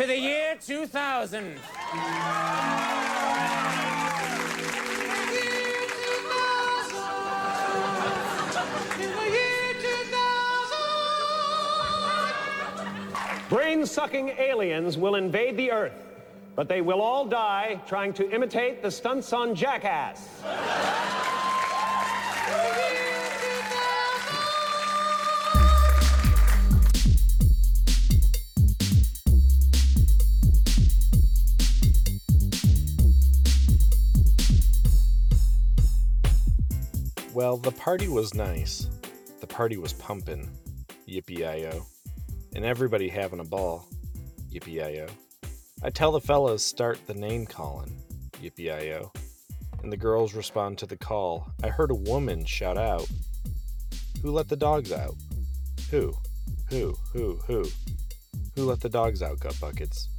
to the year 2000. Brain sucking aliens will invade the Earth, but they will all die trying to imitate the stunts on Jackass. Well, the party was nice. The party was pumping. Yippee-i-o. And everybody having a ball. Yippee-i-o. I tell the fellas start the name calling. Yippee-i-o. And the girls respond to the call. I heard a woman shout out. Who let the dogs out? Who? Who? Who? Who? Who let the dogs out, gut buckets?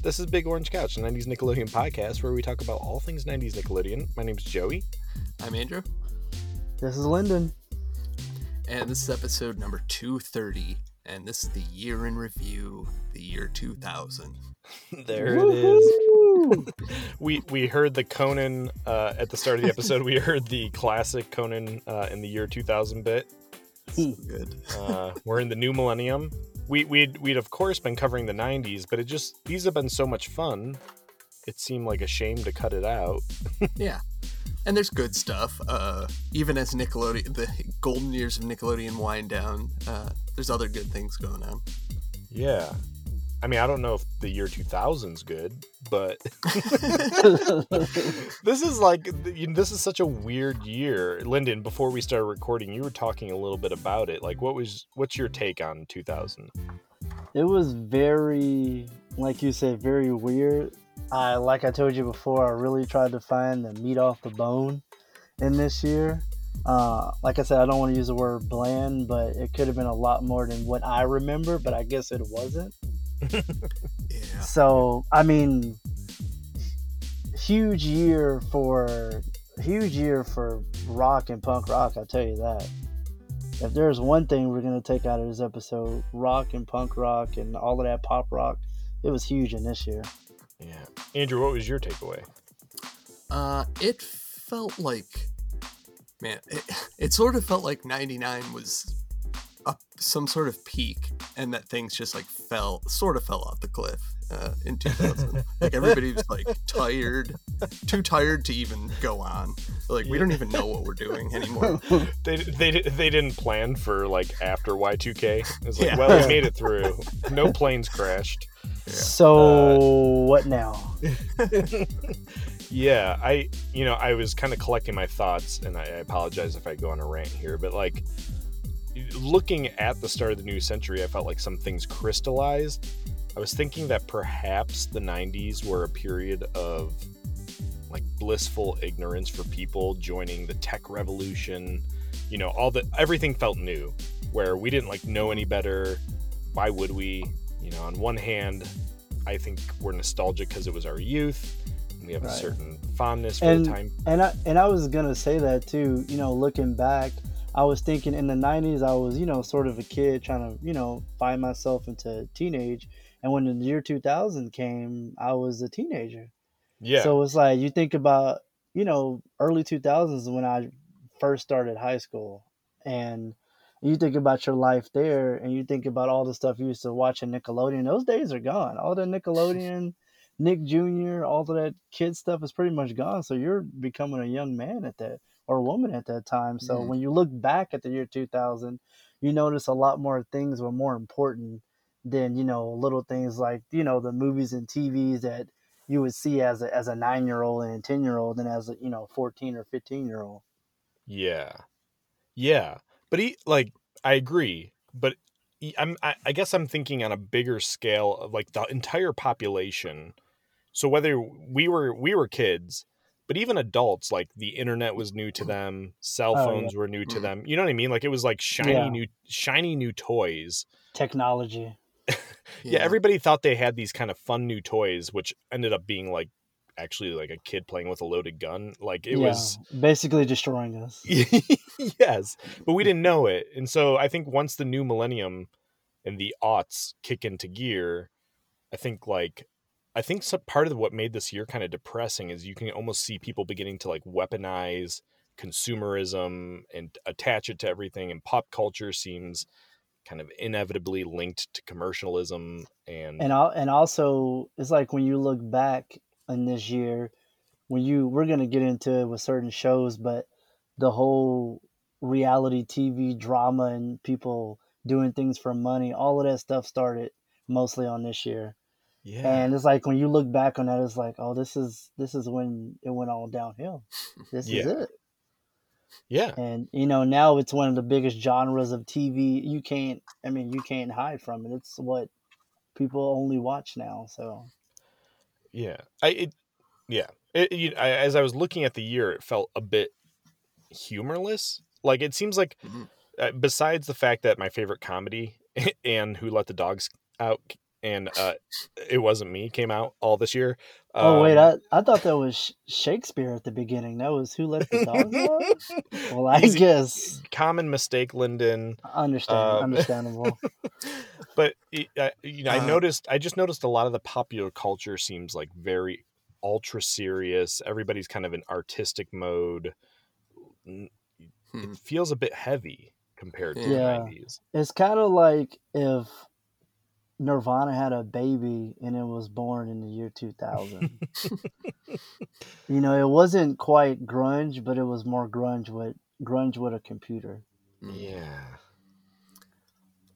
This is Big Orange Couch, a 90s Nickelodeon podcast where we talk about all things 90s Nickelodeon. My name's Joey. I'm Andrew, This is Lyndon. and this is episode number 230, and this is the year in review, the year 2000. There it is. we we heard the Conan uh, at the start of the episode. we heard the classic Conan uh, in the year 2000 bit. Good. Uh, we're in the new millennium. We we'd we'd of course been covering the 90s, but it just these have been so much fun. It seemed like a shame to cut it out. Yeah. And there's good stuff. Uh, even as Nickelodeon, the golden years of Nickelodeon wind down, uh, there's other good things going on. Yeah. I mean, I don't know if the year 2000's good, but this is like you know, this is such a weird year. Lyndon, before we started recording, you were talking a little bit about it. Like what was what's your take on 2000? It was very, like you said, very weird. I, like I told you before, I really tried to find the meat off the bone in this year. Uh, like I said, I don't want to use the word bland, but it could have been a lot more than what I remember, but I guess it wasn't. Yeah. So, I mean, huge year for huge year for rock and punk rock. I tell you that. If there's one thing we're gonna take out of this episode, rock and punk rock and all of that pop rock, it was huge in this year. Yeah. Andrew, what was your takeaway? Uh, it felt like, man, it, it sort of felt like 99 was a, some sort of peak and that things just like fell, sort of fell off the cliff uh, in 2000. like everybody was like tired, too tired to even go on. Like, we don't even know what we're doing anymore. They they they didn't plan for like after Y2K. It's like, Yeah. well, we made it through. No planes crashed. So what now? Yeah, I you know I was kind of collecting my thoughts, and I, I apologize if I go on a rant here, but like looking at the start of the new century, I felt like some things crystallized. I was thinking that perhaps the '90s were a period of like blissful ignorance for people joining the tech revolution. You know, all the everything felt new, where we didn't like know any better. Why would we? You know, on one hand, I think we're nostalgic because it was our youth. and We have a certain fondness for And the time. and I and I was gonna say that too. You know, looking back, I was thinking in the '90s, I was you know sort of a kid trying to you know find myself into teenage, and when the year 2000 came, I was a teenager. Yeah, So it's like you think about you know early 2000s when I first started high school, and you think about your life there, and you think about all the stuff you used to watch on Nickelodeon. Those days are gone. All the Nickelodeon, Nick Jr., all of that kid stuff is pretty much gone. So you're becoming a young man at that or woman at that time. So Mhm. when you look back at the year 2000, you notice a lot more things were more important than you know little things like you know the movies and TVs that you would see as a as a nine year old and a ten year old and as a you know fourteen or fifteen year old. yeah, yeah. But he like I agree, but he- I'm I, I guess I'm thinking on a bigger scale of like the entire population. So whether we were we were kids, but even adults, like the internet was new to them, cell Oh, yeah. phones were new to Mhm. them. You know what I mean? Like it was like shiny Yeah. new shiny new toys. Technology. yeah. everybody thought they had these kind of fun new toys which ended up being like actually like a kid playing with a loaded gun like it Yeah, was basically destroying us. yes but we didn't know it and so i think once the new millennium and the aughts kick into gear I think like I think some part of what made this year kind of depressing is you can almost see people beginning to like weaponize consumerism and attach it to everything and pop culture seems kind of inevitably linked to commercialism and and and also it's like when you look back in this year when you we're going to get into it with certain shows but the whole reality tv drama and people doing things for money all of that stuff started mostly on this year yeah and it's like when you look back on that it's like oh this is this is when it went all downhill this is Yeah. it yeah and you know now it's one of the biggest genres of tv you can't i mean you can't hide from it it's what people only watch now so Yeah, I it, yeah. It, you, I, as I was looking at the year, it felt a bit humorless. Like it seems like, Mhm. uh, besides the fact that my favorite comedy and Who Let the Dogs Out and uh, it wasn't me came out all this year. Oh wait, um, I, I thought that was Shakespeare at the beginning. That was who let the dogs out. Well, I Easy- guess common mistake, Lyndon. understand, Um, understandable. But uh, you know, I Uh, noticed. I just noticed a lot of the popular culture seems like very ultra serious. Everybody's kind of in artistic mode. N- Hmm. It feels a bit heavy compared to Yeah. the nineties. It's kind of like if Nirvana had a baby and it was born in the year 2000. you know, it wasn't quite grunge, but it was more grunge with grunge with a computer. Mm. Yeah.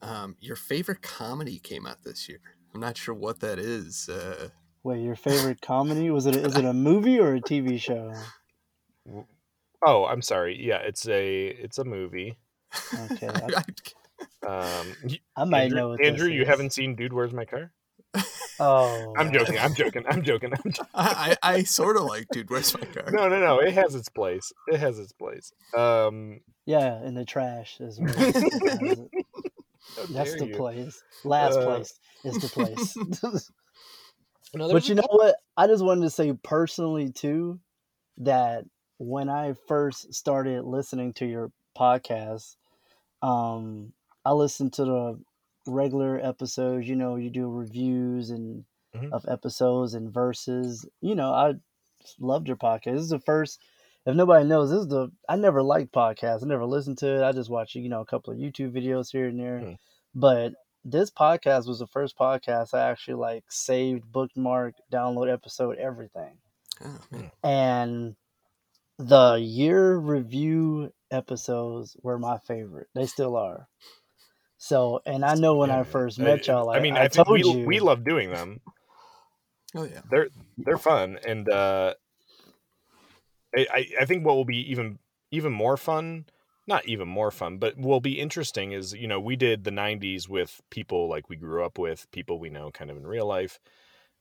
Um, your favorite comedy came out this year. I'm not sure what that is. Uh, Wait, your favorite comedy was it? Is it a movie or a TV show? Oh, I'm sorry. Yeah, it's a it's a movie. Okay, I, I, Um, y- I might Andrew, know what Andrew this you is. haven't seen Dude, Where's My Car? Oh, I'm joking. I'm joking. I'm joking. I'm joking. I, I, I sort of like, dude. Where's my car? No, no, no. It has its place. It has its place. Um, Yeah, in the trash is where it has it. how That's the you. place. Last Uh, place is the place. No, but you know what? I just wanted to say personally too that when I first started listening to your podcast, um, I listened to the regular episodes. You know, you do reviews and Mhm. of episodes and verses. You know, I loved your podcast. This is the first. If nobody knows, this is the. I never liked podcasts. I never listened to it. I just watch you know a couple of YouTube videos here and there. Hmm. But this podcast was the first podcast I actually like saved, bookmarked, download episode, everything. Oh, man. And the year review episodes were my favorite. They still are. So, and I know when Yeah, I man. first I- met y'all, I, I, mean, I, I, told we you we love doing them. Oh yeah. They're they're fun, and uh, I I- I think what will be even even more fun, not even more fun, but will be interesting is you know we did the '90s with people like we grew up with, people we know kind of in real life,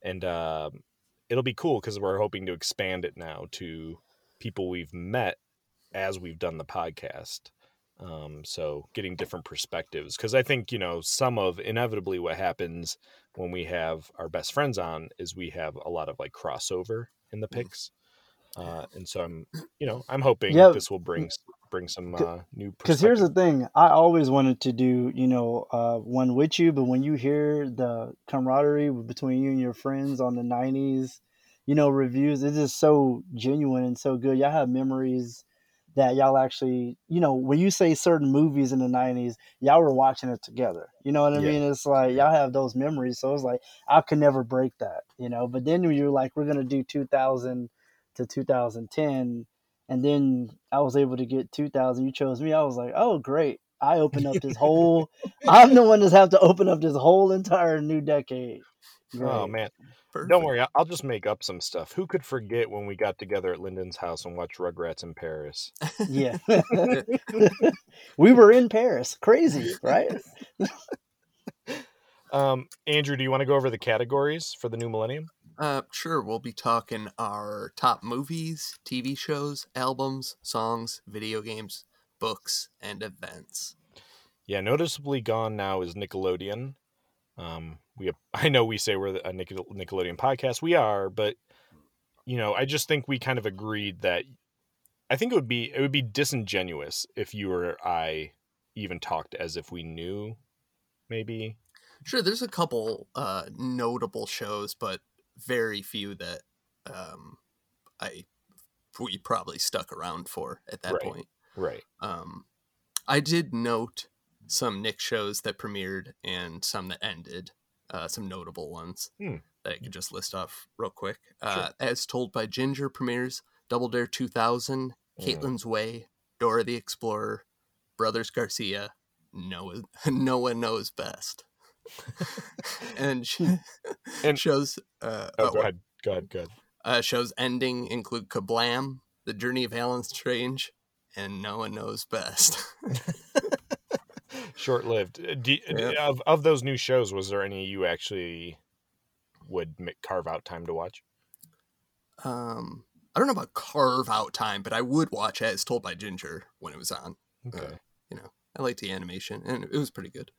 and um it'll be cool because we're hoping to expand it now to people we've met as we've done the podcast. Um, so getting different perspectives because I think you know some of inevitably what happens when we have our best friends on is we have a lot of like crossover in the Mhm. picks. Uh, and so I'm, you know, I'm hoping Yeah. this will bring bring some uh, new. Because here's the thing, I always wanted to do, you know, uh, one with you, but when you hear the camaraderie between you and your friends on the '90s, you know, reviews, it's just so genuine and so good. Y'all have memories that y'all actually, you know, when you say certain movies in the '90s, y'all were watching it together. You know what I Yeah. mean? It's like y'all have those memories, so it's like I could never break that, you know. But then you're like, we're gonna do 2000 to 2010 and then I was able to get 2000. You chose me. I was like, oh, great. I opened up this whole, I'm the one that's have to open up this whole entire new decade. Oh man, Perfect. don't worry, I- I'll just make up some stuff. Who could forget when we got together at Lyndon's house and watched Rugrats in Paris? Yeah. we were in Paris. Crazy, right? Um, Andrew, do you want to go over the categories for the new millennium? Uh, sure. We'll be talking our top movies, TV shows, albums, songs, video games, books, and events. Yeah, noticeably gone now is Nickelodeon. Um, we I know we say we're a Nickel- Nickelodeon podcast, we are, but you know, I just think we kind of agreed that I think it would be it would be disingenuous if you or I even talked as if we knew, maybe. Sure, there's a couple uh, notable shows, but very few that um, I we probably stuck around for at that Right. point. Right. Um, I did note some Nick shows that premiered and some that ended. Uh, some notable ones Hmm. that I could just list off real quick. Uh, As told by Ginger premieres Double Dare 2000, Mm. Caitlin's Way, Dora the Explorer, Brothers Garcia, Noah, Noah Knows Best. and sh- And- shows uh, Oh, uh, go ahead. Go ahead. Go ahead. uh, shows ending include Kablam, The Journey of Alan Strange, and No One Knows Best. Short lived. Uh, uh, yeah. of, of those new shows, was there any you actually would carve out time to watch? um, I don't know about carve out time, but I would watch As Told by Ginger when it was on. Uh, okay. You know, I liked the animation, and it was pretty good.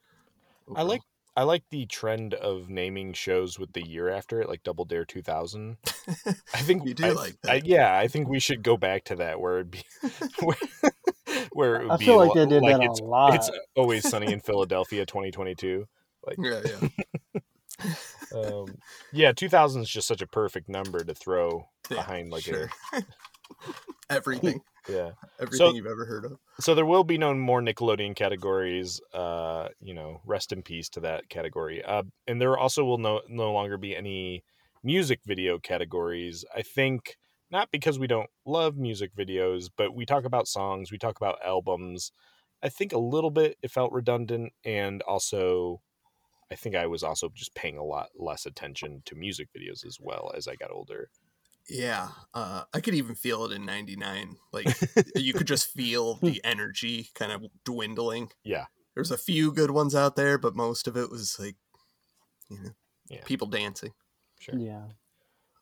I like I like the trend of naming shows with the year after it, like Double Dare 2000. I think You do I, like I, that. yeah, I think we should go back to that where it'd be where, where it would I be feel like lo- they did that it's, a lot. It's always sunny in Philadelphia 2022. Like, Yeah, yeah. Um, yeah, 2000 is just such a perfect number to throw Yeah, behind like sure. everything, yeah. everything you've ever heard of. So there will be no more Nickelodeon categories. Uh, you know, rest in peace to that category. Uh, and there also will no no longer be any music video categories. I think not because we don't love music videos, but we talk about songs, we talk about albums. I think a little bit it felt redundant, and also I think I was also just paying a lot less attention to music videos as well as I got older. Yeah, uh, I could even feel it in '99. Like you could just feel the energy kind of dwindling. Yeah. There's a few good ones out there, but most of it was like, you know, Yeah. people dancing. Sure. Yeah.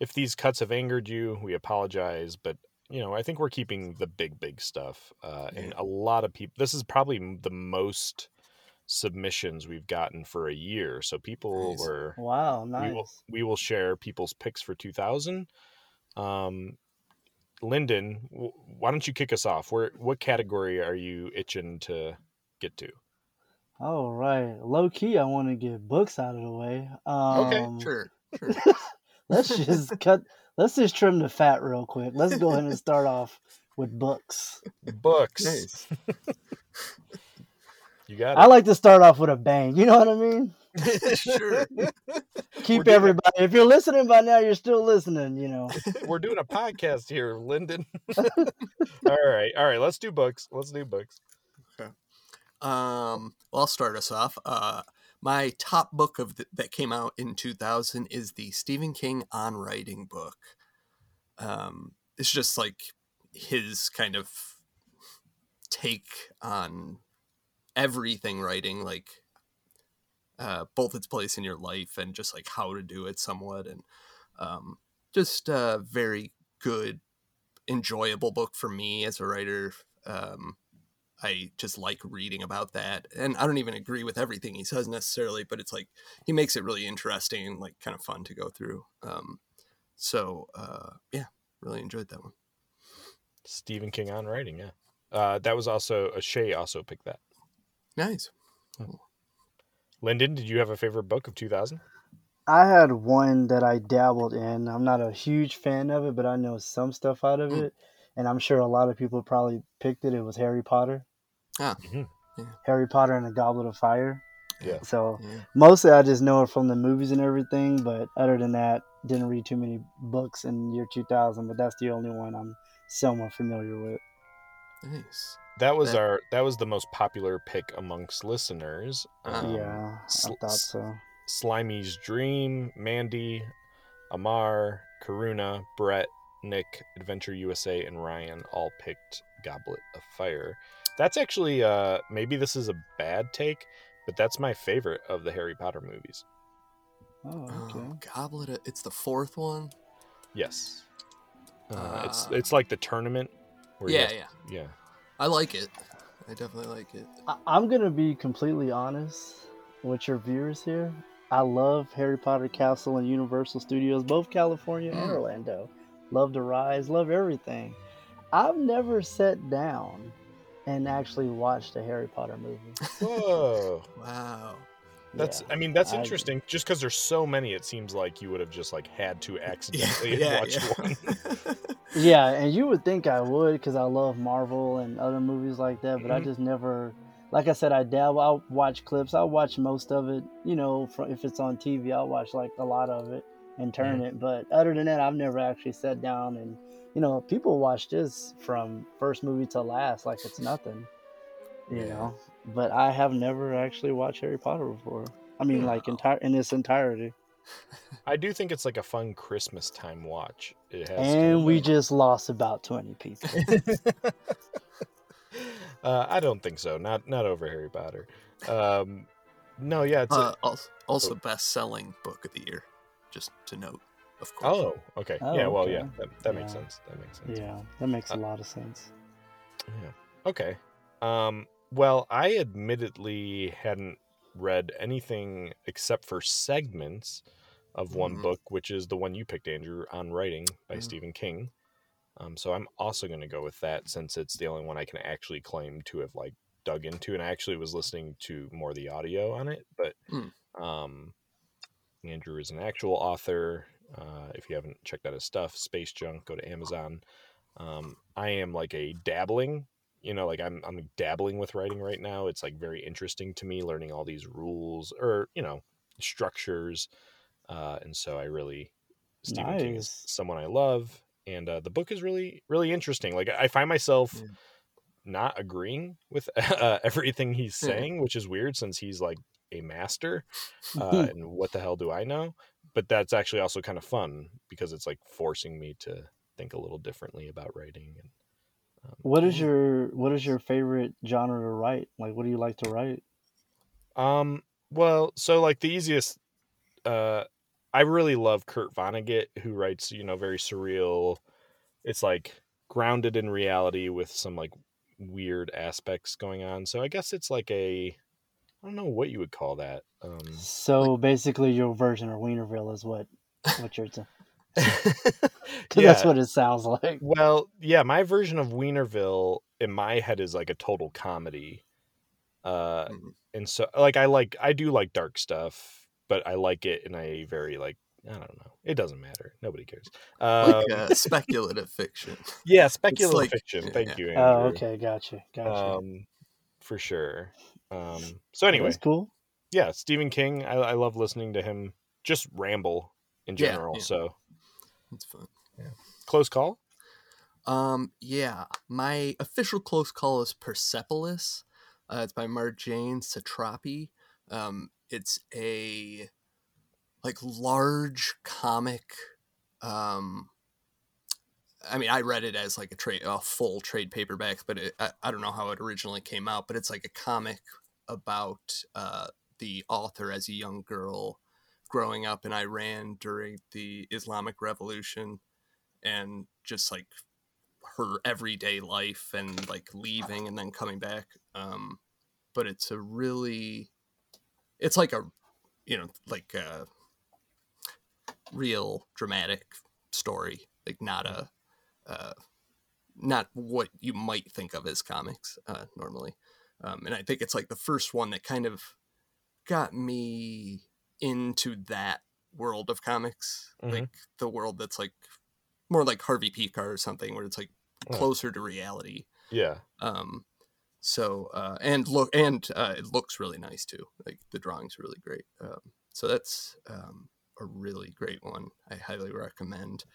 If these cuts have angered you, we apologize. But you know, I think we're keeping the big, big stuff. Uh, And a lot of people. This is probably the most submissions we've gotten for a year. So people Nice. were. Wow. We Nice. will. We will share people's picks for 2000. Um, Lyndon, w- why don't you kick us off? Where what category are you itching to get to? All right. Low key, I want to get books out of the way. Um, Okay, sure, sure. Let's just cut. Let's just trim the fat real quick. Let's go ahead and start off with books. Books. nice. You got It. I like to start off with a bang. You know what I mean? sure. Keep doing- everybody. If you're listening by now, you're still listening. You know. We're doing a podcast here, Lyndon. all right, all right. Let's do books. Let's do books. Um, well, I'll start us off. Uh, my top book of the, that came out in 2000 is the Stephen King on writing book. Um, it's just like his kind of take on everything writing, like uh, both its place in your life and just like how to do it somewhat, and um, just a very good, enjoyable book for me as a writer. Um, I just like reading about that. And I don't even agree with everything he says necessarily, but it's like he makes it really interesting and like kind of fun to go through. Um, so uh, yeah, really enjoyed that one. Stephen King on writing. Yeah, uh, that was also a Shay also picked that. Nice. Lyndon, did you have a favorite book of 2000? I had one that I dabbled in. I'm not a huge fan of it, but I know some stuff out of Mm. it, and I'm sure a lot of people probably picked it. It was Harry Potter. Ah, Mhm. Harry Potter and the Goblet of Fire. Yeah. So yeah. mostly I just know it from the movies and everything, but other than that, didn't read too many books in year 2000. But that's the only one I'm somewhat familiar with. Nice. That was That- our that was the most popular pick amongst listeners. Ah. Um, yeah, sl- I thought so. Slimy's Dream, Mandy, Amar, Karuna, Brett, Nick, Adventure USA, and Ryan all picked Goblet of Fire. That's actually uh maybe this is a bad take, but that's my favorite of the Harry Potter movies. Oh, okay. Oh, Goblet. Of, it's the fourth one. Yes. Uh, it's Uh, it's like the tournament. Where Yeah, have- yeah. yeah. I like it. I definitely like it. I- I'm gonna be completely honest with your viewers here. I love Harry Potter Castle and Universal Studios, both California and Mm. Orlando. Love the rides, love everything. I've never sat down and actually watched a Harry Potter movie. Whoa. Wow. That's Yeah, I mean that's I- interesting. Just because there's so many, it seems like you would have just like had to accidentally yeah, watch one. Yeah, and you would think I would because I love Marvel and other movies like that, but I Mhm. just never. Like I said, I dabble. I'll watch clips. I'll watch most of it. You know, if it's on TV, I'll watch like a lot of it and turn Mm-hmm. it. But other than that, I've never actually sat down and, you know, people watch this from first movie to last like it's nothing. You Yeah. know, but I have never actually watched Harry Potter before. I mean, like entire in its entirety. I do think it's like a fun Christmas time watch. It has And we to, just lost about twenty people. uh, I don't think so. Not not over Harry Potter. Um, no, yeah, it's a- uh, also, also best-selling book of the year, just to note, of course. oh okay. Oh, yeah, well, yeah, okay. that, that makes Yeah. sense. That makes sense. yeah, that makes a Uh, lot of sense. Yeah. Okay. Um, well, I admittedly hadn't read anything except for segments of one Mhm. book, which is the one you picked, Andrew, on writing by Mhm. Stephen King. Um, so I'm also going to go with that since it's the only one I can actually claim to have like dug into, and I actually was listening to more of the audio on it. But Mm. um, Andrew is an actual author. Uh, if you haven't checked out his stuff, Space Junk, go to Amazon. Um, I am like a dabbling, you know, like I'm I'm dabbling with writing right now. It's like very interesting to me learning all these rules or you know structures, uh, and so I really Stephen King is someone I love, and uh, the book is really really interesting. Like I find myself Yeah. not agreeing with uh, everything he's Yeah. saying, which is weird since he's like a master. Uh, and what the hell do I know? But that's actually also kind of fun because it's like forcing me to think a little differently about writing. And um, What is your what is your favorite genre to write? Like, what do you like to write? Um, well, so like the easiest, uh, I really love Kurt Vonnegut, who writes, you know, very surreal. It's like grounded in reality with some like weird aspects going on. So I guess it's like a, I don't know what you would call that. Um, So basically, your version of Wienerville is what what you're. T- yeah. That's what it sounds like. Well, yeah, my version of Wienerville in my head is like a total comedy. Uh, Mhm. and so like I like I do like dark stuff, but I like it in a very like I don't know. It doesn't matter. Nobody cares. Um, like uh, speculative fiction. yeah, speculative like- fiction. yeah, Thank yeah. you, Andrew. Oh, okay, gotcha, gotcha. Um, for sure. Um, so Well, anyway, that's cool. yeah, Stephen King. I, I love listening to him just ramble in Yeah, general. yeah. So It's fun. close call. Um, yeah, my official close call is Persepolis. Uh, it's by Marjane Satrapi. Um, it's a like large comic. Um, I mean, I read it as like a trade, a full trade paperback, but it, I, I don't know how it originally came out. But it's like a comic about uh, the author as a young girl growing up in Iran during the Islamic Revolution, and just like her everyday life and like leaving and then coming back. Um, but it's a really, it's like a, you know, like a real dramatic story, like not a, uh, not what you might think of as comics uh, normally. Um, and I think it's like the first one that kind of got me into that world of comics, Mhm. like the world that's like more like Harvey Pekar or something, where it's like Oh. closer to reality. Yeah. Um, so uh, and look and uh, it looks really nice too. Like the drawings are really great. Um, so that's um, a really great one. I highly recommend.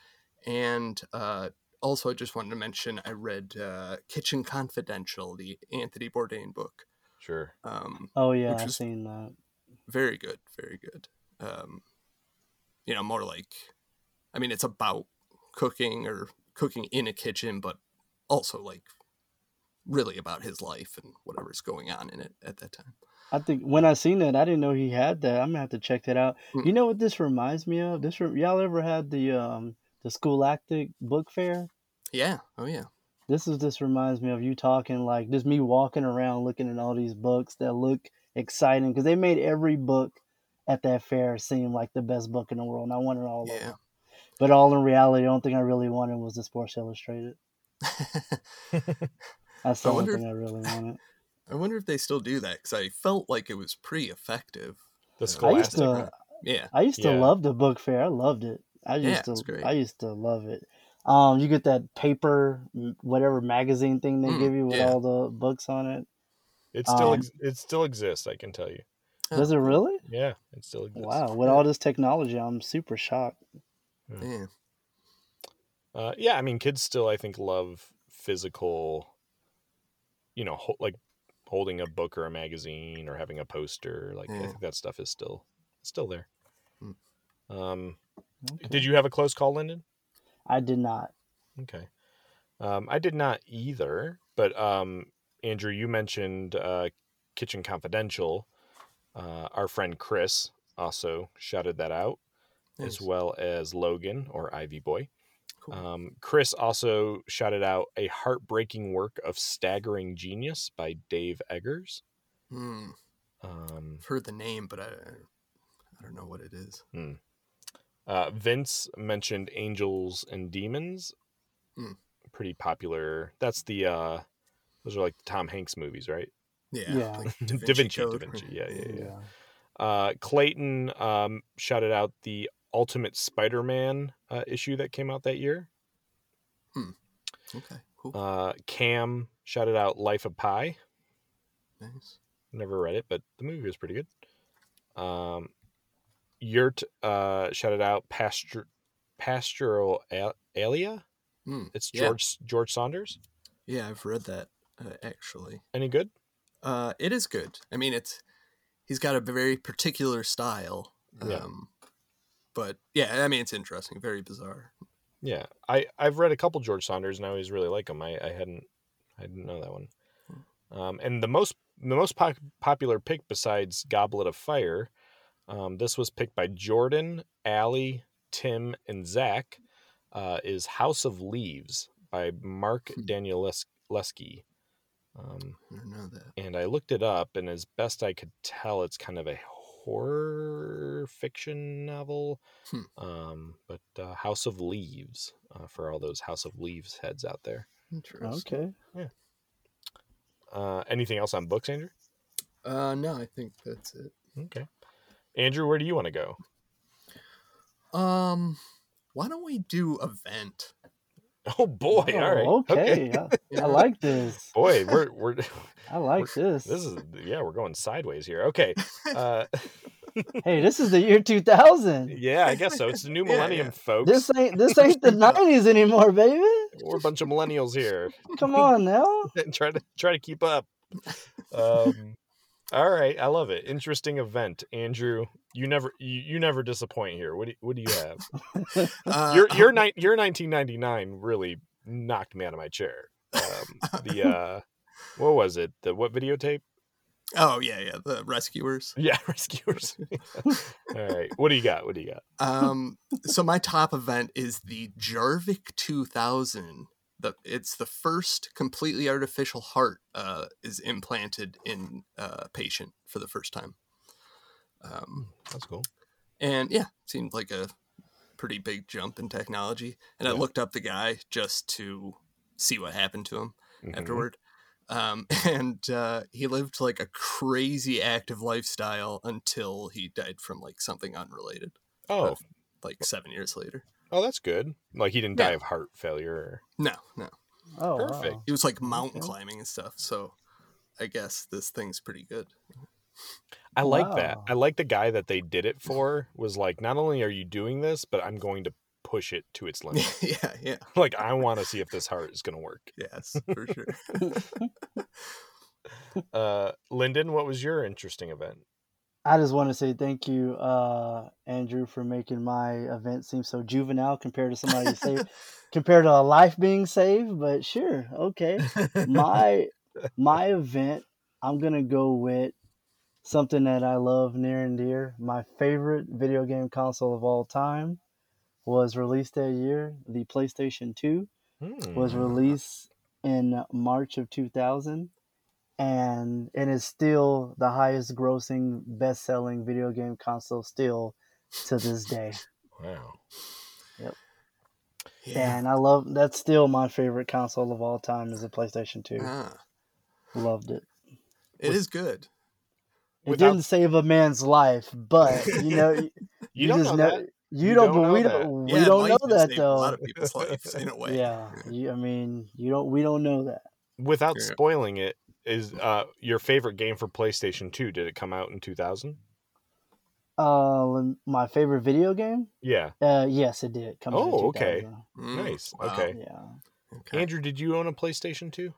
And uh, also, I just wanted to mention I read uh, Kitchen Confidential, the Anthony Bourdain book. Sure. Um, Oh yeah, I've seen that. very good, very good. Um, you know, more like, I mean, it's about cooking or cooking in a kitchen, but also like really about his life and whatever's going on in it at that time. I think when I seen that, I didn't know he had that. I'm gonna have to check that out. Mm. You know what this reminds me of? This re- y'all ever had the um the Scholastic Book Fair? Yeah. Oh yeah. This is this reminds me of you talking like just me walking around looking at all these books that look exciting because they made every book at that fair seem like the best book in the world. And I wanted all of Yeah. them, but all in reality, the only thing I really wanted was the Sports Illustrated. That's the I only wonder thing I really wanted. I wonder if they still do that because I felt like it was pretty effective. The uh, I used Scholastic. to Yeah. I used to Yeah. love the book fair. I loved it. I used it's to great. I used to love it. Um, you get that paper whatever magazine thing they Mm, give you with yeah. all the books on it. It still Um, ex- it still exists. I can tell you. Oh, Does it really? Yeah, it still exists. Wow, with all this technology, I'm super shocked. Yeah. Uh, yeah, I mean, kids still, I think, love physical. You know, ho- like holding a book or a magazine or having a poster. Like I think that stuff is still still there. Hmm. Um, Okay. did you have a close call, Lyndon? I did not. Okay. Um, I did not either, but um, Andrew, you mentioned uh, Kitchen Confidential. Uh, our friend Chris also shouted that out, Nice. as well as Logan or Ivy Boy. Cool. Um, Chris also shouted out a heartbreaking work of staggering genius by Dave Eggers. Hmm. Um, I've heard the name, but I, I don't know what it is. Uh, Vince mentioned Angels and Demons. Hmm. Pretty popular. That's the uh, those are like the Tom Hanks movies, right? Yeah. Yeah. Like Da Da Vinci, Da Vinci, yeah, yeah, yeah. Yeah. Uh, Clayton um, shouted out the Ultimate Spider-Man uh, issue that came out that year. Okay. Cool. Uh, Cam shouted out Life of Pi. nice. Never read it, but the movie was pretty good. Um, Yurt uh, shouted out Pasture, Pastoral Al- Alia. Hmm. It's Yeah. George George Saunders. Yeah, I've read that uh, actually. Any good? Uh, it is good. I mean, it's he's got a very particular style. Yeah. Um, but yeah, I mean, it's interesting. Very bizarre. Yeah, I I've read a couple George Saunders and I always really like them. I, I hadn't I didn't know that one. Um, and the most the most pop- popular pick besides Goblet of Fire, um, this was picked by Jordan, Allie, Tim, and Zach. Uh, is House of Leaves by Mark Hmm. Danielewski. Um, I don't know that. and I looked it up, and as best I could tell, it's kind of a horror fiction novel. Hmm. Um, but uh, House of Leaves uh, for all those House of Leaves heads out there. Interesting. Okay. Yeah. Uh, anything else on books, Andrew? Uh, no, I think that's it. Okay, Andrew, where do you want to go? Um, why don't we do event? Oh boy! Oh, all right. Okay. I, I like this. Boy, we're we're I like this. this is yeah, we're going sideways here. Okay. Uh, Hey, this is the year 2000. yeah, I guess so. It's the new millennium, yeah. folks. This ain't this ain't the 90s anymore, baby. We're a bunch of millennials here. Come on now. and try to try to keep up. Um, all right, I love it. Interesting event, Andrew. You never you, you never disappoint here. What do what do you have? Uh, your your ni- your 1999 really knocked me out of my chair. Um, the uh, what was it? The what videotape? Oh yeah, yeah. The rescuers. Yeah, rescuers. all right, what do you got? What do you got? Um, so my top event is the Jarvik 2000. The it's the first completely artificial heart uh, is implanted in a patient for the first time. Um, That's cool. and yeah, seemed like a pretty big jump in technology. And I looked up the guy just to see what happened to him Mhm. afterward. Um, and uh, he lived like a crazy active lifestyle until he died from like something unrelated, Oh, like seven years later. Oh, that's good. Like he didn't die of heart failure. No, no. Oh, Perfect. wow. He was like mountain Okay. climbing and stuff. So I guess this thing's pretty good. I like that. I like the guy that they did it for. Was like, not only are you doing this, but I'm going to push it to its limit. yeah, yeah. like I want to see if this heart is going to work. Yes, for sure. Uh, Lyndon, what was your interesting event? I just want to say thank you, uh, Andrew, for making my event seem so juvenile compared to somebody saved, compared to a life being saved. But sure, okay. My my event, I'm gonna go with something that I love near and dear. My favorite video game console of all time was released that year. The PlayStation Two was Hmm. released in March of 2000 and it is still the highest grossing best selling video game console still to this day Wow. Yep. Yeah. and i love that's still my favorite console of all time is the playstation 2 Ah, loved it it is good. It without didn't save a man's life, but you know, you, you, don't just know know- You, You don't, don't but we that. don't. We Yeah, don't know that though. A lot of people's lives in a way. yeah, you, I mean, you don't. We don't know that. Without Yeah. spoiling it, is uh your favorite game for PlayStation 2? Did it come out in 2000? Uh, my favorite video game. Yeah. Uh, yes, it did. Come out in Oh, okay. Mm, Nice. wow. Okay. Yeah. Okay. Andrew, did you own a PlayStation 2?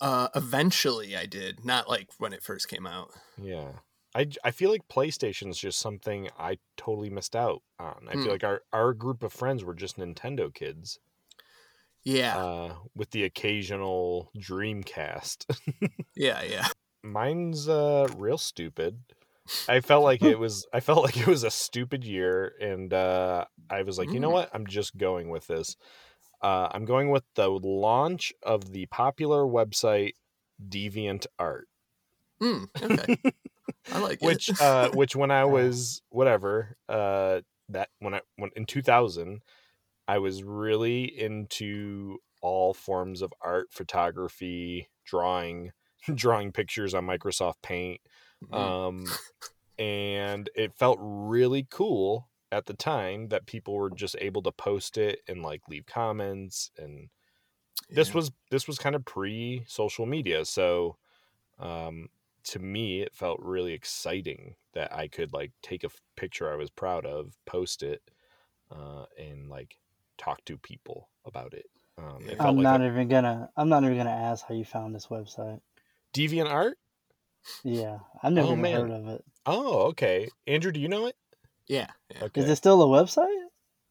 Uh, eventually, I did. Not like when it first came out. Yeah. I, I feel like PlayStation is just something I totally missed out on. I Hmm. feel like our, our group of friends were just Nintendo kids Yeah, uh, with the occasional Dreamcast. yeah, yeah. Mine's uh, real stupid. I felt like it was I felt like it was a stupid year and uh, I was like, you know Mm. what? I'm just going with this. Uh, I'm going with the launch of the popular website Deviant Art. Mm, okay. I like which it. uh which when i was whatever uh that when i when in 2000 i was really into all forms of art photography drawing drawing pictures on microsoft paint Mm, um and it felt really cool at the time that people were just able to post it and like leave comments and this was this was kind of pre social media so um to me it felt really exciting that i could like take a picture i was proud of post it uh and like talk to people about it um it felt I'm like not a even gonna. I'm not even gonna ask how you found this website. deviant art Yeah, I've never Oh, heard of it. oh okay andrew do you know it yeah, yeah. okay Is it still a website?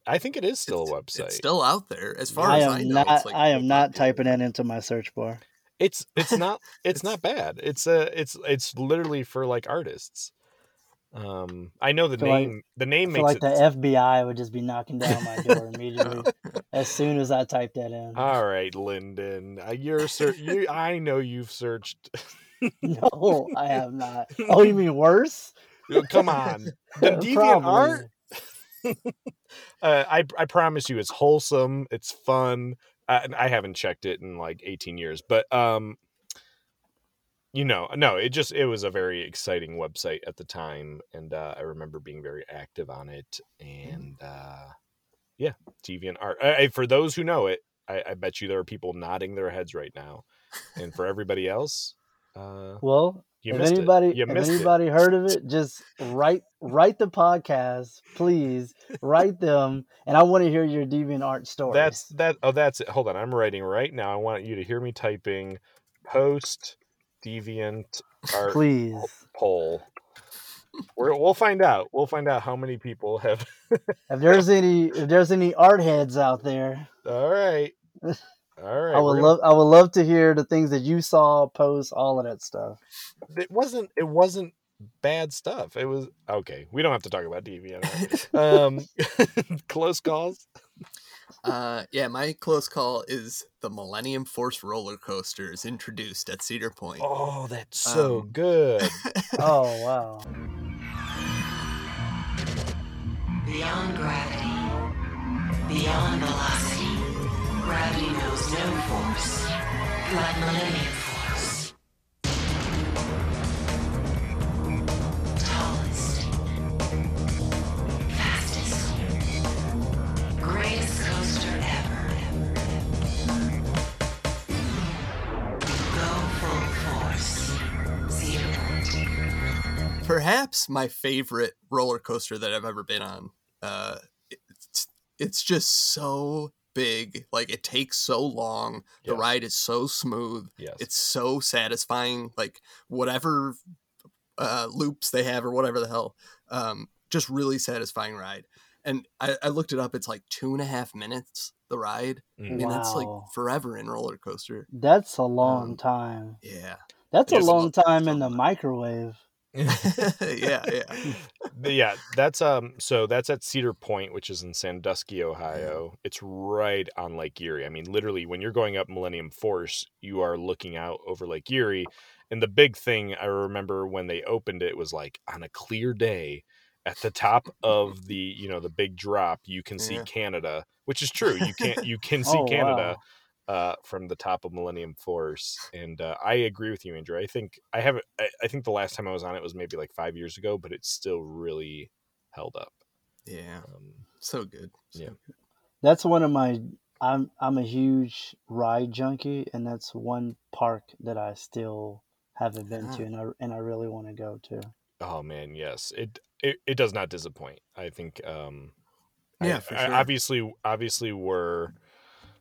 i think it is still It's- a website It's still out there, as far I as I know. not. it's like I am real not popular. typing that into my search bar. it's it's not it's, It's- not bad it's uh it's it's literally for like artists um i know the Feel like- name the name I makes like it the FBI would just be knocking down my door immediately as soon as I type that in. all right lyndon uh, you're ser- you i know you've searched no, I have not. Oh, you mean worse? Come on the deviant art uh, I I promise you, it's wholesome. It's fun. Uh, and I haven't checked it in like 18 years, but um, you know, no, it just it was a very exciting website at the time, and uh, I remember being very active on it. And uh, yeah, Deviant Art. I, I- for those who know it, I, I bet you there are people nodding their heads right now, and for everybody else, uh, Well, if anybody, if missed it. anybody heard of it, just write write the podcast, please. Write them, and I want to hear your deviant art stories. That's that. Oh, that's it. Hold on, I'm writing right now. I want you to hear me typing post deviant art please. poll. We're, we'll find out. We'll find out how many people have. If there's any, if there's any art heads out there, All right, all right. I would gonna- love, I would love to hear the things that you saw, post, all of that stuff. It wasn't. It wasn't bad stuff. It was okay. We don't have to talk about deviant. Art. um, close calls. Uh, yeah, my close call is the Millennium Force roller coaster is introduced at Cedar Point. Oh, that's so Um, good. Oh wow! Beyond gravity, beyond velocity, gravity knows no force, like Millennium Force. Perhaps my favorite roller coaster that I've ever been on. Uh, it's, it's just so big. Like it takes so long. The ride is so smooth. Yes. It's so satisfying. Like whatever uh, loops they have or whatever the hell, um, just really satisfying ride. And I, I looked it up. It's like two and a half minutes the ride, Mm. and that's like forever in roller coaster. That's a long Um, time. Yeah, That's a long love that time so in the microwave. yeah, yeah. Yeah, that's um. So that's at Cedar Point, which is in Sandusky, Ohio. It's right on Lake Erie. I mean, literally, when you're going up Millennium Force, you are looking out over Lake Erie. And the big thing I remember when they opened it was like on a clear day, at the top of the you know the big drop, you can see Yeah. Canada, which is true. You can't you can see Oh, Canada. Uh, from the top of Millennium Force, and uh, I agree with you, Andrew. I think I have. I, I think the last time I was on it was maybe like five years ago, but it's still really held up. Yeah, Um, so good. So Yeah. good. That's one of my. I'm I'm a huge ride junkie, and that's one park that I still haven't been to, Ah. and I and I really want to go to. oh man, yes, it, it it does not disappoint. I think. Um, I- Yeah, for I- sure. obviously, obviously, we're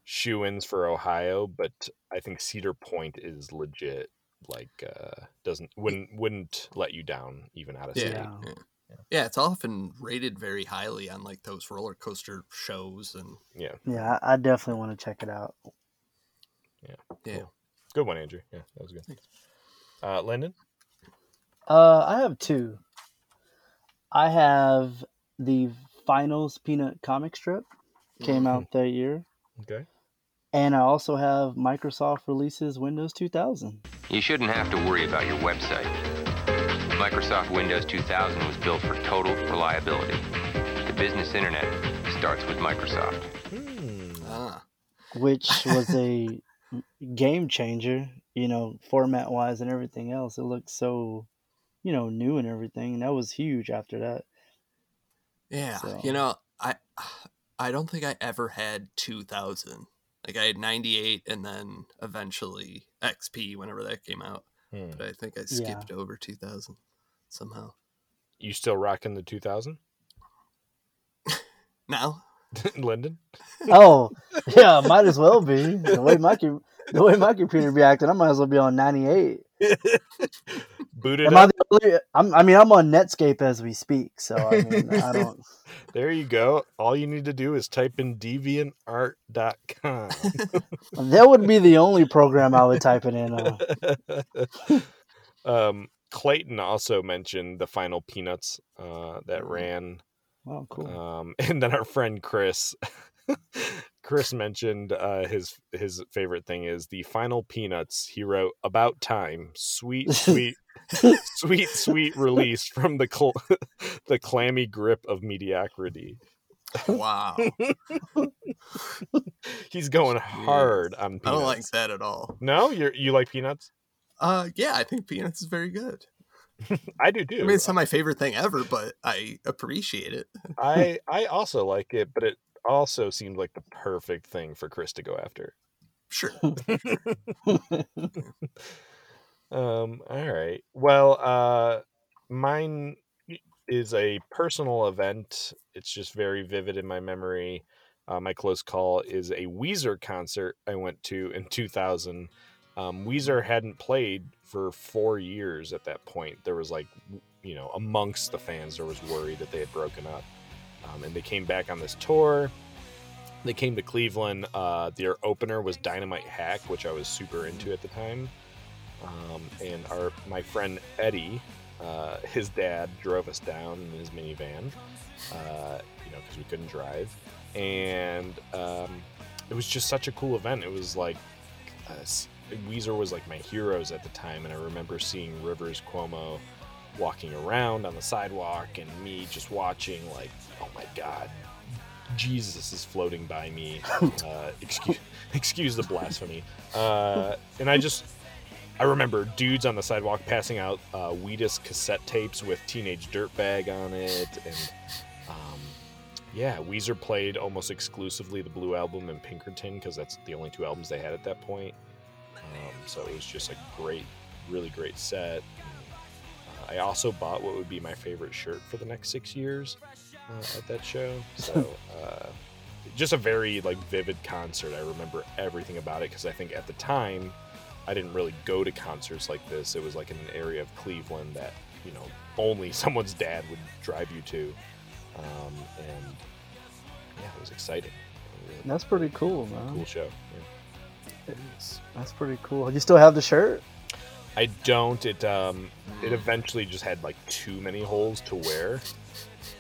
shoe-ins for Ohio, but I think Cedar Point is legit. Like, uh, doesn't wouldn't wouldn't let you down even out of Yeah, state. Yeah. yeah. Yeah, it's often rated very highly on like those roller coaster shows and Yeah, Yeah, I, I definitely want to check it out. yeah. yeah good one, Andrew. Yeah, that was good. Uh, Lyndon. Uh, I have two. I have the final Peanuts comic strip came out that year, Okay. And I also have Microsoft releases Windows 2000. You shouldn't have to worry about your website. Microsoft Windows 2000 was built for total reliability. The business internet starts with Microsoft. Ah, which was a game changer, you know, format wise and everything else. It looked so, you know, new and everything. And that was huge after that. yeah. So- You know, I I don't think I ever had 2000. Like I had 98 and then eventually XP whenever that came out. Hmm. But I think I skipped over 2000 somehow. You still rocking the 2000, Now, Lyndon? Oh, yeah, might as well be. The way my the way my computer be acting, I might as well be on 98. Booted Am I the only, I'm, I mean, I'm on Netscape as we speak, so I mean, I don't. There you go. All you need to do is type in deviantart.com. That would be the only program I would type it in. Uh, um, Clayton also mentioned the final Peanuts uh, that Mhm. ran. oh, cool. Um, and then our friend Chris, Chris mentioned uh, his his favorite thing is the final Peanuts. He wrote about time, sweet, sweet, sweet, sweet release from the cl- the clammy grip of mediocrity. wow. He's going hard on Peanuts. I don't like that at all. No, you you like Peanuts? Uh, yeah, I think Peanuts is very good. I do too. I mean, it's not my favorite thing ever, but I appreciate it. I I also like it, but it also seemed like the perfect thing for Chris to go after. Sure. Um, all right. Well, uh, mine is a personal event. It's just very vivid in my memory. Uh, my close call is a Weezer concert I went to in 2000. Um, Weezer hadn't played for four years at that point. There was like, you know, amongst the fans, there was worry that they had broken up. Um, and they came back on this tour. They came to Cleveland. Uh, their opener was Dynamite Hack, which I was super into at the time um, and our my friend Eddie, uh, his dad drove us down in his minivan, uh, you know, because we couldn't drive, and um, it was just such a cool event. It was like uh, Weezer was like my heroes at the time, and I remember seeing Rivers Cuomo walking around on the sidewalk, and me just watching, like, oh my god. Jesus is floating by me. Uh, excuse, excuse the blasphemy. Uh, and I just, I remember dudes on the sidewalk passing out uh, Wheatus cassette tapes with Teenage Dirtbag on it, and um, yeah, Weezer played almost exclusively the Blue Album and Pinkerton because that's the only two albums they had at that point. Um, so it was just a great, really great set. I also bought what would be my favorite shirt for the next six years uh, at that show. So. Uh, just a very like vivid concert. I remember everything about it because I think at the time I didn't really go to concerts like this. It was like in an area of Cleveland that you know only someone's dad would drive you to, um, and yeah, it was exciting. Really That's pretty cool, man. cool show. Yeah. That's pretty cool. You still have the shirt? I don't. It um, it eventually just had like too many holes to wear.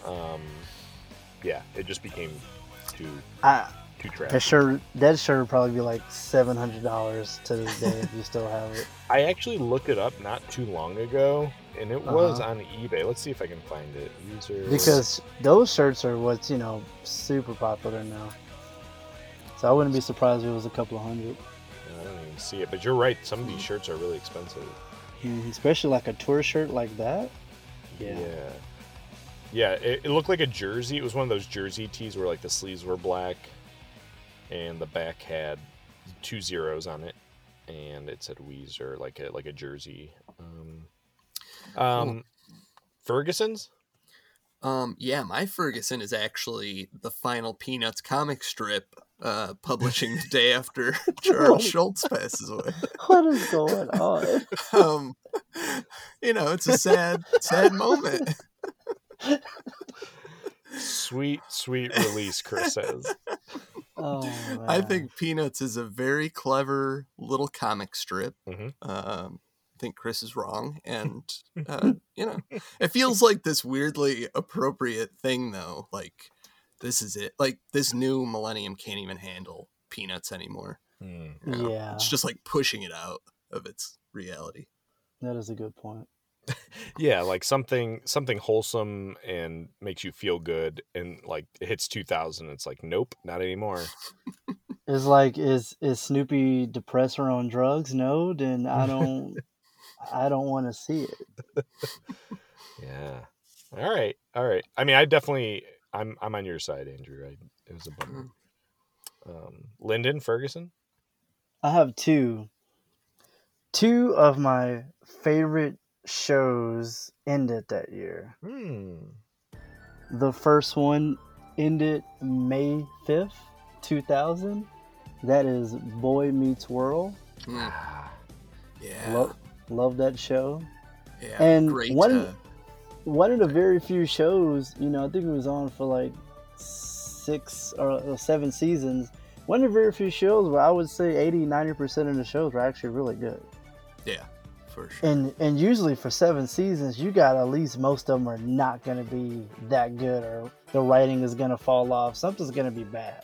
Um, yeah, it just became too I, too that trashy. shirt, that shirt would probably be like seven hundred dollars to this day if you still have it. I actually looked it up not too long ago, and it was Uh-huh. on eBay. Let's see if I can find it. User Because those shirts are what's you know super popular now. So I wouldn't be surprised if it was a couple of hundred. See it, but you're right. Some of these shirts are really expensive. Mhm, Especially like a tour shirt like that. Yeah. Yeah. Yeah, it, it looked like a jersey. It was one of those jersey tees where like the sleeves were black and the back had two zeros on it and it said Weezer like a like a jersey. Um, um Ferguson's? Um, yeah, my Ferguson is actually the final Peanuts comic strip, uh, publishing the day after Charles Schulz passes away. What is going on? Um, you know, it's a sad, sad moment. Sweet, sweet release, Chris says. Oh, I think Peanuts is a very clever little comic strip. Mhm. Um, I think Chris is wrong, and uh, you know, it feels like this weirdly appropriate thing, though. Like this is it. Like this new millennium can't even handle Peanuts anymore. Hmm. you know? Yeah, it's just like pushing it out of its reality. that is a good point. Yeah, like something something wholesome and makes you feel good and like it hits 2000 it's like nope, not anymore. It's like is is Snoopy depressed or on drugs? No, then I don't I don't want to see it. Yeah. All right. All right. I mean, I definitely I'm I'm on your side, Andrew. I, it was a bummer. Um, Lyndon Ferguson. I have two. Two of my favorite shows ended that year. Hmm. The first one ended May 5th, 2000. That is Boy Meets World. Mm, Ah, yeah, Love, love that show. yeah, and great. one- uh, One of the very few shows, you know, I think it was on for like six or or seven seasons. One of the very few shows where I would say 80, 90% of the shows were actually really good. yeah, for sure. And and usually for seven seasons, you got at least most of them are not going to be that good, or the writing is going to fall off. Something's going to be bad.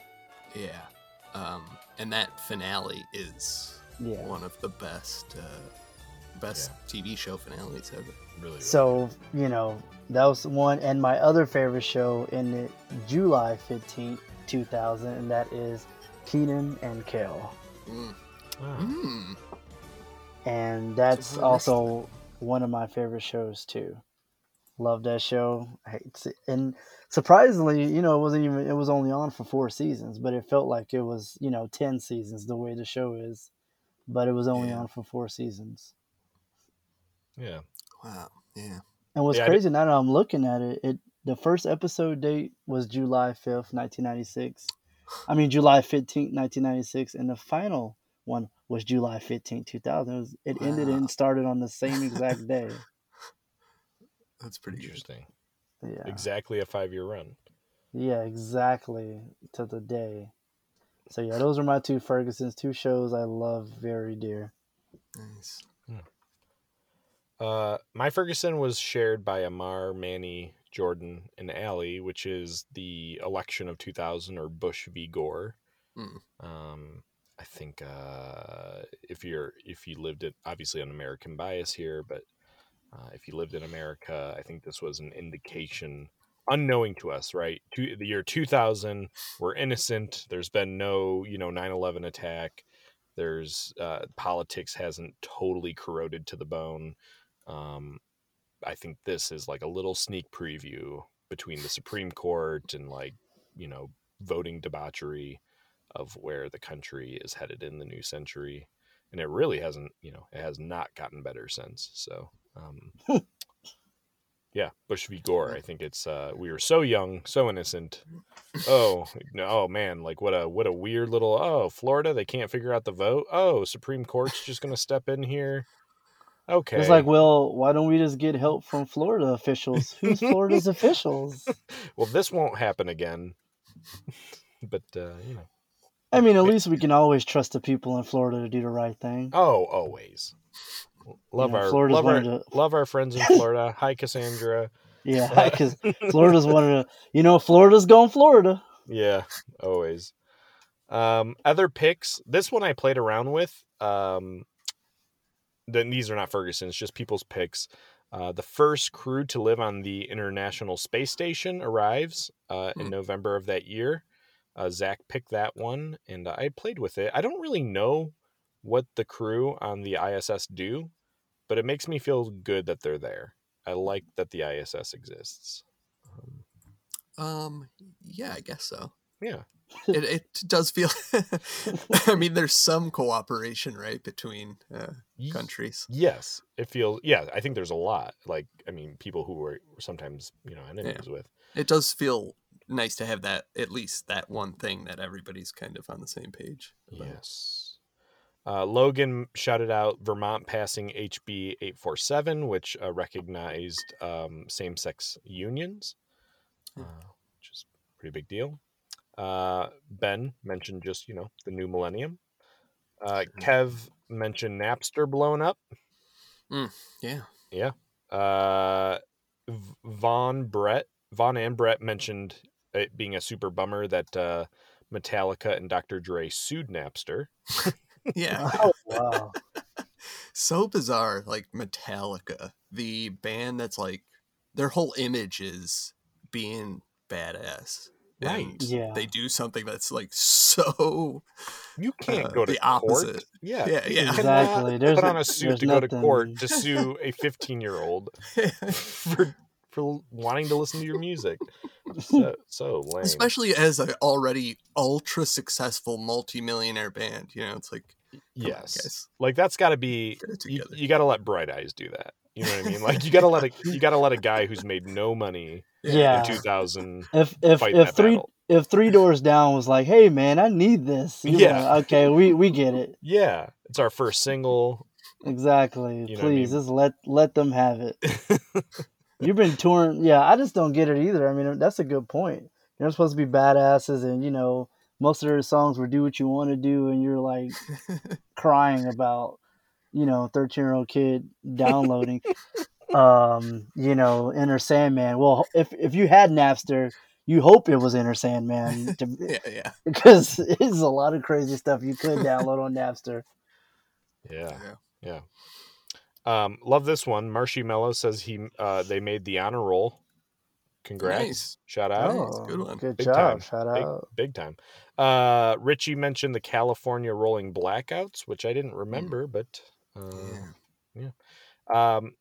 Yeah. Um, and that finale is Yeah. one of the best uh, best TV show finales ever. really. really So you know that was one, and my other favorite show ended July fifteenth, two thousand, and that is Keenan and Kel, Mm. good. Mm. and that's So also one of my favorite shows too. Love that show. I and surprisingly, you know, it wasn't even it was only on for four seasons, but it felt like it was you know ten seasons the way the show is, but it was only Yeah. on for four seasons. Yeah. Wow. Yeah. And what's Yeah, crazy now that I'm looking at it, it the first episode date was July 5th, 1996. I mean July 15th, 1996, and the final one was July 15th, 2000. It, was, it ended and started on the same exact day. That's pretty good. Interesting. Yeah. Exactly a five year run. Yeah, exactly to the day. So yeah, those are my two Fergusons, two shows I love very dear. Nice. Hmm. Uh, my Ferguson was shared by Amar, Manny, Jordan, and Allie, which is the election of 2000 or Bush v. Gore. Hmm. Um, I think uh, if you're if you lived it, obviously an American bias here, but uh, if you lived in America, I think this was an indication, unknowing to us, right? To the year 2000, we're innocent. There's been no, you know, 9/11 attack. There's uh, politics hasn't totally corroded to the bone. Um, I think this is like a little sneak preview between the Supreme Court and like you know voting debauchery of where the country is headed in the new century, and it really hasn't you know it has not gotten better since. So. Um, Yeah, Bush v. Gore. I think it's uh, we were so young, so innocent. Oh, no, oh man, like what a what a weird little oh Florida. They can't figure out the vote. Oh, Supreme Court's just gonna step in here. Okay, It's like, well, why don't we just get help from Florida officials? Who's Florida's officials? well, this won't happen again. but uh, you know, I mean, at least we can always trust the people in Florida to do the right thing. oh, always love Yeah, our Florida's love our the- love our friends in Florida. Hi, Cassandra. Yeah, because Florida's one of the, you know, Florida's going Florida. Yeah, always. Um, other picks. This one I played around with. Um, then these are not Ferguson's, just people's picks. Uh, the first crew to live on the International Space Station arrives uh, in Hmm. November of that year. Uh, Zach picked that one, and I played with it. I don't really know what the crew on the ISS do, but it makes me feel good that they're there. I like that the ISS exists. Um, Um, yeah, I guess so. yeah, It, it does feel. I mean, there's some cooperation, right, between uh, countries. Yes, it feels. Yeah, I think there's a lot. Like, I mean, people who were sometimes you know enemies with. It does feel nice to have that at least that one thing that everybody's kind of on the same page. about. Yes. Uh, Logan shouted out Vermont passing HB 847, which uh, recognized um, same sex unions, uh, which is a pretty big deal. Uh, ben mentioned just, you know, the new millennium. Uh, Kev mentioned Napster blown up. Yeah. Yeah. Uh, Von Brett, Von and Brett mentioned it being a super bummer that uh, Metallica and Dr. Dre sued Napster. Yeah. Oh wow. so bizarre. Like Metallica, the band that's like their whole image is being badass. Right. And Yeah. They do something that's like so. You can't Uh, go to the court. opposite. Yeah, Yeah, yeah. cannot Exactly. There's put a- on a suit there's to go to court to sue a 15 year old for for wanting to listen to your music. So so lame. Especially as an already ultra successful multimillionaire band. You know, it's like, come on, yes, like that's got to be you, you got to let Bright Eyes do that. You know what I mean? Like you got to let a you got to let a guy who's made no money Yeah. in 2000. If if if three battle. if three doors down was like, hey man, I need this. you're Yeah. like, okay, we we get it. Yeah, it's our first single. Exactly. You know what I Please, mean? just let let them have it. You've been touring. Yeah, I just don't get it either. I mean, that's a good point. You're supposed to be badasses, and you know, most of their songs were "Do What You Want to Do," and you're like crying about, you know, thirteen year old kid downloading, um, you know, Enter Sandman. Well, if if you had Napster, you hope it was Enter Sandman, to, yeah, yeah. because it's a lot of crazy stuff you could download on Napster. Yeah. Yeah. Yeah. Um, love this one. Marshy Mello says he uh, they made the honor roll. Congrats. Nice. Shout out. Oh, good one. Good Big job. time. Shout out. big time. Uh, Richie mentioned the California rolling blackouts, which I didn't remember, but uh, Yeah. um,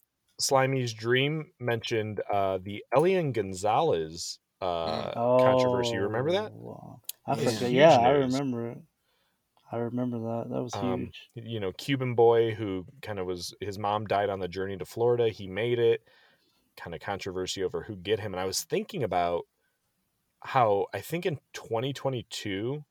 Slimy's Dream mentioned uh, the Elian Gonzalez uh, controversy. You remember that? Oh, I Yeah. forget. Huge Yeah, I remember it. I remember that. That was Um, huge. you know, Cuban boy who kind of was his mom died on the journey to Florida. He made it. Kind of controversy over who get him. And I was thinking about how I think in 2022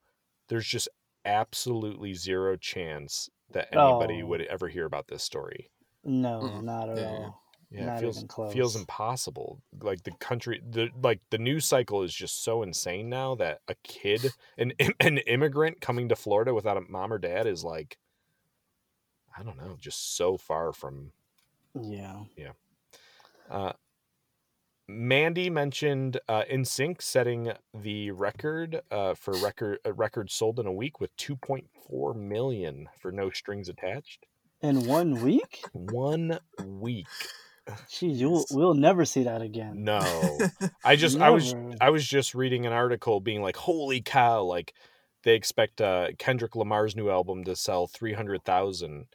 there's just absolutely zero chance that anybody Oh. would ever hear about this story. No, Mm, not at yeah, all. Yeah, Not it feels even close. feels impossible. Like the country, the like the news cycle is just so insane now that a kid, an an immigrant coming to Florida without a mom or dad is like, I don't know, just so far from. Yeah. Yeah. Uh, Mandy mentioned uh, NSYNC setting the record uh, for record uh, records sold in a week with 2.4 million for no strings attached. In one week? One week. Jeez, you'll, we'll never see that again. No, I just I was I was just reading an article being like, holy cow, like they expect uh, Kendrick Lamar's new album to sell three hundred thousand,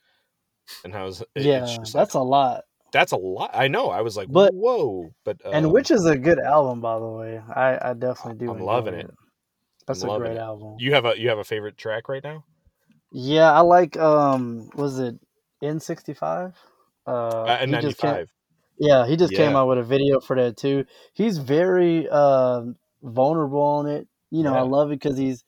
and I was it- yeah, that's like, a lot. that's a lot. I know. I was like, But- whoa, but uh, and which is a good album, by the way. I, I definitely do. I'm loving it. That's I'm a great it. album. you have a you have a favorite track right now? Yeah, I like. Um, was it N95? Uh, Uh, he just. Yeah, he just came out with a video for that too. He's very um vulnerable on it. You know, I love it because he's,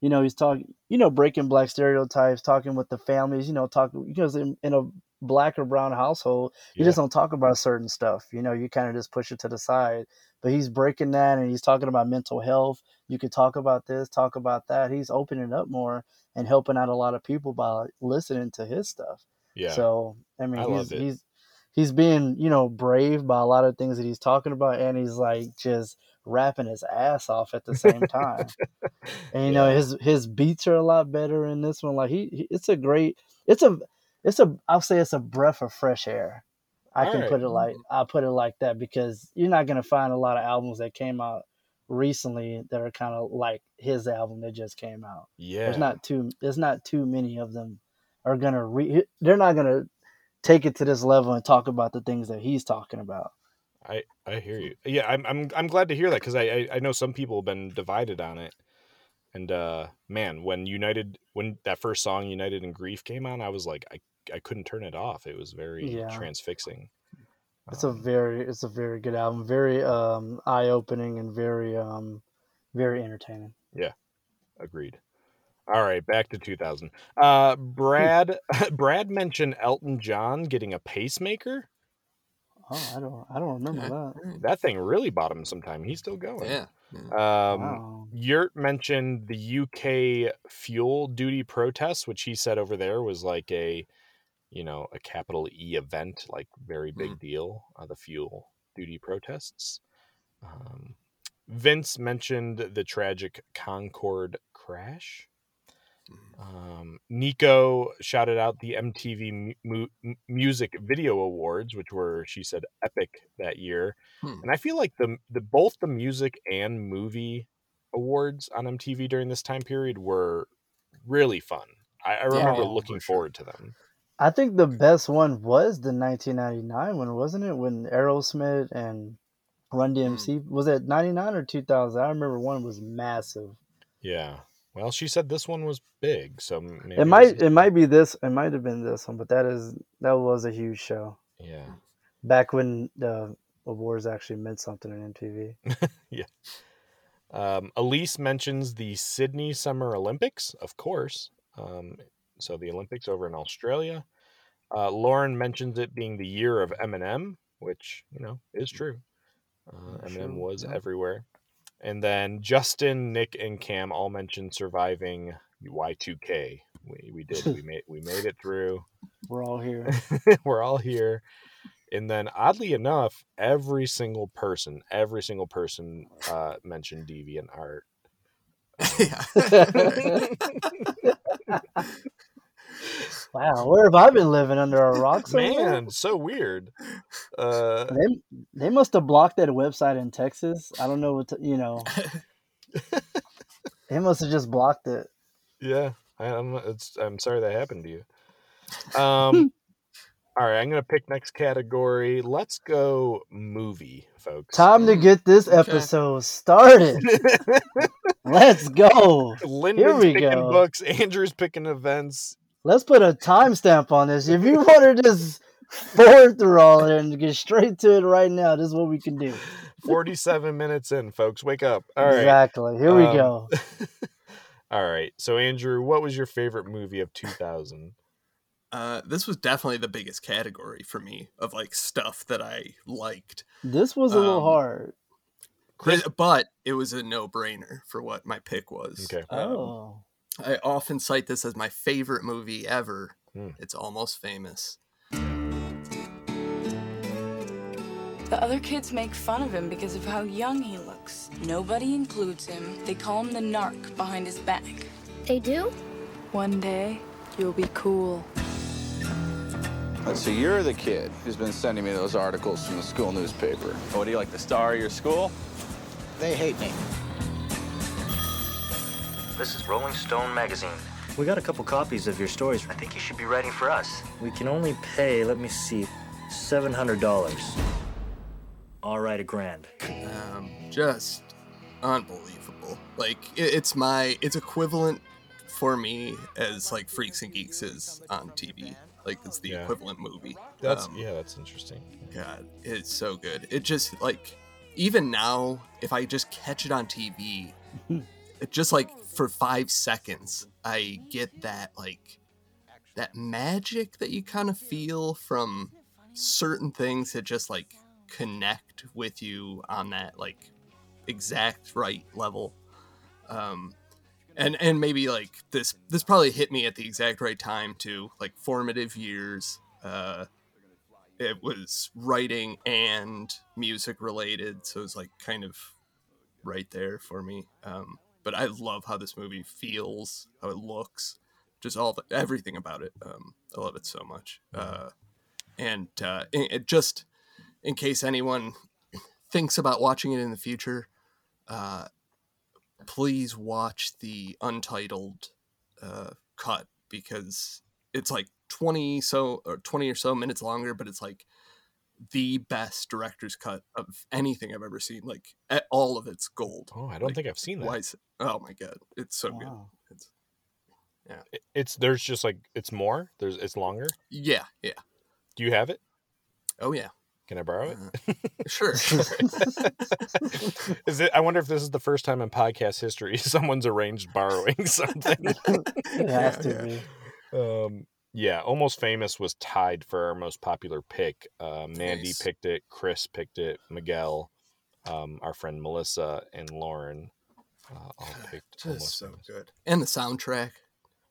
you know, he's talking, you know, breaking black stereotypes, talking with the families. You know, talking because in, in a black or brown household, you just don't talk about certain stuff. You know, you kind of just push it to the side. But he's breaking that, and he's talking about mental health. You could talk about this, talk about that. He's opening up more and helping out a lot of people by listening to his stuff. Yeah, So I mean, I he's he's he's being you know brave by a lot of things that he's talking about, and he's like just rapping his ass off at the same time. and you know his his beats are a lot better in this one. Like he, he- it's a great, it's a it's a I'll say it's a breath of fresh air. I can Alright. put it like I put it like that because you're not gonna find a lot of albums that came out recently that are kind of like his album that just came out. Yeah. There's not too there's not too many of them are gonna re they're not gonna take it to this level and talk about the things that he's talking about. I I hear you. Yeah, I'm I'm I'm glad to hear that because I, I I know some people have been divided on it, and uh man, when United when that first song United in Grief came on, I was like I I couldn't turn it off. It was very Yeah. transfixing. It's a Um, very it's a very good album, very um eye opening and very um very entertaining. Yeah. Agreed. All right, back to 2000. Uh, Brad Brad mentioned Elton John getting a pacemaker. Oh, I don't I don't remember that. That thing really bought him some time. He's still going. Yeah. yeah. Um, wow. Yurt mentioned the UK fuel duty protests, which he said over there was like a, you know, a capital E event, like very big deal. Uh, the fuel duty protests. Um, Vince mentioned the tragic Concorde crash. Um, Nico shouted out the MTV mu- mu- M- Music Video Awards, which were, she said, epic that year. Hmm. And I feel like the the both the music and movie awards on MTV during this time period were really fun. I, I remember Oh, looking for sure. forward to them. I think the best one was the 1999 one, wasn't it? When Aerosmith and Run DMC was it 99 or 2000? I remember one was massive. Yeah. Well, she said this one was big, so maybe It might it might be this. It might have been this one, but that is that was a huge show yeah. back when the awards actually meant something in MTV. Yeah. Um, Elise mentions the Sydney Summer Olympics, of course. Um, so the Olympics over in Australia. Uh, Lauren mentions it being the year of Eminem, which you know is true. Uh, Eminem was everywhere. And then Justin, Nick, and Cam all mentioned surviving Y2K. We, we did. we made we made it through. We're all here. We're all here. And then, oddly enough, every single person, every single person uh, mentioned deviant art. yeah. Wow, where have I been living under a rock? somewhere? Man, so weird. Uh, They they must have blocked that website in Texas. I don't know what to, you know. they must have just blocked it. yeah, I, I'm. It's. I'm sorry that happened to you. Um. all right, I'm gonna pick next category. Let's go movie, folks. Time to get this Okay. episode started. Let's go. Here we picking go. books. Andrew's picking events. Let's put a timestamp on this. If you want to just forward through all of it and get straight to it right now, this is what we can do. 47 minutes in, folks. Wake up. All right. Exactly. Here we Um, go. All right. So, Andrew, what was your favorite movie of 2000? Uh, this was definitely the biggest category for me of like stuff that I liked. This was a little um, hard. Chris- but it was a no-brainer for what my pick was. Okay. Um, Oh. I often cite this as my favorite movie ever. Hmm. It's almost famous. The other kids make fun of him because of how young he looks. Nobody includes him. They call him the narc behind his back. They do? One day, you'll be cool. So you're the kid who's been sending me those articles from the school newspaper. What do you like, the star of your school? They hate me. This is Rolling Stone magazine. We got a couple copies of your stories. I think you should be writing for us. We can only pay, let me see, $700. I'll a grand. Um, just unbelievable. Like it, it's my it's equivalent for me as like Freaks and Geeks is on TV. Like it's the Yeah. equivalent movie. That's Um, yeah, that's interesting. God, it's so good. It just like even now, if I just catch it on TV, it just like for five seconds, I get that like that magic that you kind of feel from certain things that just like connect with you on that like exact right level. Um and and maybe like this this probably hit me at the exact right time too, like formative years. Uh it was writing and music related, so it was like kind of right there for me. Um, but I love how this movie feels, how it looks, just all the, everything about it. Um, I love it so much. Uh, and uh, it, just in case anyone thinks about watching it in the future, uh, please watch the untitled uh, cut because it's like 20 so or 20 or so minutes longer but it's like the best director's cut of anything i've ever seen like a- all of it's gold Oh, I don't Like, think I've seen that. why is it- oh my god it's so good it's yeah It- It's there's just like it's more. There's it's longer. yeah yeah Do you have it? oh yeah Can I borrow it? Uh, sure sure is it? I wonder if this is the first time in podcast history someone's arranged borrowing something. It has to Yeah, be. um, yeah, almost famous was tied for our most popular pick. Uh, Mandy Nice. picked it, Chris picked it, Miguel, um, our friend Melissa, and Lauren uh, all picked. just so Famous. good and the soundtrack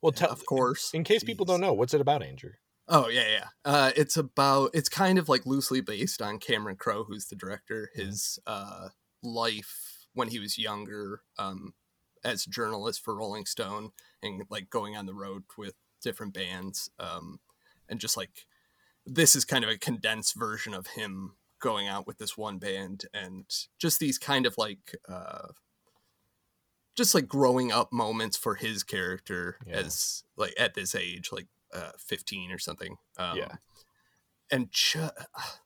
Well, yeah, of course in case people don't know, what's it about, Andrew? Oh yeah, yeah. Uh, it's about it's kind of like loosely based on Cameron Crowe, who's the director. His uh, life when he was younger, um, as a journalist for Rolling Stone, and like going on the road with different bands, um, and just like this is kind of a condensed version of him going out with this one band, and just these kind of like. Uh, just like growing up moments for his character Yeah. as like at this age like uh 15 or something um, Yeah. and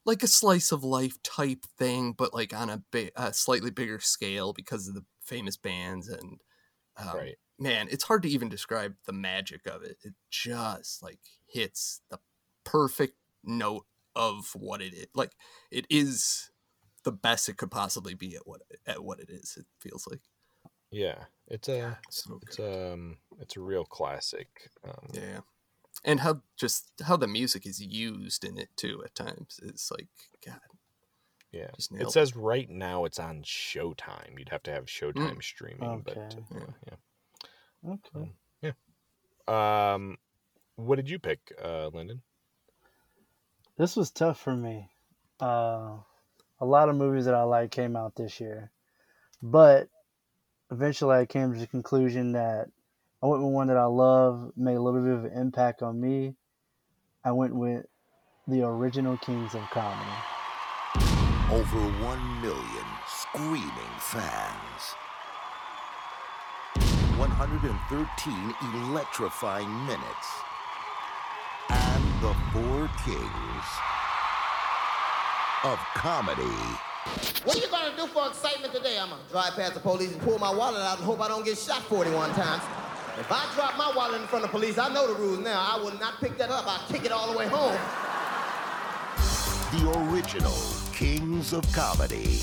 like a slice of life type thing but like on a, bi- a slightly bigger scale because of the famous bands and um, Right. Man it's hard to even describe the magic of it it just like hits the perfect note of what it is like it is the best it could possibly be at what at what it is it feels like Yeah, it's a so it's um it's a real classic. Um, Yeah. And how just how the music is used in it too at times is like God. Yeah, it nailed it. says right now it's on Showtime. You'd have to have Showtime streaming, but Okay. uh, yeah. Okay. Yeah. Um, what did you pick, uh, Lyndon? This was tough for me. Uh, a lot of movies that I like came out this year, but eventually I came to the conclusion that I went with one that I love, made a little bit of an impact on me. I went with the original Kings of Comedy. Over 1 million screaming fans. 113 electrifying minutes. And the four kings of comedy. What are you gonna do for excitement today? I'm gonna drive past the police and pull my wallet out and hope I don't get shot 41 times. If I drop my wallet in front of the police, I know the rules now. I will not pick that up. I'll kick it all the way home. The original kings of comedy.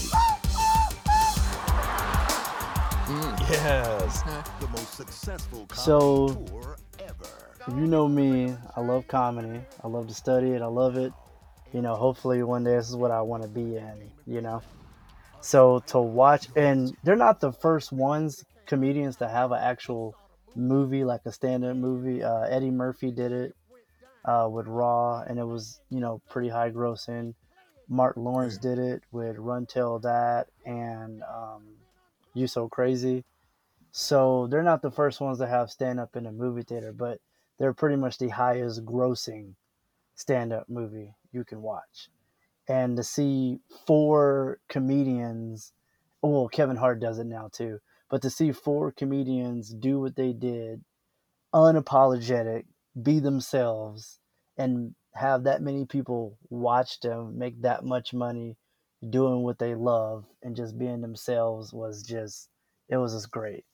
Yes. The most successful comedy So, tour ever. you know me, I love comedy. I love to study it. I love it. You know, hopefully one day this is what I want to be in, you know? So to watch, and they're not the first ones, comedians, to have an actual movie, like a stand up movie. Uh, Eddie Murphy did it uh, with Raw, and it was, you know, pretty high grossing. Mark Lawrence did it with Runteldat and um, You So Crazy. So they're not the first ones to have stand up in a movie theater, but they're pretty much the highest grossing stand up movie you can watch. And to see four comedians, well, Kevin Hart does it now too, but to see four comedians do what they did, unapologetic, be themselves, and have that many people watch them make that much money doing what they love and just being themselves was just, it was just great.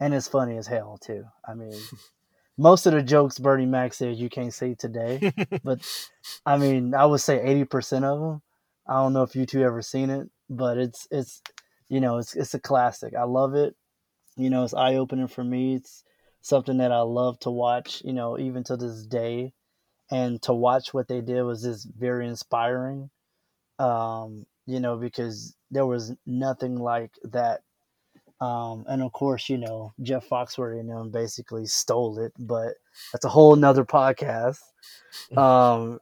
And it's funny as hell too. I mean, most of the jokes Bernie Mac said you can't say today, but I mean, I would say eighty percent of them. I don't know if you two ever seen it, but it's it's you know it's it's a classic. I love it. You know, it's eye opening for me. It's something that I love to watch. You know, even to this day, and to watch what they did was just very inspiring. Um, you know, because there was nothing like that um, and of course, you know, Jeff Foxworthy and them basically stole it, but that's a whole nother podcast. Um,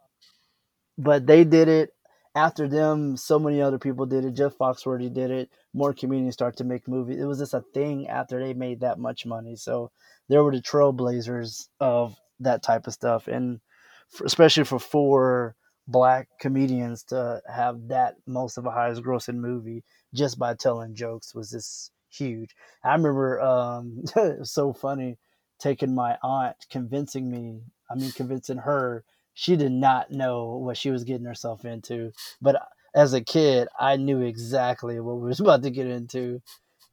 but they did it after them. So many other people did it. Jeff Foxworthy did it. More comedians start to make movies. It was just a thing after they made that much money. So they were the trailblazers of that type of stuff. And for, especially for four black comedians to have that most of a highest grossing movie just by telling jokes was just huge. I remember um, so funny taking my aunt, convincing me. I mean, convincing her. She did not know what she was getting herself into, but as a kid, I knew exactly what we was about to get into,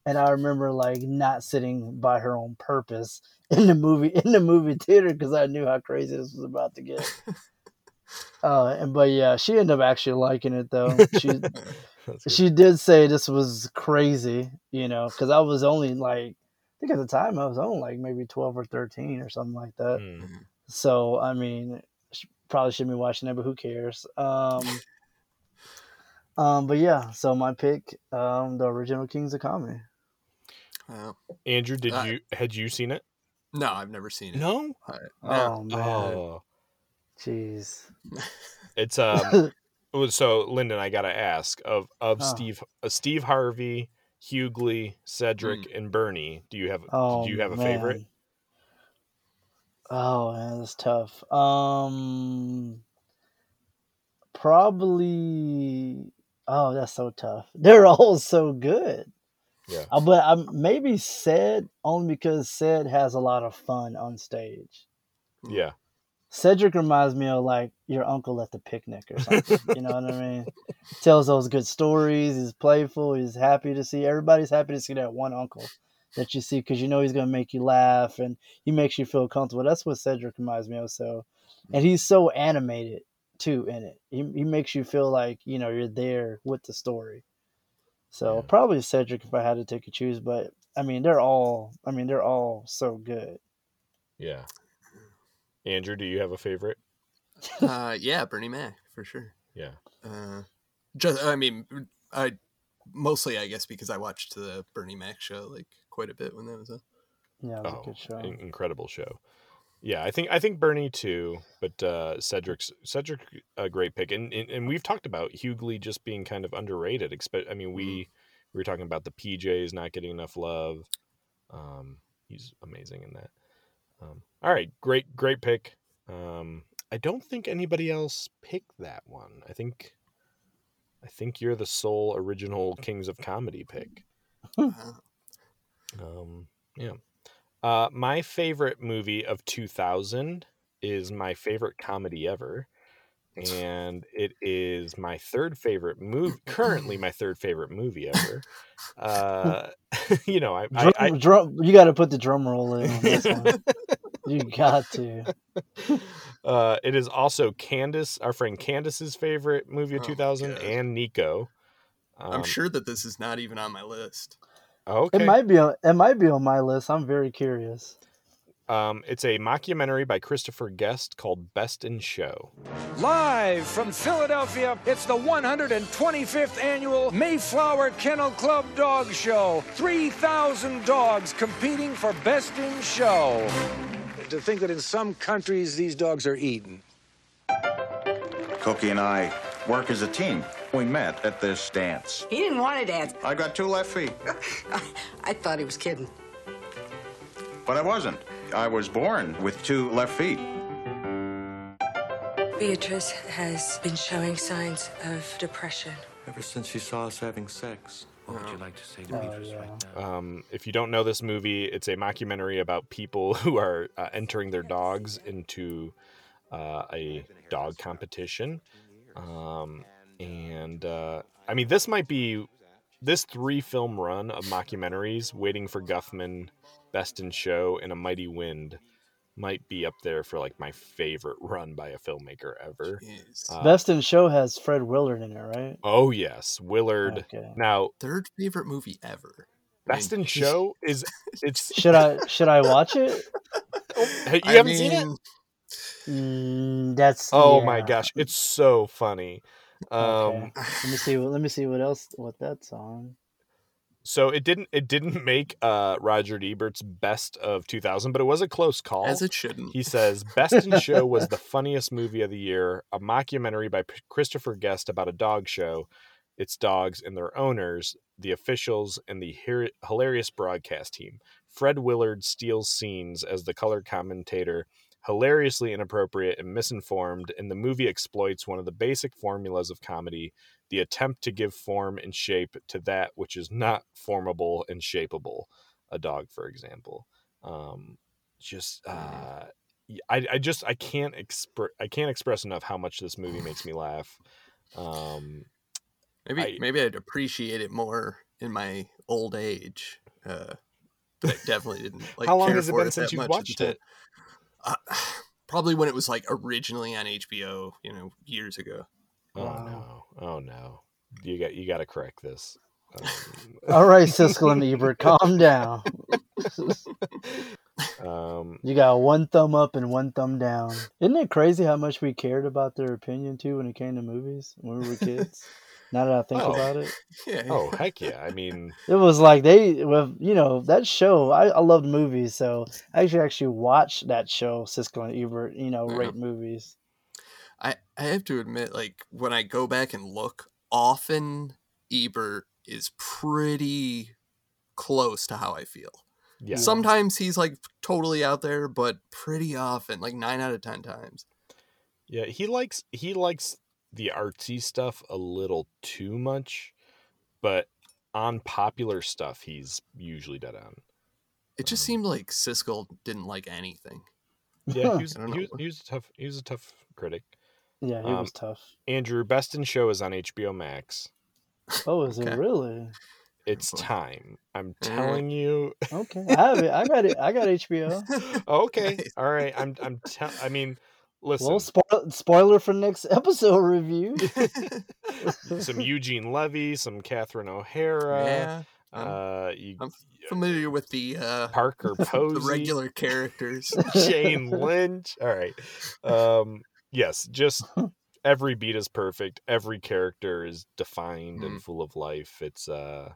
and I remember like not sitting by her on purpose in the movie in the movie theater because I knew how crazy this was about to get. Uh, and but yeah, she ended up actually liking it though. She she did say this was crazy, you know, because I was only like I think at the time I was only like maybe twelve or thirteen or something like that. Mm. So I mean, she probably shouldn't be watching it, but who cares? Um, um, but yeah, so my pick, um, the original Kings of Comedy. Wow. Andrew, did Uh, you had you seen it? No, I've never seen it. No. I- Oh man, Oh, jeez. it's um. so Lyndon, I gotta ask of of Oh. Steve uh, Steve Harvey, Hughley, Cedric, and Bernie. Do you have Oh, do you have a favorite? Oh man, that's tough. Um, probably. Oh, that's so tough. They're all so good. Yeah. Uh, but um, maybe Ced only because Ced has a lot of fun on stage. Yeah. Cedric reminds me of like your uncle at the picnic or something. you know what I mean? Tells those good stories. He's playful. He's happy to see. Everybody's happy to see that one uncle that you see because you know he's gonna make you laugh and he makes you feel comfortable. That's what Cedric reminds me of. So, and he's so animated too in it. He he makes you feel like you know you're there with the story. So probably Cedric if I had to take a choose, but I mean they're all. I mean they're all so good. Yeah. Andrew, do you have a favorite? uh, yeah, Bernie Mac for sure. Yeah. Uh, just I mean, I mostly I guess because I watched the Bernie Mac show like quite a bit when that was up. Yeah, it was Oh, a good show. in- incredible show. Yeah, I think I think Bernie too, but uh, Cedric's Cedric a great pick, and, and and we've talked about Hughley just being kind of underrated. Expe- I mean, we we were talking about the PJs not getting enough love. Um, he's amazing in that. Um, all right, great great pick. Um, I don't think anybody else picked that one. I think I think you're the sole original Kings of Comedy pick. Um, yeah. Uh, my favorite movie of 2000 is my favorite comedy ever. And it is my third favorite movie, currently my third favorite movie ever. Uh, you know, I, I, Drum, I drum, you got to put the drum roll in on this one. you got to. uh, it is also Candace, our friend Candace's favorite movie of Oh, 2000, God. and Nico. I'm Um, sure that this is not even on my list. Okay. It might be on. It might be on my list. I'm very curious. Um, it's a mockumentary by Christopher Guest called Best in Show. Live from Philadelphia, it's the 125th annual Mayflower Kennel Club Dog Show. 3,000 dogs competing for Best in Show. To think that in some countries these dogs are eaten. Cookie and I work as a team. We met at this dance. He didn't want to dance. I got two left feet, I thought he was kidding. but I wasn't. I was born with two left feet. Beatrice has been showing signs of depression. Ever since she saw us having sex. What would you like to say to Beatrice right now? Um, if you don't know this movie, it's a mockumentary about people who are uh, entering their dogs into uh, a dog competition. Um, and uh, I mean, this might be this three film run of mockumentaries, Waiting for Guffman, Best in Show, and A Mighty Wind, might be up there for like my favorite run by a filmmaker ever. Uh, Best in Show has Fred Willard in it, right? oh yes, Willard. Okay. Now, Third favorite movie ever. Best in Show is it's Should I should I watch it? Hey, you I haven't seen it? Mm, that's Oh my gosh, it's so funny. Um, Okay. let me see. what- Let me see what else. What that's on. So it didn't it didn't make uh, Roger Ebert's best of 2000, but it was a close call. As it shouldn't. He says Best in Show was the funniest movie of the year, a mockumentary by Christopher Guest about a dog show, its dogs and their owners, the officials, and the hi- hilarious broadcast team. Fred Willard steals scenes as the color commentator, hilariously inappropriate and misinformed, and the movie exploits one of the basic formulas of comedy the attempt to give form and shape to that which is not formable and shapeable. A dog, for example. Um, just uh, y- I, I just I can't express I can't express enough how much this movie makes me laugh. Um, Maybe I- maybe I'd appreciate it more in my old age. Uh, but I definitely didn't. Like, How long has it been since much at the watched it? Uh, probably when it was like originally on HBO, you know, years ago. Oh no! Oh no! You got you got to correct this. Um, All right, Siskel and Ebert, calm down. um, You got one thumb up and one thumb down. Isn't it crazy how much we cared about their opinion too when it came to movies when we were kids? now that I think Oh. about it, Yeah. oh heck yeah! I mean, it was like they, well, you know, that show. I, I loved movies, so I actually actually watched that show, Siskel and Ebert. You know, Yeah. rate movies. I I have to admit, like when I go back and look, often Ebert is pretty close to how I feel. Yeah. Sometimes he's like totally out there, but pretty often, like nine out of ten times. yeah, he likes he likes the artsy stuff a little too much, but on popular stuff, he's usually dead on. It just um seemed like Siskel didn't like anything. Yeah, he was, he was, he was a tough he was a tough critic. Yeah, he Um, was tough. Andrew, Best in Show is on HBO Max. Oh, is okay. it really? It's time. I'm telling you. Okay, I have it. I got it. I got HBO. okay, all right. I'm I'm. Te- I mean, listen. Well, spoil- spoiler for next episode review. some Eugene Levy, some Catherine O'Hara. Yeah, I'm- Uh, you, I'm familiar with the uh, Parker Posey, the regular characters. Jane Lynch. All right. Um, yes, just every beat is perfect. Every character is defined and full of life. It's uh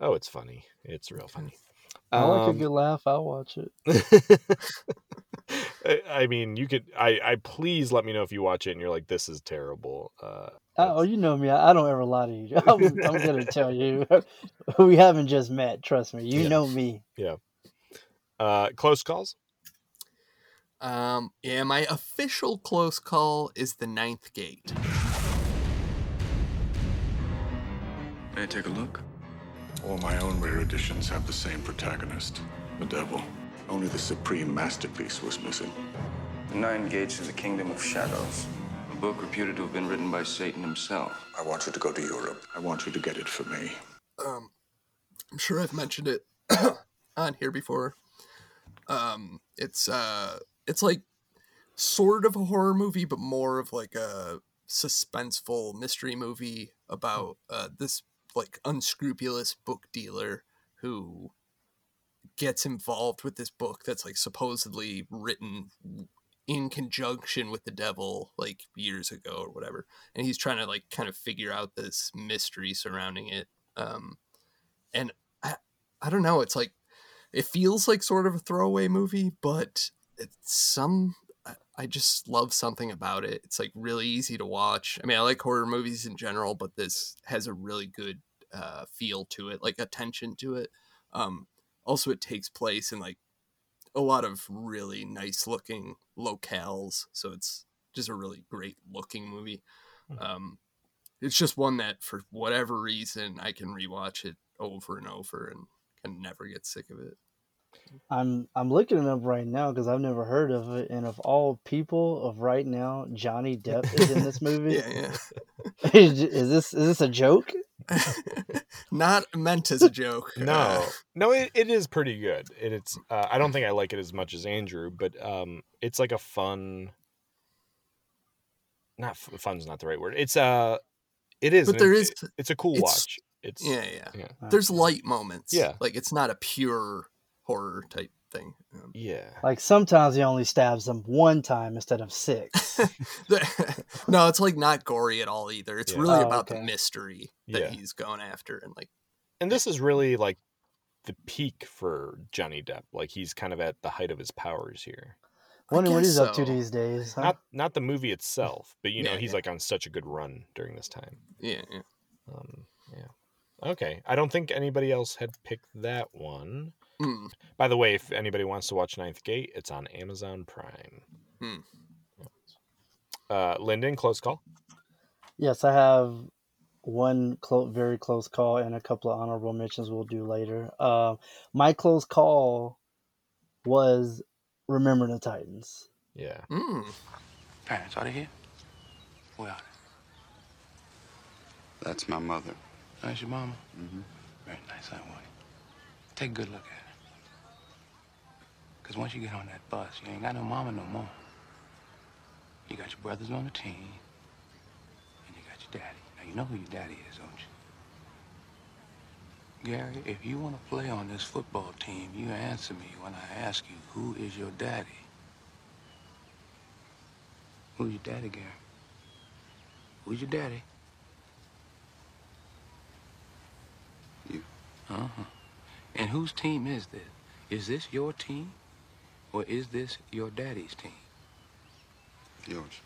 oh, it's funny. It's real funny. I like a Um, good laugh. I'll watch it. I- I mean, you could. I, I please let me know if you watch it and you're like, this is terrible. Uh, Oh, you know me. I, I don't ever lie to you. I'm, I'm gonna tell you. we haven't just met. Trust me. You Yeah. know me. yeah. Uh, close calls. Um, yeah, my official close call is the ninth gate. May I take a look? All my own rare editions have the same protagonist, the devil. Only the supreme masterpiece was missing. The Nine Gates of the Kingdom of Shadows. A book reputed to have been written by Satan himself. I want you to go to Europe. I want you to get it for me. Um, I'm sure I've mentioned it on here before. Um, it's uh, it's like sort of a horror movie, but more of like a suspenseful mystery movie about uh, this like unscrupulous book dealer who gets involved with this book that's like supposedly written in conjunction with the devil like years ago or whatever. And he's trying to like kind of figure out this mystery surrounding it. Um and i i don't know it's like it feels like sort of a throwaway movie but it's some I- just love something about it. It's like really easy to watch. I mean, I like horror movies in general, but this has a really good uh, feel to it, like attention to it. Um, also, it takes place in like a lot of really nice looking locales, so it's just a really great looking movie. Um, it's just one that, for whatever reason, I can rewatch it over and over and can never get sick of it. I'm I'm looking it up right now because I've never heard of it. And of all people of right now, Johnny Depp is in this movie. Yeah, yeah. is, is this is this a joke? Not meant as a joke. No, Uh, no, it, it is pretty good. It, it's uh, I don't think I like it as much as Andrew, but um, it's like a fun. Not f- fun's not the right word. It's uh, it is. But and there it- is- It's a cool it's- watch. It's yeah, yeah, yeah. There's light moments. Yeah. like it's not a pure horror type thing. Um, Yeah. Like sometimes he only stabs them one time instead of six. no, it's like not gory at all either. It's Yeah. really Oh, about okay. the mystery that Yeah. he's going after, and like And this is really like the peak for Johnny Depp. Like he's kind of at the height of his powers here. Wonder what guess he's up to these days. Huh? Not not the movie itself, but you know Yeah, he's yeah. like on such a good run during this time. yeah, yeah. Um, yeah. Okay. I don't think anybody else had picked that one. Mm. By the way, if anybody wants to watch Ninth Gate, it's on Amazon Prime. Hmm. Uh, Lyndon, close call. Yes, I have one clo- very close call and a couple of honorable mentions we'll do later. Uh, my close call was Remember the Titans. Yeah. Mm. Parents, are they here? Where are they? That's my mother. That's your mama? Mm-hmm. Very nice, I want Take a good look at her. Because once you get on that bus, you ain't got no mama no more. You got your brothers on the team, and you got your daddy. Now, you know who your daddy is, don't you? Gary, if you want to play on this football team, you answer me when I ask you, who is your daddy? Who's your daddy, Gary? Who's your daddy? You. Uh-huh. And whose team is this? Is this your team? Or is this your daddy's team? Yours.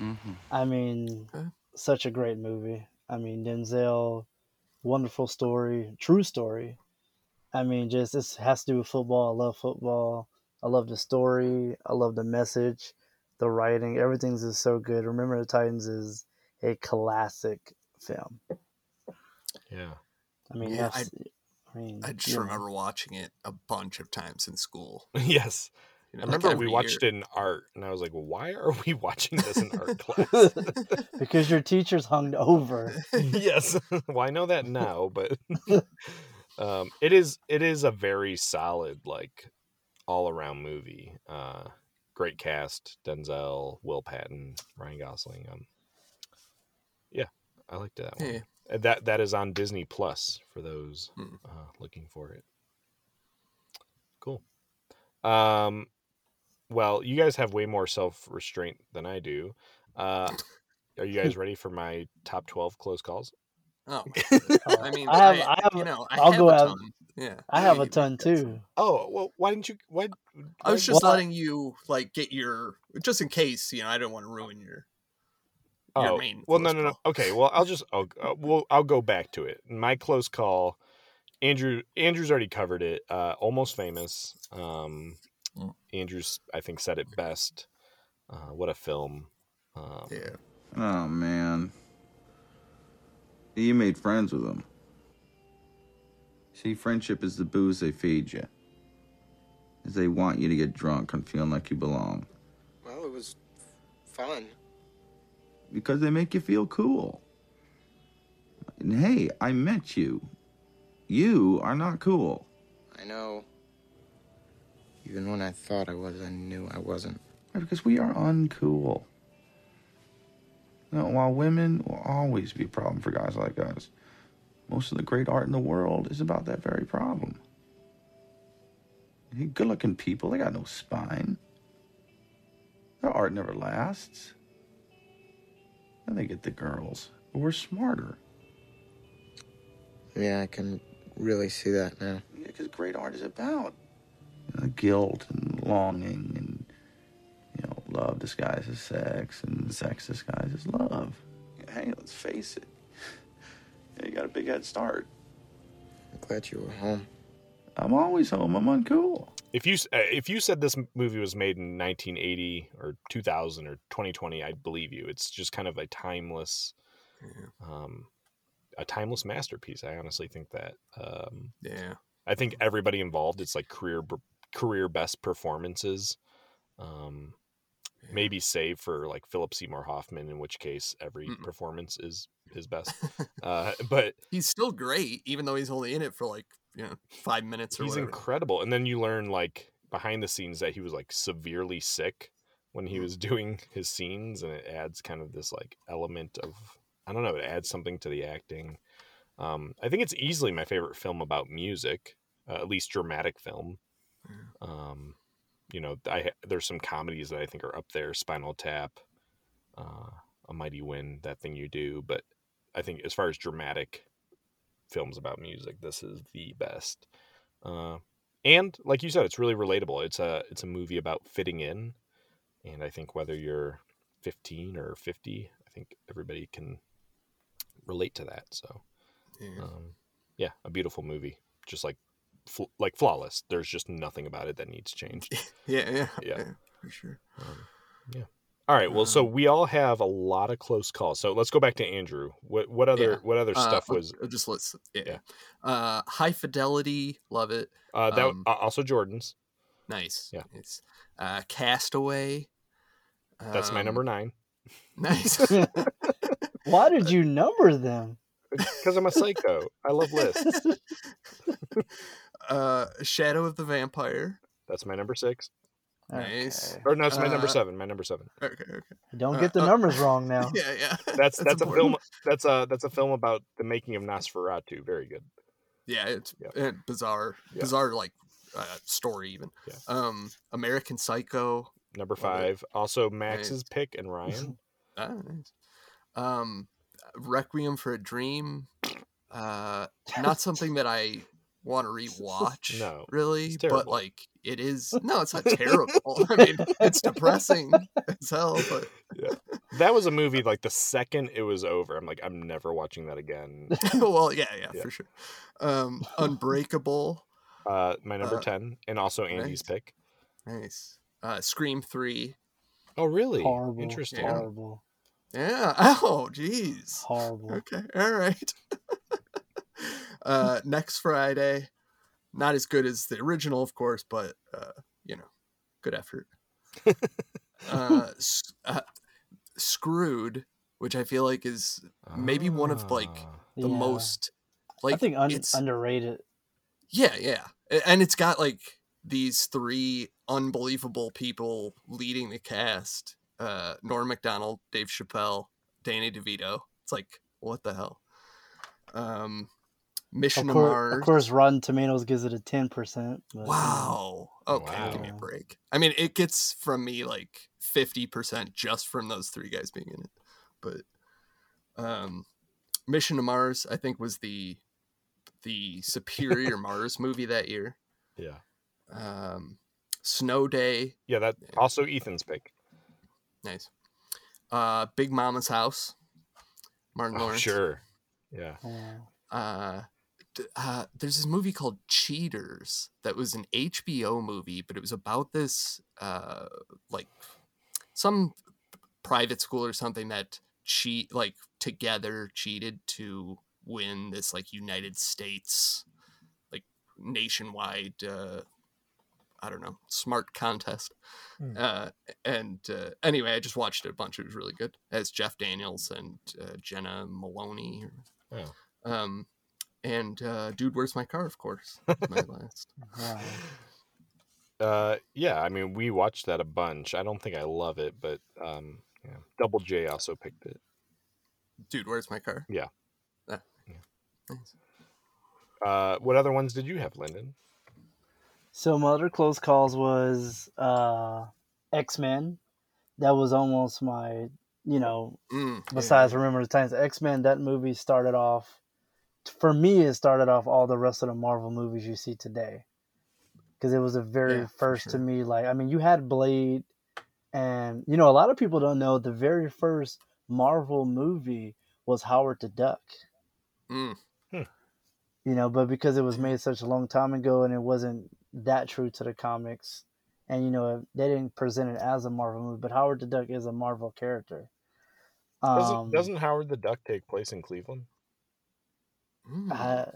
Mm-hmm. I mean, such a great movie. I mean, Denzel, wonderful story, true story. I mean, just this has to do with football. I love football. I love the story. I love the message, the writing. Everything's is so good. Remember the Titans is a classic film. Yeah. I mean, Yeah, that's, I, mean, I just you know. remember watching it a bunch of times in school. yes. You know, I like remember we watched year. it in art, and I was like, "Why are we watching this in art class?" because your teacher's hung over. yes, well, I know that now, but um, it is it is a very solid, like all around movie. Uh, great cast: Denzel, Will Patton, Ryan Gosling. Um, yeah, I liked that one. Yeah. Uh, That that is on Disney Plus for those Hmm. uh, looking for it. Cool. Um, well, you guys have way more self restraint than I do. Uh, are you guys ready for my top twelve close calls? Oh, I mean, I have, I- I, have, you know, I I'll have go a out. ton. Yeah, I I have a ton too. Oh well, why didn't you? Why? I was just Well, letting you like get your just in case you know I don't want to ruin your your Oh main well, no, close no, no. Okay, well, I'll just I'll uh, well I'll go back to it. My close call. Andrew Andrew's already covered it. Uh, almost famous. Um. Andrew's I think said it best. Uh, what a film. Um, yeah. Oh man. You made friends with them. See, friendship is the booze they feed you. Is they want you to get drunk and feeling like you belong. Well, it was fun. Because they make you feel cool. And hey, I met you. You are not cool. I know. Even when I thought I was, I knew I wasn't. Right, Because we are uncool. Now, while women will always be a problem for guys like us, most of the great art in the world is about that very problem. Good looking people, they got no spine. Their art never lasts. And they get the girls. But we're smarter. Yeah, I can really see that now. Yeah, because great art is about uh, guilt and longing and, you know, love disguises sex and sex disguises love. Hey, let's face it. You got a big head start. I'm glad you were home. I'm always home. I'm uncool. If you uh, if you said this movie was made in 1980 or 2000 or 2020, I'd believe you. It's just kind of a timeless, um, a timeless masterpiece. I honestly think that. Um, Yeah. I think everybody involved. It's like career b- career best performances. Um, maybe save for like Philip Seymour Hoffman, in which case every performance is his best. uh, but He's still great, even though he's only in it for like you know five minutes or he's whatever. incredible. And then you learn like behind the scenes that he was like severely sick when he was doing his scenes, and it adds kind of this like element of I don't know, it adds something to the acting. Um, I think it's easily my favorite film about music, uh, at least dramatic film. Um, you know, I there's some comedies that I think are up there, Spinal Tap, uh, A Mighty Wind, That Thing You Do, but I think as far as dramatic films about music, this is the best. Uh, and like you said, it's really relatable. It's a it's a movie about fitting in, and I think whether you're 15 or 50, I think everybody can relate to that. So, Yeah. um, yeah, a beautiful movie, just like fl- like flawless. There's just nothing about it that needs changed. yeah, yeah, yeah, yeah, for sure. Um, yeah. All right. Well, so we all have a lot of close calls. So let's go back to Andrew. What what other Yeah. what other Uh, stuff I'll- was? Just let's yeah. Uh, high fidelity, love it. Uh, that Um, uh, also Jordan's. nice. Yeah. Nice. Uh, Castaway. That's my um, number nine. Nice. Why did you number them? Because I'm a psycho. I love lists. Uh, Shadow of the Vampire. That's my number six. Nice. Or no, it's my number Uh, seven. My number seven. Okay, okay. Don't Uh, get the uh, numbers wrong now. Yeah, yeah. That's that's, a film. That's a that's a film about the making of Nosferatu. Very good. Yeah, it's Yeah. uh, bizarre, Yeah. bizarre like uh, story even. Yeah. Um, American Psycho. Number Love it. five. Also Max's Nice. pick and Ryan. Ah, nice. Um, Requiem for a Dream. Uh, not something that I want to rewatch. No, really, but like it is. No, it's not terrible. I mean, it's depressing as hell, but yeah. That was a movie like the second it was over. I'm like, I'm never watching that again. well, yeah, yeah, Yeah. for sure. Um, Unbreakable. Uh, my number Uh, ten, and also Andy's nice. pick. Nice. Uh, Scream Three. Oh, really? Horrible. Interesting. Horrible. Yeah. Oh, jeez. Horrible. Okay. All right. Uh, next Friday. Not as good as the original, of course, but uh, you know, good effort. uh, uh, Screwed, which I feel like is maybe one of like the Yeah. most like I think un- it's underrated. yeah, yeah. And it's got like these three unbelievable people leading the cast. Uh Norm MacDonald, Dave Chappelle, Danny DeVito. It's like, what the hell? Um Mission Of to course, Mars. of course, Rotten Tomatoes gives it a ten percent. Wow. Okay, give me a break. I mean, it gets from me like 50% just from those three guys being in it. But um Mission to Mars I think was the the superior Mars movie that year. Yeah. Um Snow Day, Yeah. That also Ethan's pick. nice. Uh Big Mama's House. Martin Oh, Lawrence. sure. Yeah. uh, d- uh, there's this movie called Cheaters that was an HBO movie, but it was about this uh, like some private school or something that cheat like together cheated to win this like United States like nationwide uh, I don't know smart contest. Hmm. Uh, and uh, anyway, I just watched it a bunch. It was really good. As Jeff Daniels and uh, Jenna Maloney. Oh. Um, and uh, dude, where's my car? Of course, my last. Wow. Uh, yeah. I mean, we watched that a bunch. I don't think I love it, but um, yeah. Double J also picked it. Dude, where's my car? Yeah. Ah, nice. Uh, what other ones did you have, Lyndon? So my other close calls was uh, X Men. That was almost my, you know, Mm, besides Remember the times X Men. That movie started off. For me, it started off all the rest of the Marvel movies you see today, because it was the very Yeah, for first to me. Like, I mean, you had Blade, and you know, a lot of people don't know the very first Marvel movie was Howard the Duck. Mm, you know, but because it was made such a long time ago and it wasn't that true to the comics, and you know, they didn't present it as a Marvel movie, but Howard the Duck is a Marvel character. Doesn't, Um, doesn't Howard the Duck take place in Cleveland? Mm. I,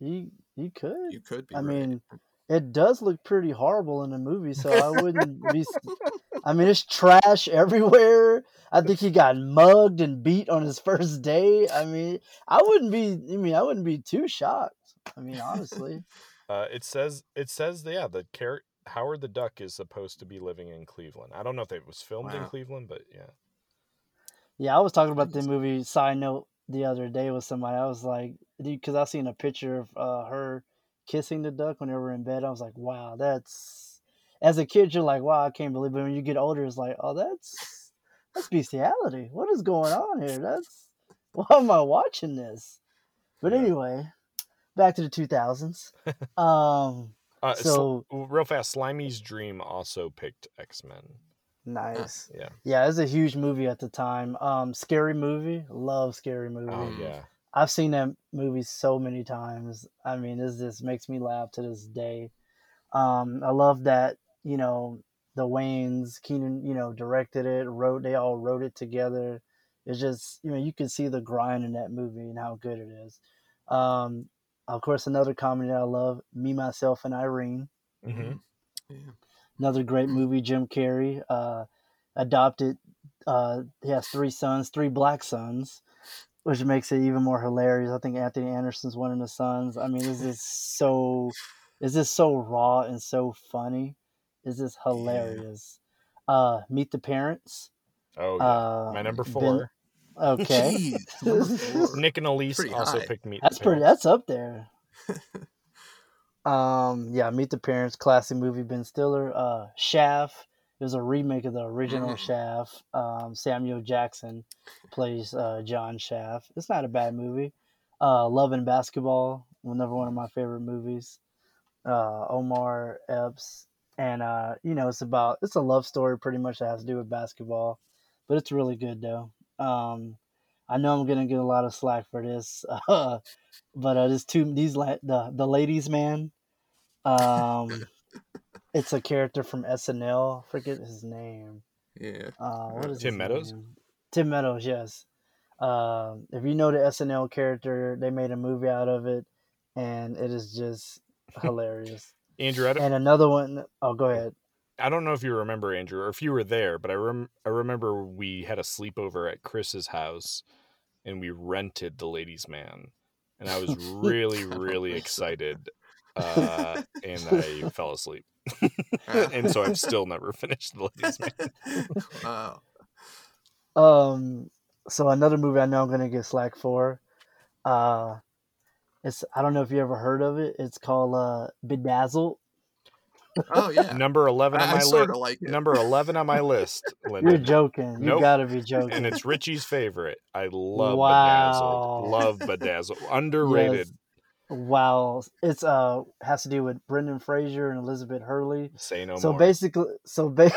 you you could. you could be. I right. mean, it does look pretty horrible in the movie, so I wouldn't be. I mean, it's trash everywhere. I think he got mugged and beat on his first day. I mean, I wouldn't be. I mean, I wouldn't be too shocked. I mean, honestly. Uh, it says it says yeah the char- Howard the Duck is supposed to be living in Cleveland. I don't know if it was filmed in Cleveland, but yeah. Yeah, I was talking about the movie. Side note: the other day with somebody, I was like, because I seen a picture of uh, her kissing the duck when they were in bed. I was like, wow, that's. As a kid, you're like, wow, I can't believe it. When you get older, it's like, oh, that's that's bestiality. What is going on here? That's why am I watching this? But anyway, back to the 2000s. Um, Uh, so real fast, Slimy's Dream also picked X Men. Nice. Yeah. Yeah, it was a huge movie at the time. Um, scary movie. Love scary movie. Oh yeah. I've seen that movie so many times. I mean, this just makes me laugh to this day. Um, I love that, you know, the Wayans, Keenan, you know, directed it, wrote. They all wrote it together. It's just you know you can see the grind in that movie and how good it is. Um, of course, another comedy that I love, Me, Myself, and Irene. Mm-hmm. Another great movie, Jim Carrey. Uh, adopted. Uh, he has three sons, three black sons, which makes it even more hilarious. I think Anthony Anderson's one of the sons. I mean, this is so, this is so raw and so funny. Is this is hilarious. Uh, Meet the Parents. Oh, yeah. Uh, my number Ben- four. Okay. Jeez, number four. Nick and Elise Pretty also high. picked Meet That's the pretty. Parents. That's up there. um, yeah, Meet the Parents, classic movie. Ben Stiller. Uh, Shaft. It was a remake of the original Mm. Shaft. Um, Samuel Jackson plays uh, John Shaft. It's not a bad movie. Uh, Love and Basketball. Another one of my favorite movies. Uh, Omar Epps, and uh, you know, it's about it's a love story pretty much that has to do with basketball, but it's really good though. Um, I know I'm gonna get a lot of slack for this, uh, but uh, this two these la- the the ladies man, um, it's a character from SNL. Forget his name. Yeah. Uh, what is Tim Meadows? name? Tim Meadows, yes. Um, if you know the SNL character, they made a movie out of it, and it is just hilarious. Andrew, I don't, and another one, oh, go ahead. I don't know if you remember Andrew or if you were there, but I rem- I remember we had a sleepover at Chris's house and we rented The Ladies Man. And I was really, really excited. Uh, and I fell asleep. and so I've still never finished The Ladies Man. Wow. Um, so another movie I know I'm gonna get slack for. Uh, it's I don't know if you ever heard of it. It's called uh, Bedazzled. Oh yeah. Number 11 on I- I my sorta list. like. Number 11 on my list. You're Lyndon. joking. You Nope. gotta be joking. And it's Richie's favorite. I love Wow. Bedazzled. Love Bedazzled. Underrated. Yes. Wow, it's uh has to do with Brendan Fraser and Elizabeth Hurley. Say no so more. basically, so ba-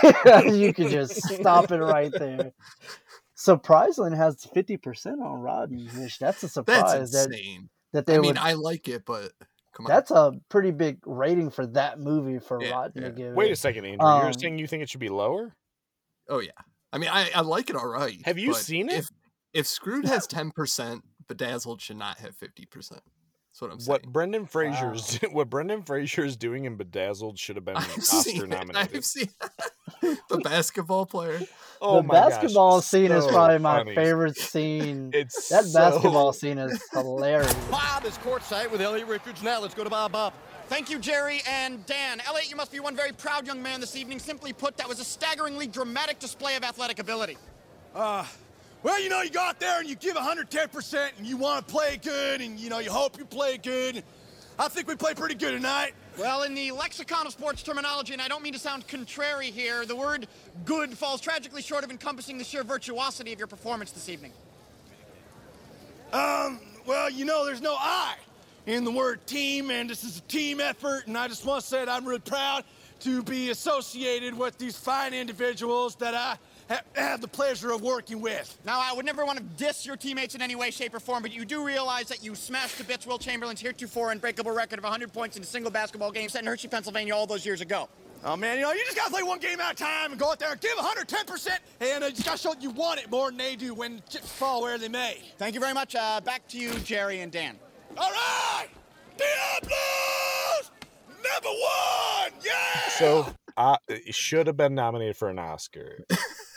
you can just stop it right there. Surprisingly, has fifty percent on Rotten, which that's a surprise. that insane. that they I mean, would. I like it, but come on. that's a pretty big rating for that movie for Yeah, Rotten yeah. to give. Wait a second, Andrew. Um, You're saying you think it should be lower? Oh yeah. I mean, I, I like it all right. Have you seen it? If if Screwed has ten percent, Bedazzled should not have fifty percent. That's what I'm saying. What Brendan Fraser's what Brendan Fraser is doing in Bedazzled should have been I've Oscar seen nominated. I've seen the basketball player. Oh the my gosh, basketball scene is so probably my funny. favorite scene. It's that so- basketball scene is hilarious. Bob is courtside with Elliot Richards. Now let's go to Bob Bob. Thank you, Jerry and Dan. Elliot, you must be one very proud young man this evening. Simply put, that was a staggeringly dramatic display of athletic ability. Uh, well, you know, you go out there and you give 110% and you want to play good and, you know, you hope you play good. I think we played pretty good tonight. Well, in the lexicon of sports terminology, and I don't mean to sound contrary here, the word good falls tragically short of encompassing the sheer virtuosity of your performance this evening. Um, well, you know, there's no I in the word team, and this is a team effort, and I just want to say that I'm really proud to be associated with these fine individuals that I ha- have the pleasure of working with. Now, I would never want to diss your teammates in any way, shape, or form, but you do realize that you smashed to bits Wilt Chamberlain's heretofore unbreakable record of 100 points in a single basketball game set in Hershey, Pennsylvania all those years ago. Oh man, you know, you just gotta play one game at a time and go out there and give 110%, and uh, you just gotta show that you want it more than they do when chips fall where they may. Thank you very much. Uh, back to you, Jerry and Dan. All right, Diablos, number one, yeah. So I should have been nominated for an Oscar.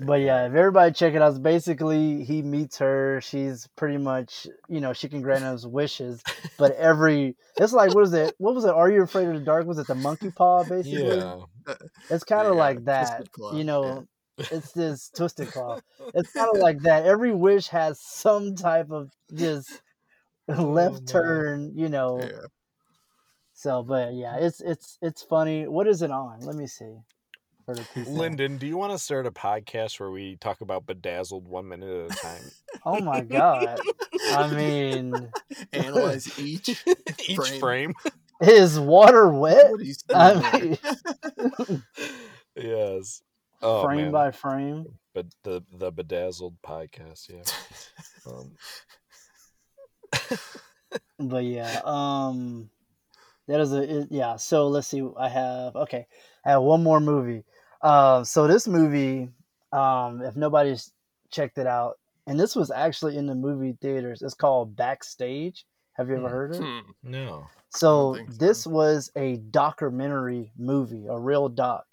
But yeah, if everybody check it out, basically he meets her. She's pretty much, you know, she can grant his wishes. But every, it's like, what is it? What was it? Are you afraid of the dark? Was it the monkey paw? Basically, Yeah. it's kind of Yeah, like that. You know, it's this twisted claw. It's kind of like that. Every wish has some type of just left turn. You know. Oh, Yeah. So, but yeah, it's it's it's funny. What is it on? Let me see. For the people. Lyndon, do you want to start a podcast where we talk about Bedazzled one minute at a time? Oh my god! I mean, Analyze each Each frame. frame. is water wet? What he's I mean, yes. Oh, frame man. by frame. But the the Bedazzled podcast, yeah. Um, But yeah, um, That is a it- yeah. So let's see. I have okay. I have one more movie. Uh, so this movie, um, if nobody's checked it out, and this was actually in the movie theaters. It's called Backstage. Have you ever heard of it? Hmm. No. So this was a documentary movie, a real doc,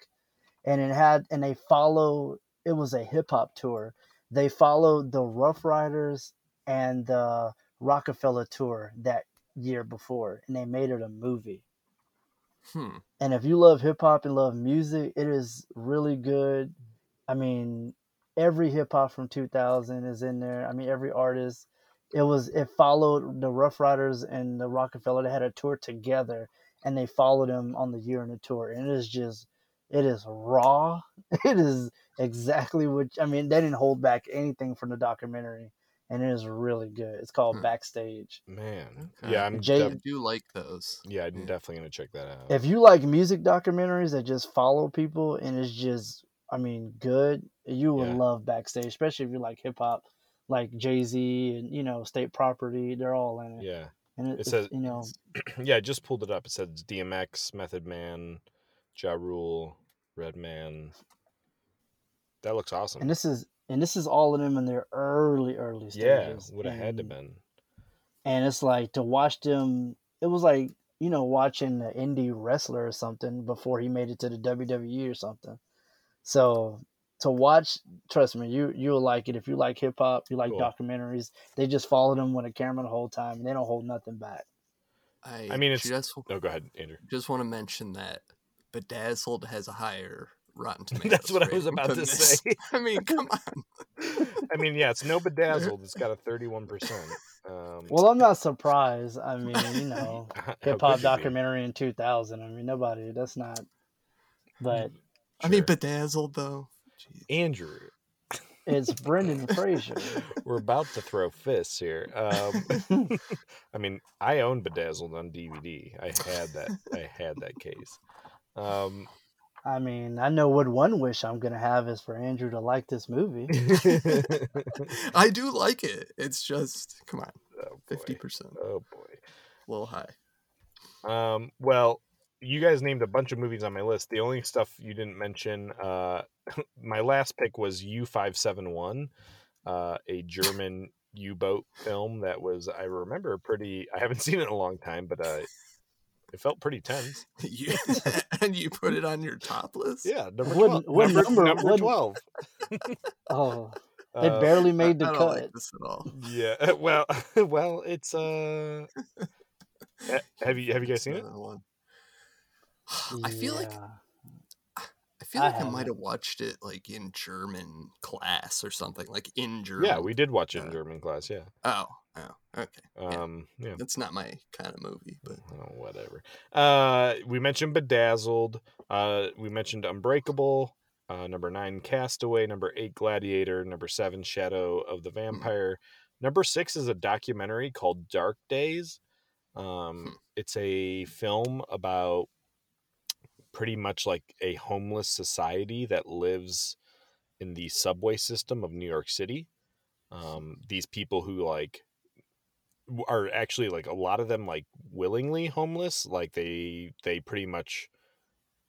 and it had and they follow. It was a hip hop tour. They followed the Ruff Ryders and the Roc-A-Fella tour that year before, and they made it a movie. Hmm. And if you love hip hop and love music, it is really good. I mean, every hip hop from 2000 is in there. I mean, every artist. It was it followed the Ruff Ryders and the Roc-A-Fella. They had a tour together, and they followed them on the year in the tour. And it is just, it is raw. It is exactly what I mean. They didn't hold back anything from the documentary, and it is really good. It's called hmm. Backstage. Man, Okay. yeah, I'm. Jay- def- I do like those. yeah, I'm hmm. definitely gonna check that out. if you like music documentaries that just follow people and it's just i mean good you will Yeah. love backstage especially if you like hip-hop like jay-z and you know state property they're all in it yeah, and it, it says you know yeah, I just pulled it up. It says DMX, Method Man, Ja Rule, Redman. That looks awesome. and this is and this is all of them in their early early stages. yeah, stages would have had to been. and it's like to watch them it was like you know watching an indie wrestler or something before he made it to the wwe or something so to watch trust me you you'll like it if you like hip-hop you like Cool. documentaries they just follow them with a camera the whole time and they don't hold nothing back I, I mean, it's. just No, go ahead, Andrew. just want to mention that Bedazzled has a higher Rotten Tomatoes. That's what I was about to this. say. I mean, come on. I mean, yeah, it's no bedazzled. It's got a 31 percent. Um, well i'm not surprised i mean you know hip-hop could be? documentary in 2000 i mean nobody that's not but I mean, Bedazzled though. Andrew, it's brendan fraser we're about to throw fists here. Um, I mean, I own Bedazzled on DVD. I had that. I had that case. Um, I mean, I know what one wish I'm gonna have is for Andrew to like this movie. I do like it. It's just come on, fifty percent. oh boy. A little high. Um, well, you guys named a bunch of movies on my list. The only stuff you didn't mention, uh, my last pick was U five seven one, uh, a German U boat film that was I remember pretty. I haven't seen it in a long time, but uh, it felt pretty tense. You, and you put it on your top list. Yeah, number What- twelve. what number, number- number what- twelve. Oh, it Uh, barely made the I don't cut. like this at all. Yeah. Well, well, it's uh. Have you have you guys seen it? Another one. I feel like I feel I like I, might haven't. watched it like in German class or something, like in German. Yeah, we did watch it in Uh, German class. Yeah. Oh, oh, okay. Yeah. Um. Yeah. That's not my kind of movie, but Oh, whatever. Uh, we mentioned Bedazzled. Uh, we mentioned Unbreakable. Uh, number nine, Castaway. Number eight, Gladiator. Number seven, Shadow of the Vampire. Number six is a documentary called Dark Days. Um, it's a film about pretty much like a homeless society that lives in the subway system of New York City. Um, these people who like are actually like a lot of them like willingly homeless like they they pretty much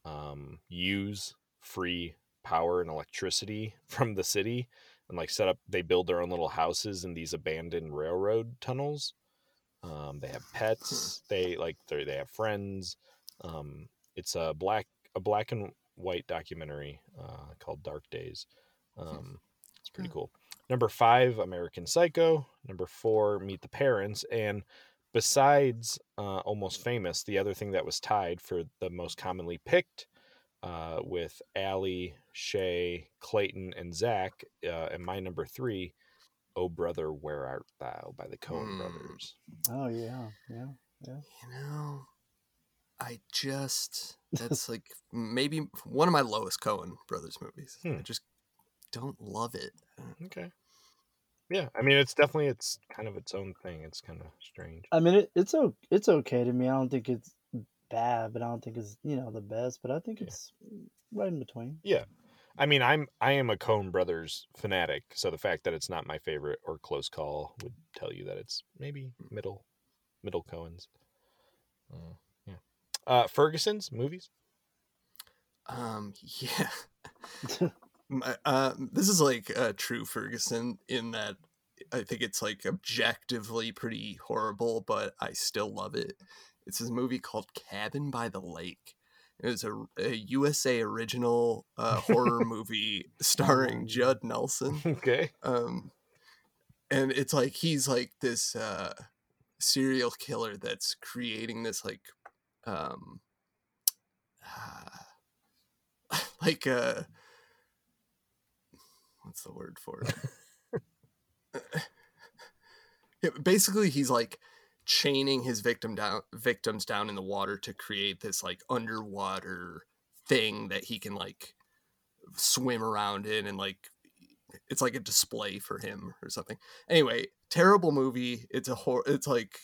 um use free power and electricity from the city and like set up they build their own little houses in these abandoned railroad tunnels. Um they have pets they like they they have friends. Um it's a black a black and white documentary uh called dark days. Um it's pretty cool Number five, American Psycho. Number four, Meet the Parents. And besides uh, Almost Famous, the other thing that was tied for the most commonly picked uh, with Allie, Shay, Clayton, and Zach, uh, and my number three, Oh Brother, Where Art Thou by the Coen Hmm. Brothers. Oh yeah, yeah, yeah. you know, I just that's like maybe one of my lowest Coen brothers movies. I Hmm. just don't love it. Okay. Yeah, I mean, it's definitely it's kind of its own thing. It's kind of strange. I mean, it, it's o- it's okay to me. I don't think it's bad, but I don't think it's you know the best. But I think it's right in between. Yeah. I mean, I'm I am a Coen Brothers fanatic, so the fact that it's not my favorite or close call would tell you that it's maybe middle middle Coens. Uh, yeah. Uh, Ferguson's movies. Um, yeah. Uh, this is like a true Ferguson in that I think it's like objectively pretty horrible, but I still love it. It's this movie called Cabin by the Lake. It was a, a USA original uh, horror movie starring Judd Nelson. Okay. Um, and it's like he's like this uh, serial killer that's creating this like um, like uh what's the word for it. Basically he's like chaining his victim down victims down in the water to create this like underwater thing that he can like swim around in and like it's like a display for him or something. Anyway terrible movie. It's a hor- it's like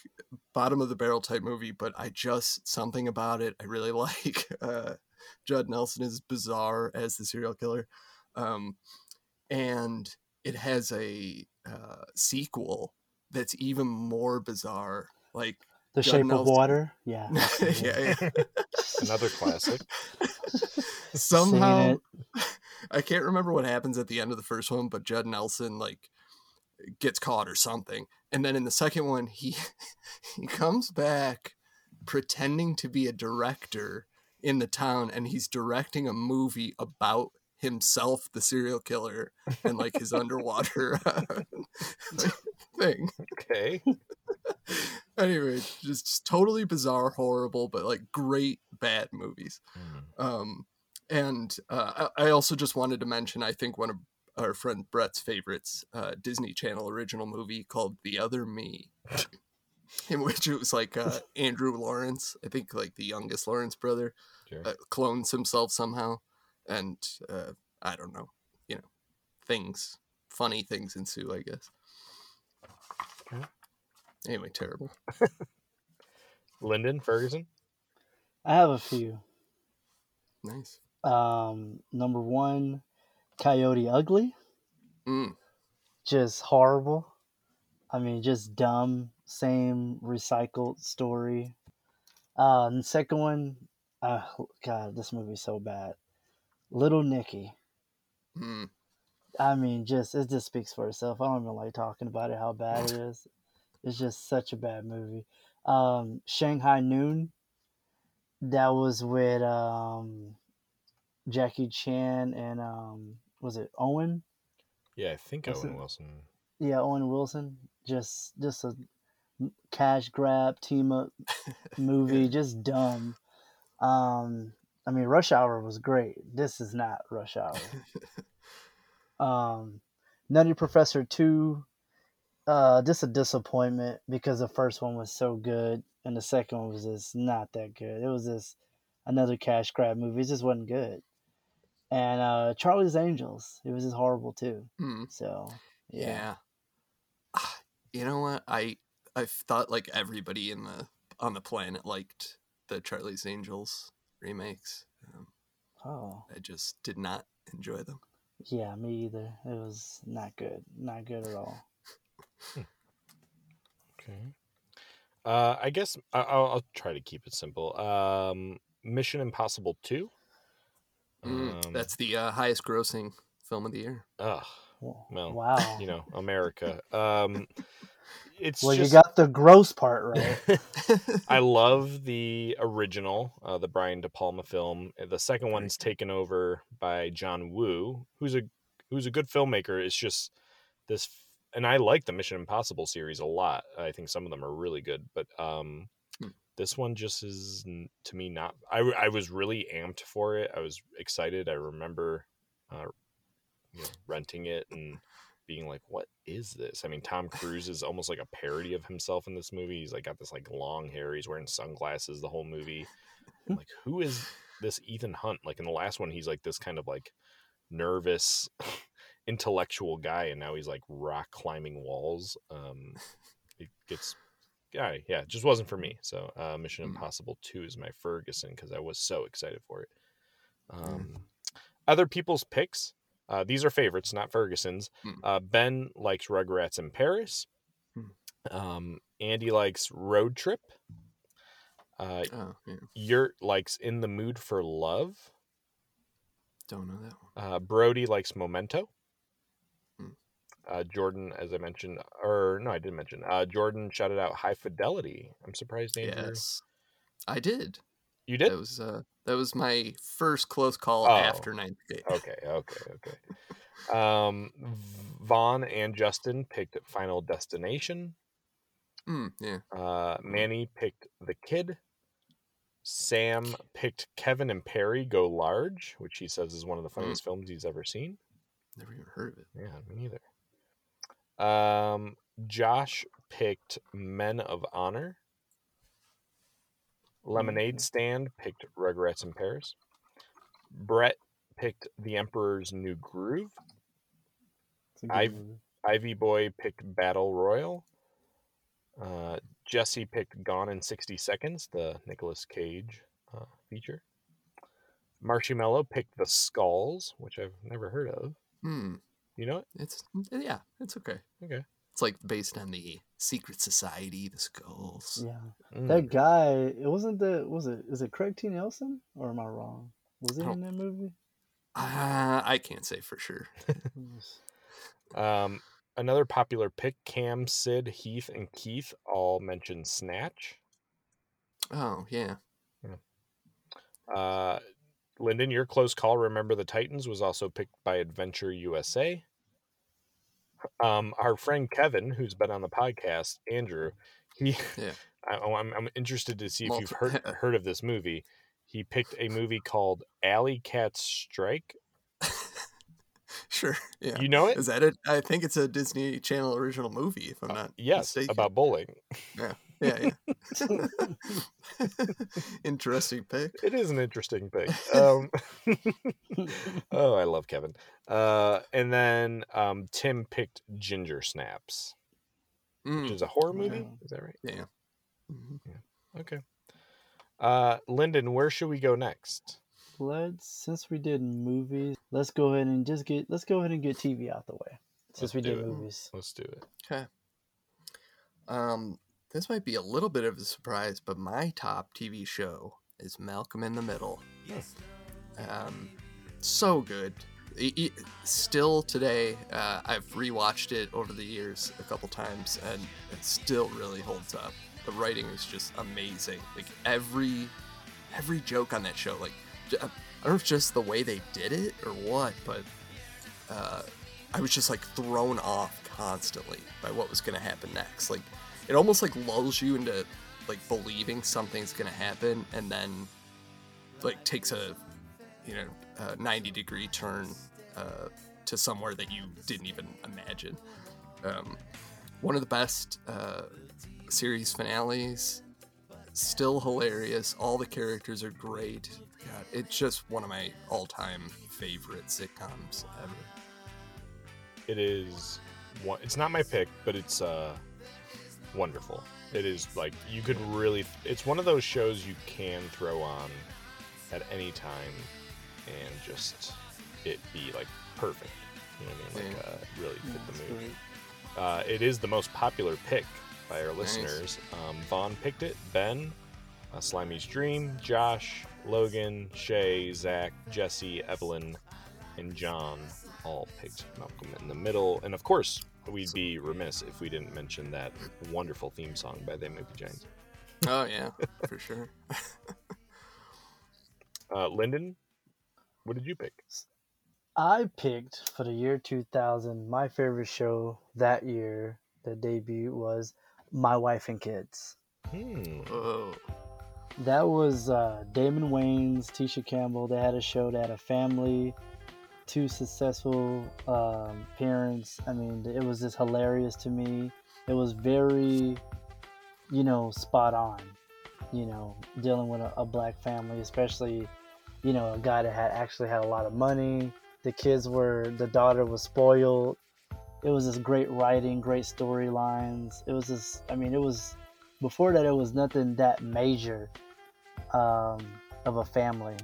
bottom of the barrel type movie but i just something about it i really like. Uh judd nelson is bizarre as the serial killer. Um and it has a uh sequel that's even more bizarre like The Judd Shape of Water. Yeah. yeah, yeah. Another classic. somehow. I can't remember what happens at the end of the first one, but Judd Nelson like gets caught or something. And then in the second one, he he comes back pretending to be a director in the town and he's directing a movie about himself the serial killer and like his underwater thing Okay. anyway just, just totally bizarre horrible but like great bad movies um and uh, I I also just wanted to mention I think one of our friend Brett's favorites uh, Disney Channel original movie called The Other Me in which it was like uh, Andrew Lawrence I think like the youngest Lawrence brother Sure. uh, clones himself somehow and uh, I don't know you know things funny things ensue I guess Okay. anyway terrible Lyndon Ferguson. I have a few. nice Um, number one, Coyote Ugly. Mm. Just horrible. I mean, just dumb. Same recycled story. Uh, and the second one, uh, God, this movie's so bad. Little Nicky. Mm. I mean, just it just speaks for itself. I don't even like talking about it. How bad it is. It's just such a bad movie. Um, Shanghai Noon. That was with um, Jackie Chan and um, was it Owen? Yeah, I think What's Owen it? Wilson. Yeah, Owen Wilson. Just just a cash grab team up movie. Just dumb. Um, I mean, Rush Hour was great. This is not Rush Hour. um, Nutty Professor two. Uh, just a disappointment because the first one was so good and the second one was just not that good. It was just another cash grab movie. It just wasn't good. And uh, Charlie's Angels. It was just horrible too. Mm. So Yeah. yeah. Ah, You know what? I I thought like everybody in the on the planet liked the Charlie's Angels remakes. Um, Oh. I just did not enjoy them. Yeah, me either. It was not good. Not good at all. Okay. Uh, I guess I- I'll, I'll try to keep it simple. Um, Mission Impossible Two. Mm, Um, That's the uh, highest grossing film of the year. Ugh. Well, Wow. you know, America. Um, it's well, just, you got the gross part right. I love the original, uh, the Brian De Palma film. The second one's taken over by John Woo, who's a who's a good filmmaker. It's just this, and I like the Mission Impossible series a lot. I think some of them are really good, but um, Hmm. this one just is n- to me not. I I was really amped for it. I was excited. I remember, uh, you know, renting it and being like, "What is this?" I mean, Tom Cruise is almost like a parody of himself in this movie. He's like got this like long hair. He's wearing sunglasses the whole movie. I'm like, who is this Ethan Hunt? Like in the last one, he's like this kind of like nervous, intellectual guy, and now he's like rock climbing walls. Um, it gets. Yeah, yeah, it just wasn't for me. So, uh, Mission Impossible Two is my Ferguson because I was so excited for it. Um, Other people's picks. Uh, these are favorites, not Ferguson's. Uh, ben likes Rugrats in Paris. Um, Andy likes Road Trip. Uh, Oh, yeah. Yurt likes In the Mood for Love. Don't know that one. Uh, Brody likes Memento. Hmm. Uh, Jordan, as I mentioned, or no, I didn't mention. Uh, Jordan shouted out High Fidelity. I'm surprised, Andrew. Yes, I did. You did? That was uh, that was my first close call Oh. after ninth grade. Okay, okay, okay. Um, Vaughn and Justin picked Final Destination. Mm, yeah. Uh, Manny picked The Kid. Sam picked Kevin and Perry Go Large, which he says is one of the funniest films he's ever seen. Never even heard of it. Yeah, me neither. Um, Josh picked Men of Honor. Lemonade Stand picked Rugrats in Paris. Brett picked The Emperor's New Groove. Iv- Ivy Boy picked Battle Royale. Uh, Jesse picked Gone in 60 Seconds, the Nicolas Cage uh, feature. Marshmallow picked The Skulls, which I've never heard of. Hmm. You know it? It's yeah, it's okay. Okay. It's like based on the secret society, the skulls. Yeah. Mm. That guy, it wasn't the was it is it Craig T. Nelson? Or am I wrong? Was he in that movie? Uh, I can't say for sure. Um, another popular pick Cam, Sid, Heath, and Keith all mentioned Snatch. Oh yeah. Uh, Lyndon, your close call, Remember the Titans, was also picked by Adventure USA. Um, our friend Kevin, who's been on the podcast, Andrew, he, Yeah. I, oh, I'm, I'm interested to see if you've heard heard of this movie. He picked a movie called Alley Cats Strike. Sure. Yeah. You know it? Is that it? I think it's a Disney Channel original movie, if I'm not Yes, mistaken. about bowling. Yeah. Yeah. yeah. Interesting pick. It is an interesting pick. Um, oh, I love Kevin. Uh, and then um, Tim picked Ginger Snaps, which Mm, is a horror movie. Yeah. Is that right? Yeah. Mhm. Okay. Uh, Lyndon, where should we go next? Let's since we did movies, let's go ahead and just get let's go ahead and get TV out the way. Since Let's we did it. movies. Let's do it. Okay. Um, this might be a little bit of a surprise, but my top TV show is Malcolm in the Middle. Yes. Um, so good. Still today, uh, I've rewatched it over the years a couple times, and it still really holds up. The writing is just amazing. Like every every joke on that show, like I don't know if just the way they did it or what, but uh, I was just like thrown off constantly by what was gonna happen next. Like it almost like lulls you into like believing something's gonna happen, and then like takes a you know a 90 degree turn uh, to somewhere that you didn't even imagine. Um, one of the best uh, series finales. Still hilarious. All the characters are great. God, it's just one of my all-time favorite sitcoms ever. It is one. It's not my pick, but it's uh wonderful. It is like you could really. It's one of those shows you can throw on at any time and just it be like perfect. You know what I mean? Like uh, really fit the mood. Uh, it is the most popular pick by our listeners. Um, Vaughn picked it. Ben, uh, Slimy's Dream, Josh, Logan, Shay, Zach, Jesse, Evelyn, and John all picked Malcolm in the Middle. And of course, we'd be remiss if we didn't mention that wonderful theme song by They Might Be Giants. Oh yeah, for sure. Uh, Lyndon, what did you pick? I picked for the year 2000, my favorite show that year, the debut was My Wife and Kids. Hmm. Oh, That was uh, Damon Wayans, Tisha Campbell. They had a show. They had a family, two successful um, parents. I mean, it was just hilarious to me. It was very, you know, spot on. You know, dealing with a, a black family, especially, you know, a guy that had actually had a lot of money. The kids were, the daughter was spoiled. It was just great writing, great storylines. It was just, I mean, it was before that. It was nothing that major um, of a family.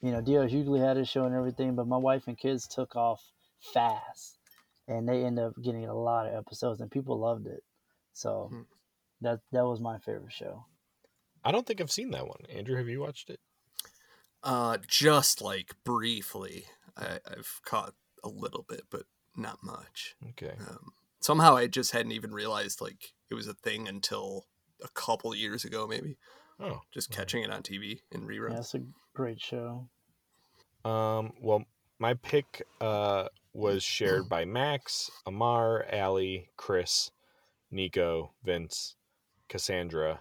You know, D.L. usually had his show and everything, but my wife and kids took off fast, and they ended up getting a lot of episodes, and people loved it. So Hmm. that that was my favorite show. I don't think I've seen that one. Andrew, have you watched it? Uh, just like briefly, I, I've caught a little bit, but not much. Okay. Um, somehow I just hadn't even realized like it was a thing until a couple years ago, maybe. Oh, just catching it on TV in reruns. Yeah, it's a great show. Um, well, my pick uh, was shared by Max, Amar, Allie, Chris, Nico, Vince, Cassandra,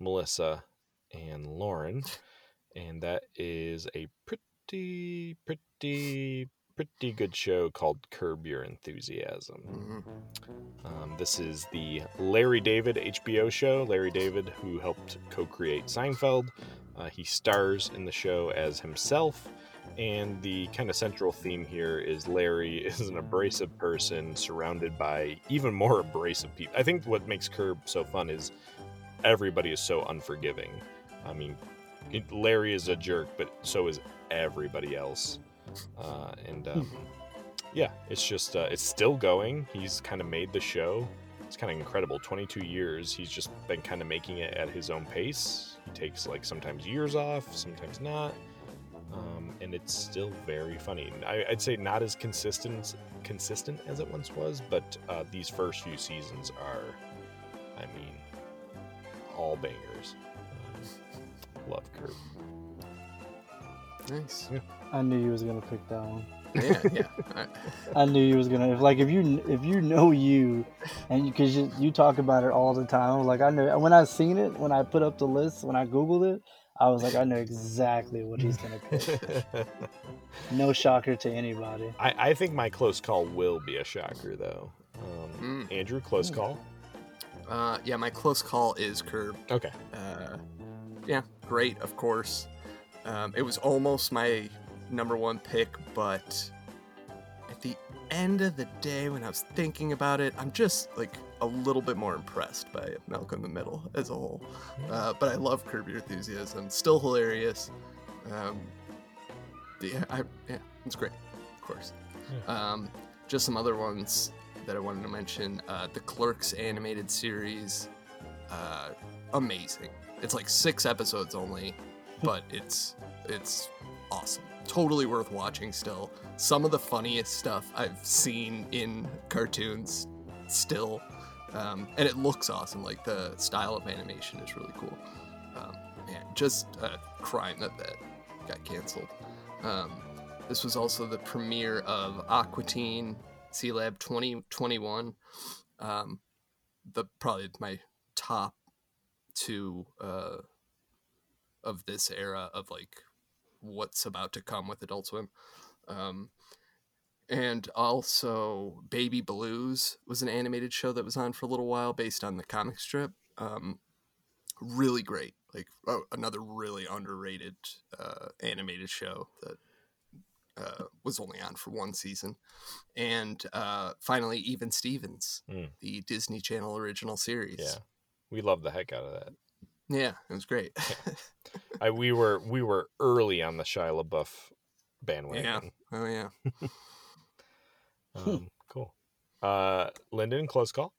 Melissa, and Lauren. And that is a pretty, pretty, pretty good show called Curb Your Enthusiasm. Um, this is the Larry David HBO show. Larry David, who helped co create Seinfeld. Uh, he stars in the show as himself. And the kind of central theme here is Larry is an abrasive person surrounded by even more abrasive people. I think what makes Curb so fun is everybody is so unforgiving. I mean, it, Larry is a jerk, but so is everybody else. Uh, and um, yeah, it's just uh, it's still going. He's kind of made the show. It's kind of incredible. 22 years. He's just been kind of making it at his own pace. He takes like sometimes years off, sometimes not. Um, and it's still very funny. I, I'd say not as consistent consistent as it once was, but uh, these first few seasons are, I mean, all bangers. Um, love Curb. Nice. Yeah. I knew you was gonna pick that one. Yeah, yeah. I- I knew you was gonna. If like if you if you know you, and because you, you talk about it all the time, like I know when I seen it when I put up the list when I googled it, I was like I know exactly what he's gonna pick. no shocker to anybody. I, I think my close call will be a shocker, though. Um, Andrew, close call. Uh, yeah, my close call is Curb. Okay. Uh, yeah, great, of course. Um, it was almost my number one pick, but at the end of the day, when I was thinking about it, I'm just like a little bit more impressed by Malcolm in the Middle as a whole. Uh, but I love Curb Your Enthusiasm. Still hilarious. Um, yeah, I, yeah, it's great, of course. Um, just some other ones that I wanted to mention. Uh, the Clerks animated series, uh, amazing. It's like six episodes only, but it's it's awesome. Totally worth watching. Still, some of the funniest stuff I've seen in cartoons. Still, um, and it looks awesome. Like the style of animation is really cool. Um, man, just a crime that that got canceled. Um, this was also the premiere of Aqua Teen Sealab 2021. Um, the probably my top two uh, of this era of like what's about to come with Adult Swim. Um, and also Baby Blues was an animated show that was on for a little while based on the comic strip. Um, really great. Like oh, another really underrated uh, animated show that uh, was only on for one season. And uh, finally, Even Stevens, Mm. the Disney Channel original series. Yeah, we love the heck out of that. Yeah, it was great. I we were we were early on the Shia LaBeouf bandwagon. yeah. Oh, yeah. Um, cool. Uh, Lyndon, close call.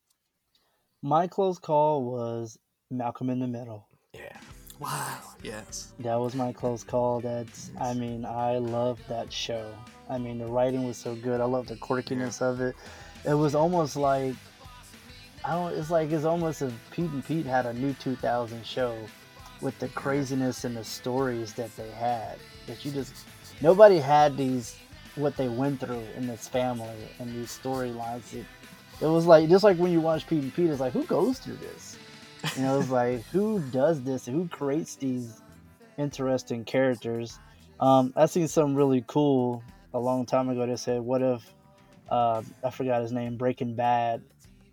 My close call was Malcolm in the Middle. Yeah. Wow. Yes. That was my close call. That's, I mean, I love that show. I mean, the writing was so good. I love the quirkiness of it. It was almost like, I don't, it's like, it's almost if Pete and Pete had a new 2000 show with the craziness and the stories that they had. That you just, nobody had these, what they went through in this family and these storylines. It, it was like, just like when you watch Pete and Pete, it's like, who goes through this? You know, it's like who does this? Who creates these interesting characters? Um, I seen something really cool a long time ago. They said, "What if uh, I forgot his name? Breaking Bad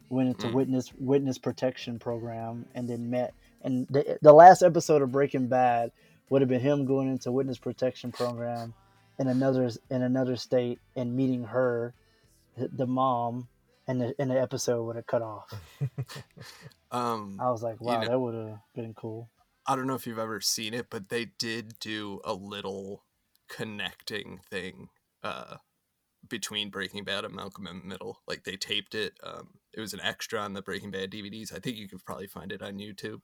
went into Mm. witness witness protection program and then met." And the, the last episode of Breaking Bad would have been him going into witness protection program in another in another state and meeting her, the mom, and the, and the episode would have cut off. Um, I was like, you wow, know- that would have been cool. I don't know if you've ever seen it, but they did do a little connecting thing uh, between Breaking Bad and Malcolm in the Middle. Like they taped it. Um, it was an extra on the Breaking Bad DVDs. I think you could probably find it on YouTube.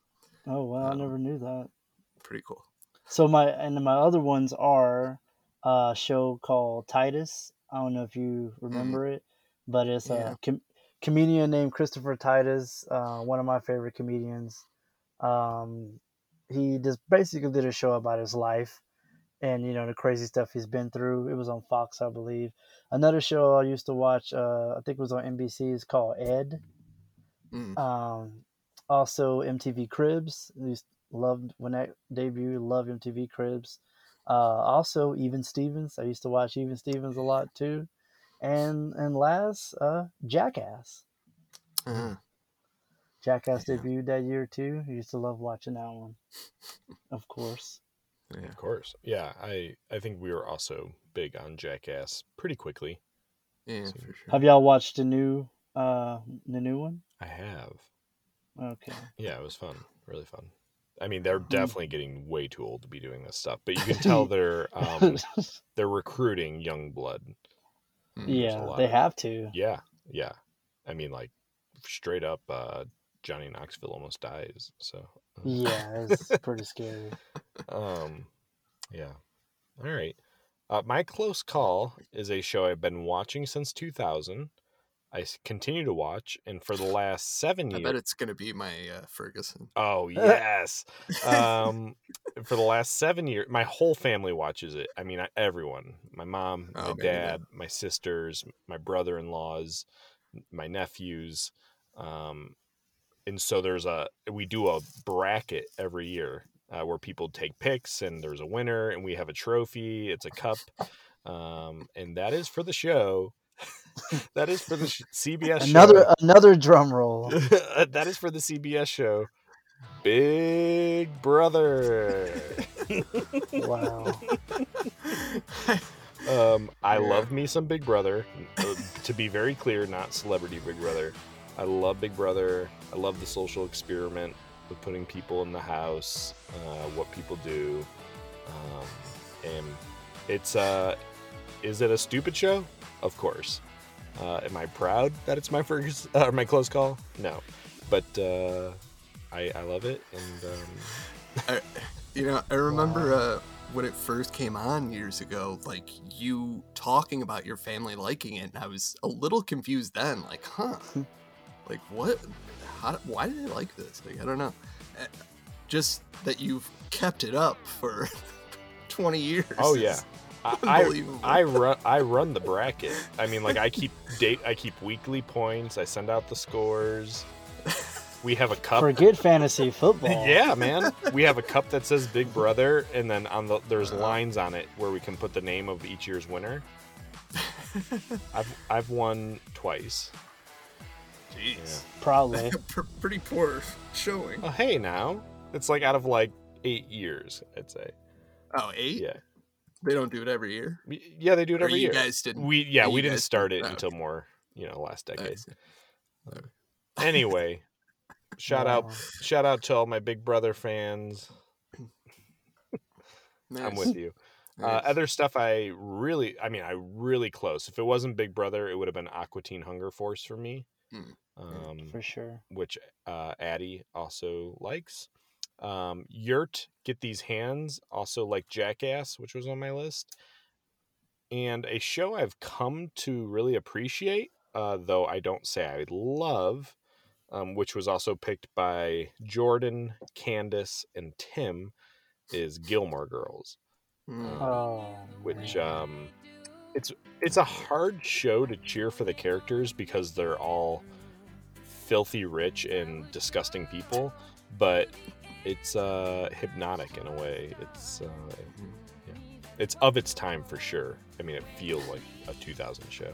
Oh wow, I never knew that. Pretty cool. So my and my other ones are a show called Titus. I don't know if you remember it, but it's Yeah. a com- comedian named Christopher Titus, uh, one of my favorite comedians. Um, he just basically did a show about his life and you know the crazy stuff he's been through. It was on Fox, I believe. Another show I used to watch, uh, I think it was on NBC, is called Ed. Mm. Um, also MTV Cribs. I used loved when that debuted. Love MTV Cribs. Uh, also Even Stevens. I used to watch Even Stevens a lot too. And and last, uh, Jackass. Uh-huh. Jackass debuted that year too. I used to love watching that one. Of course. Yeah. Of course. Yeah, I I think we were also big on Jackass pretty quickly. Yeah, So- for sure. Have y'all watched the new uh the new one? I have. Okay. Yeah, it was fun. Really fun. I mean, they're Hmm. definitely getting way too old to be doing this stuff, but you can tell they're um, they're recruiting young blood. There's a yeah, they of- have to. Yeah, yeah. I mean, like straight up, uh, Johnny Knoxville almost dies. So Yeah, it's pretty scary. um, yeah. All right. Uh, My Close Call is a show I've been watching since 2000. I continue to watch, and for the last seven years, I bet it's gonna be my uh, Ferguson. Oh yes. Um, for the last seven years, my whole family watches it. I mean, I- everyone: my mom, my Oh, man, yeah. dad, my sisters, my brother-in-laws, my nephews. Um, and so there's a we do a bracket every year uh, where people take picks, and there's a winner, and we have a trophy. It's a cup, um, and that is for the show. that is for the sh- CBS Another show. another drum roll. that is for the CBS show. Big Brother. Wow. Um, I love me some Big Brother. Uh, to be very clear, not celebrity Big Brother. I love Big Brother. I love the social experiment of putting people in the house, uh, what people do, um, and it's uh, is it a stupid show? Of course. Uh, am I proud that it's my first uh, my close call? No, but uh, I I love it, and um, I, you know, I remember uh, when it first came on years ago, like you talking about your family liking it, and I was a little confused then, like, huh, like what? How? Why do they like this? Like, I don't know. Uh, Just that you've kept it up for twenty years. Oh yeah. I, I. I run I run the bracket. I mean like I keep date I keep weekly points. I send out the scores. We have a cup. Forget fantasy football. Yeah, man. We have a cup that says Big Brother and then on the there's lines on it where we can put the name of each year's winner. I've I've won twice. Jeez. Probably. Pr- pretty poor showing. Oh hey now. It's like out of like 8 years, I'd say. Oh, eight? Yeah. They don't do it every year. Yeah, they do it Or every you year. guys didn't- We yeah, we didn't start didn't- it oh, until okay. more, you know, last I decade. see. anyway, shout out shout out to all my Big Brother fans. I'm with you. Uh, other stuff I really, I mean, I really close. If it wasn't Big Brother, it would have been Aqua Teen Hunger Force for me, Mm. Um, For sure. which uh, Addie also likes. Um, Yurt, Get These Hands, also like Jackass, which was on my list. And a show I've come to really appreciate, uh, though I don't say I love, um, which was also picked by Jordan, Candace, and Tim, is Gilmore Girls Mm. Oh. which um it's it's a hard show to cheer for the characters because they're all filthy rich and disgusting people but it's uh hypnotic in a way it's uh yeah. it's of its time for sure i mean it feels like a 2000 show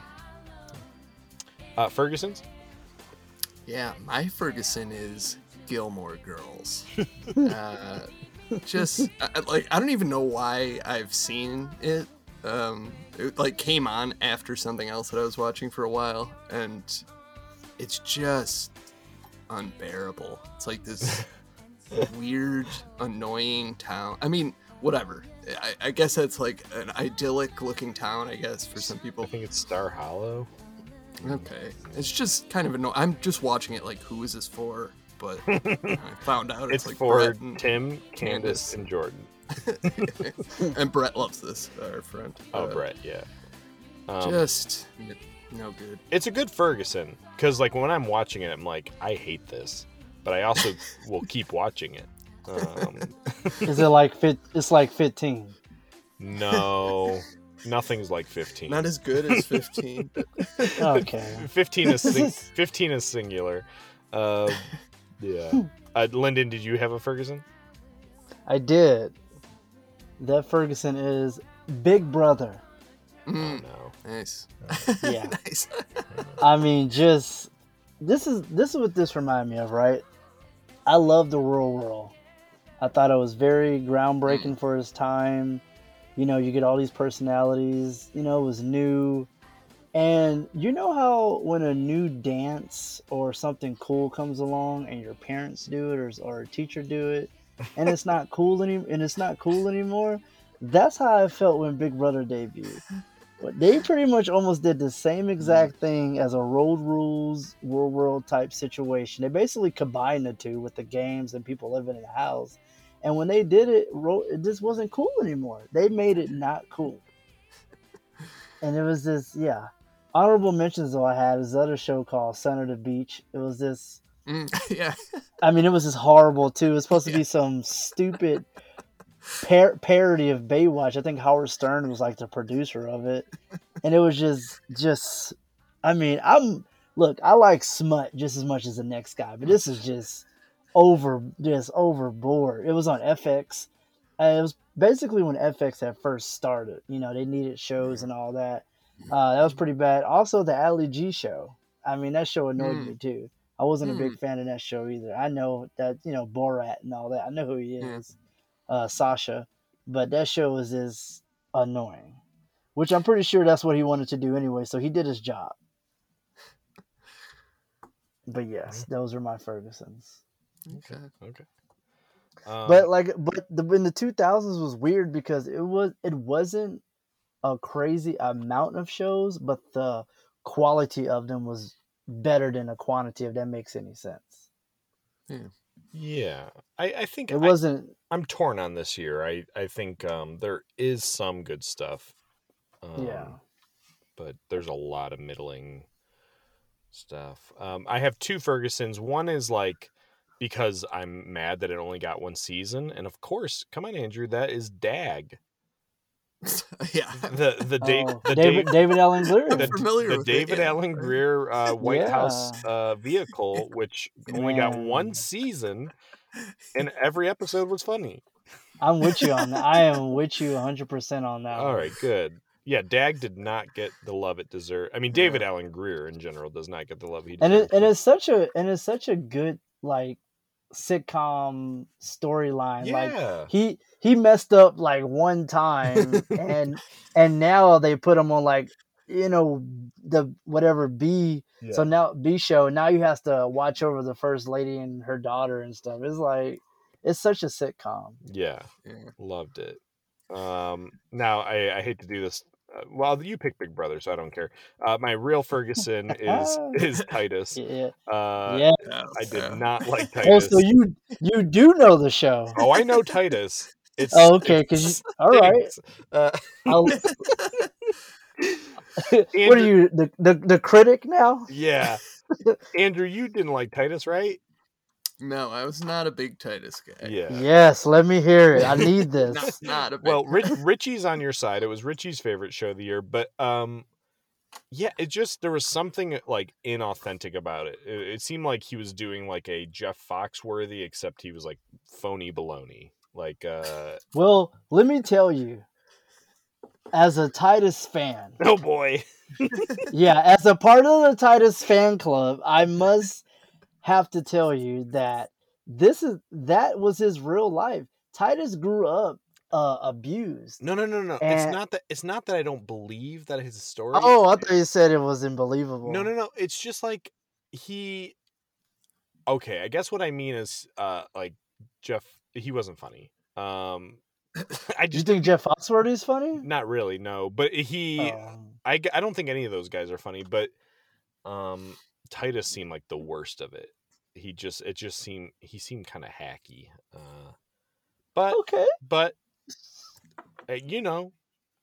uh ferguson's Yeah, my Ferguson is Gilmore Girls. uh, just I- like I don't even know why I've seen it. Um, it like came on after something else that I was watching for a while, and it's just unbearable. It's like this weird, annoying town. I mean, whatever. I, I guess that's like an idyllic looking town. I guess for some people. i think it's star hollow Okay, it's just kind of annoying. I'm just watching it like, who is this for? but I found out it's, It's like for Tim, Candace, and Jordan. and Brett loves this, our friend. Oh, Uh, Brett, yeah. Um, Just no good. It's a good Ferguson because, like, when I'm watching it, I'm like, I hate this, but I also will keep watching it. Um, Is it like fit? It's like 15. no, nothing's like 15. Not as good as 15. but- Okay. 15 is sing- 15 is singular. Uh, yeah. Uh, Lyndon, did you have a Ferguson? I did. That Ferguson is Big Brother. Mm, no. Nice. Yeah. nice. I mean, just this is this is what this reminded me of, right? I love the Real World. I thought it was very groundbreaking mm. for its time. You know, you get all these personalities. You know, it was new, and you know how when a new dance or something cool comes along, and your parents do it or or a teacher do it, and it's not cool any and it's not cool anymore. That's how I felt when Big Brother debuted. But they pretty much almost did the same exact thing as a road rules, world world type situation. They basically combined the two with the games and people living in the house. And when they did it, it just wasn't cool anymore. They made it not cool. And it was this, yeah. Honorable mentions though I had is other show called Son of the Beach. It was this Mm, yeah. I mean, it was just horrible too. It was supposed to be some stupid par- parody of Baywatch. I think Howard Stern was like the producer of it, and it was just, just. I mean, I'm look. I like smut just as much as the next guy, but this is just over, just overboard. It was on FX. Uh, it was basically when FX had first started. You know, they needed shows and all that. Uh, that was pretty bad. Also, the Ali G show. I mean, that show annoyed Mm. me too. I wasn't a Mm. big fan of that show either. I know that you know Borat and all that. I know who he is, uh, Sacha, but that show was just annoying. Which I'm pretty sure that's what he wanted to do anyway. So he did his job. But yes, those are my Fergusons. Okay. Okay. Um, but like, but the, in the 2000s was weird because it was it wasn't a crazy amount of shows, but the quality of them was better than the quantity. If that makes any sense. Yeah. yeah, I, I think It I- wasn't. I'm torn on this year. I I think um, there is some good stuff. Um, Yeah. But there's a lot of middling stuff. Um, I have two Fergusons. One is like because I'm mad that it only got one season, and of course, come on, Andrew, that is Dag. yeah. The the, da- Oh, the David Da- David Alan Grier. the, familiar the with it, David yeah. Alan Grier uh, White House uh, vehicle, which only got one season, and every episode was funny. I'm with you on that. I am with you 100 percent on that. All one. right, good. Yeah, Dag did not get the love it deserved. I mean, David Alan Grier in general does not get the love he and deserves. it and it's such a and it's such a good like sitcom storyline. Yeah. Like he he messed up like one time, and and now they put him on like you know the whatever B. So now B show. Now you have to watch over the first lady and her daughter and stuff. It's like it's such a sitcom. yeah, Yeah. loved it. Um, now I, I hate to do this. Uh, well, you pick Big Brother, so I don't care. Uh, my real Ferguson is is Titus. Yeah. Uh, yeah. I did not like Titus. Oh, so you you do know the show? oh, I know Titus. It's Oh, okay, 'cause it you- all right. stinks. Uh, I'll- what are you the, the the critic now? yeah, Andrew, you didn't like Titus, right? No, I was not a big Titus guy. Yeah. Yes, let me hear it. I need Not, this. not a big. Well, Rich, Richie's on your side. It was Richie's favorite show of the year, but um, yeah, it just there was something like inauthentic about it. It, it seemed like he was doing like a Jeff Foxworthy, except he was like phony baloney. Like, uh, Well, let me tell you, as a Titus fan, oh boy, yeah, as a part of the Titus fan club, I must have to tell you that this is that was his real life. Titus grew up uh, abused. no, no, no, no. And- it's not that. It's not that I don't believe that his story. Oh, I thought you said it was unbelievable. No, no, no. It's just like he. Okay, I guess what I mean is, uh, like Jeff. He wasn't funny. Um, I You just think Jeff Foxworthy is funny? Not really, no. But he, Um, I, I don't think any of those guys are funny. But um, Titus seemed like the worst of it. he just it just seemed he seemed kind of hacky. Uh, but okay, but uh, you know,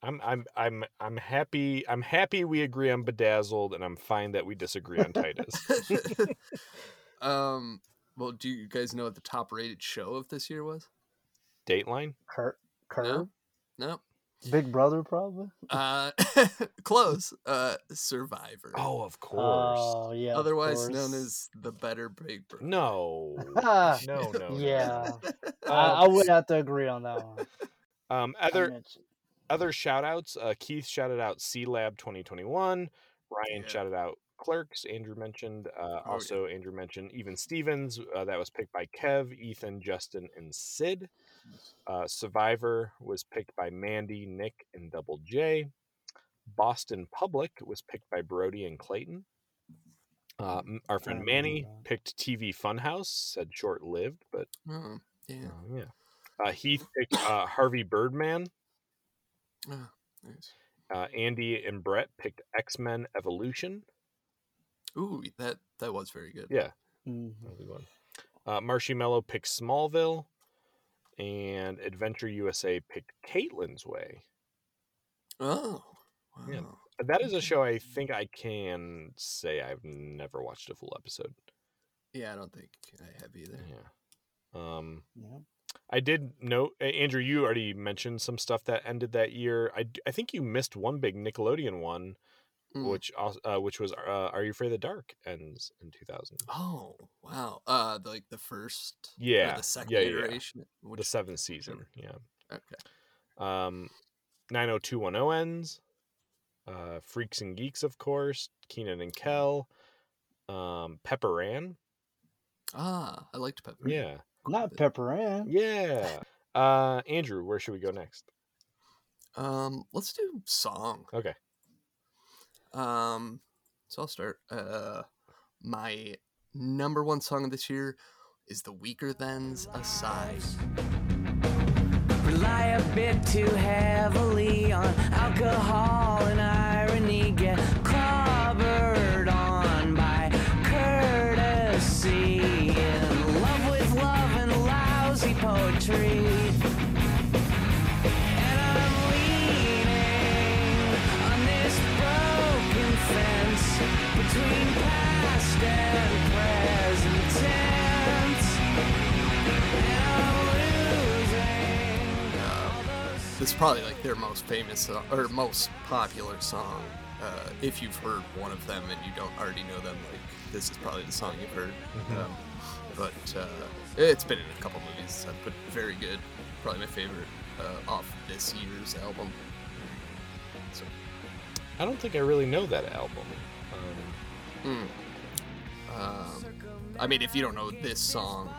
I'm I'm I'm I'm happy. I'm happy we agree on bedazzled, and I'm fine that we disagree on Titus. um. Well, do you guys know what the top rated show of this year was? Dateline. Cur- Curb. No. Big Brother, probably. Uh, close. Uh, Survivor. Oh, of course. Oh yeah. of Otherwise known as the Better Big Brother. No. No, no, no. Yeah, I, Uh, I would have to agree on that one. Um, other other shout outs. Uh, Keith shouted out Sealab 2021. Ryan Yeah. shouted out Clerks. Andrew mentioned. Uh, Oh, yeah. also, Andrew mentioned Even Stevens. Uh, that was picked by Kev, Ethan, Justin, and Sid. Uh, Survivor was picked by Mandy, Nick, and Double J. Boston Public was picked by Brody and Clayton. Uh, our friend Manny picked TV Funhouse, said short lived, but Oh, yeah. uh, yeah. Uh, Heath picked uh, Harvey Birdman. Oh, nice. Uh, Andy and Brett picked X Men Evolution. Ooh, that that was very good. Yeah, Mhm. that was a good one. Uh, Marshy Mello picked Smallville, and Adventure USA picked Caitlin's Way. Oh, wow. Yeah. That is a show I think I can say I've never watched a full episode. Yeah, I don't think I have either. Yeah. Um, Yeah. I did note, Andrew, you already mentioned some stuff that ended that year. I, I think you missed one big Nickelodeon one, Mm. which als- uh, which was uh, Are You Afraid of the Dark ends in 2000. Oh, wow. Uh, the, like the first, or Yeah, the second yeah, yeah, yeah. iteration. the seventh season. Yeah. okay. Um, 90210 ends. Uh, Freaks and Geeks, of course. Kenan and Kel. Um, Pepper Ann. Ah, I liked Pepper. Yeah. Not Pepper Ann. Yeah. Uh, Andrew, where should we go next? Um, let's do song. Okay. Um, so I'll start. Uh, my number one song of this year is "The Weakerthans' Aside." Rely a bit too heavily on alcohol and irony. This is probably like their most famous so- or most popular song. Uh, if you've heard one of them and you don't already know them, like this is probably the song you've heard. Mhm. Um, but uh, it's been in a couple movies, uh, but very good. Probably my favorite uh, off this year's album. So, I don't think I really know that album. Um, mm. um, I mean, if you don't know this song,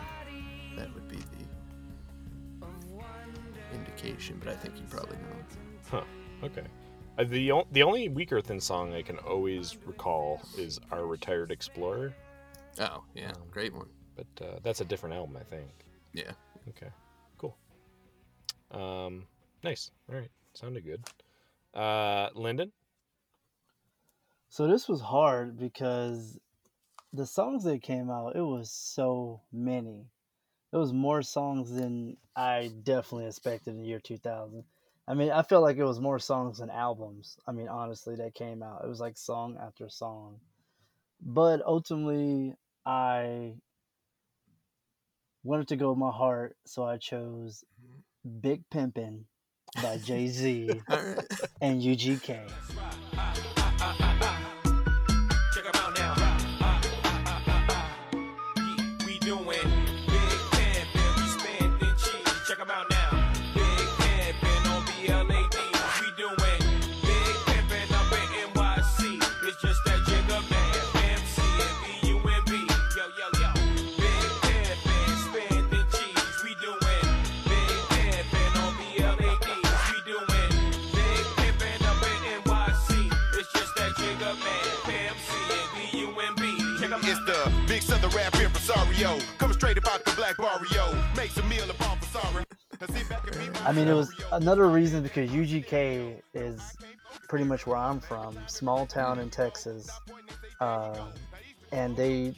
indication. But I think you probably know. Huh. Okay. Uh, the o- the only Weakerthans song I can always recall is "Our Retired Explorer," Oh yeah, Um, great one. but uh, that's a different album, I think. Yeah. Okay. Cool. Um. Nice. All right. Sounded good. Uh, Lyndon. So this was hard because the songs that came out, it was so many. It was more songs than I definitely expected in the year 2000. I mean, I felt like it was more songs than albums. I mean, honestly, that came out. It was like song after song. But ultimately, I wanted to go with my heart, so I chose Big Pimpin' by Jay Z All right. and UGK. Impresario. Coming straight about the black barrio. Makes a meal of all sorry. Now sit back and be my I mean, it was another reason because UGK is pretty much where I'm from, small town in Texas, uh, and they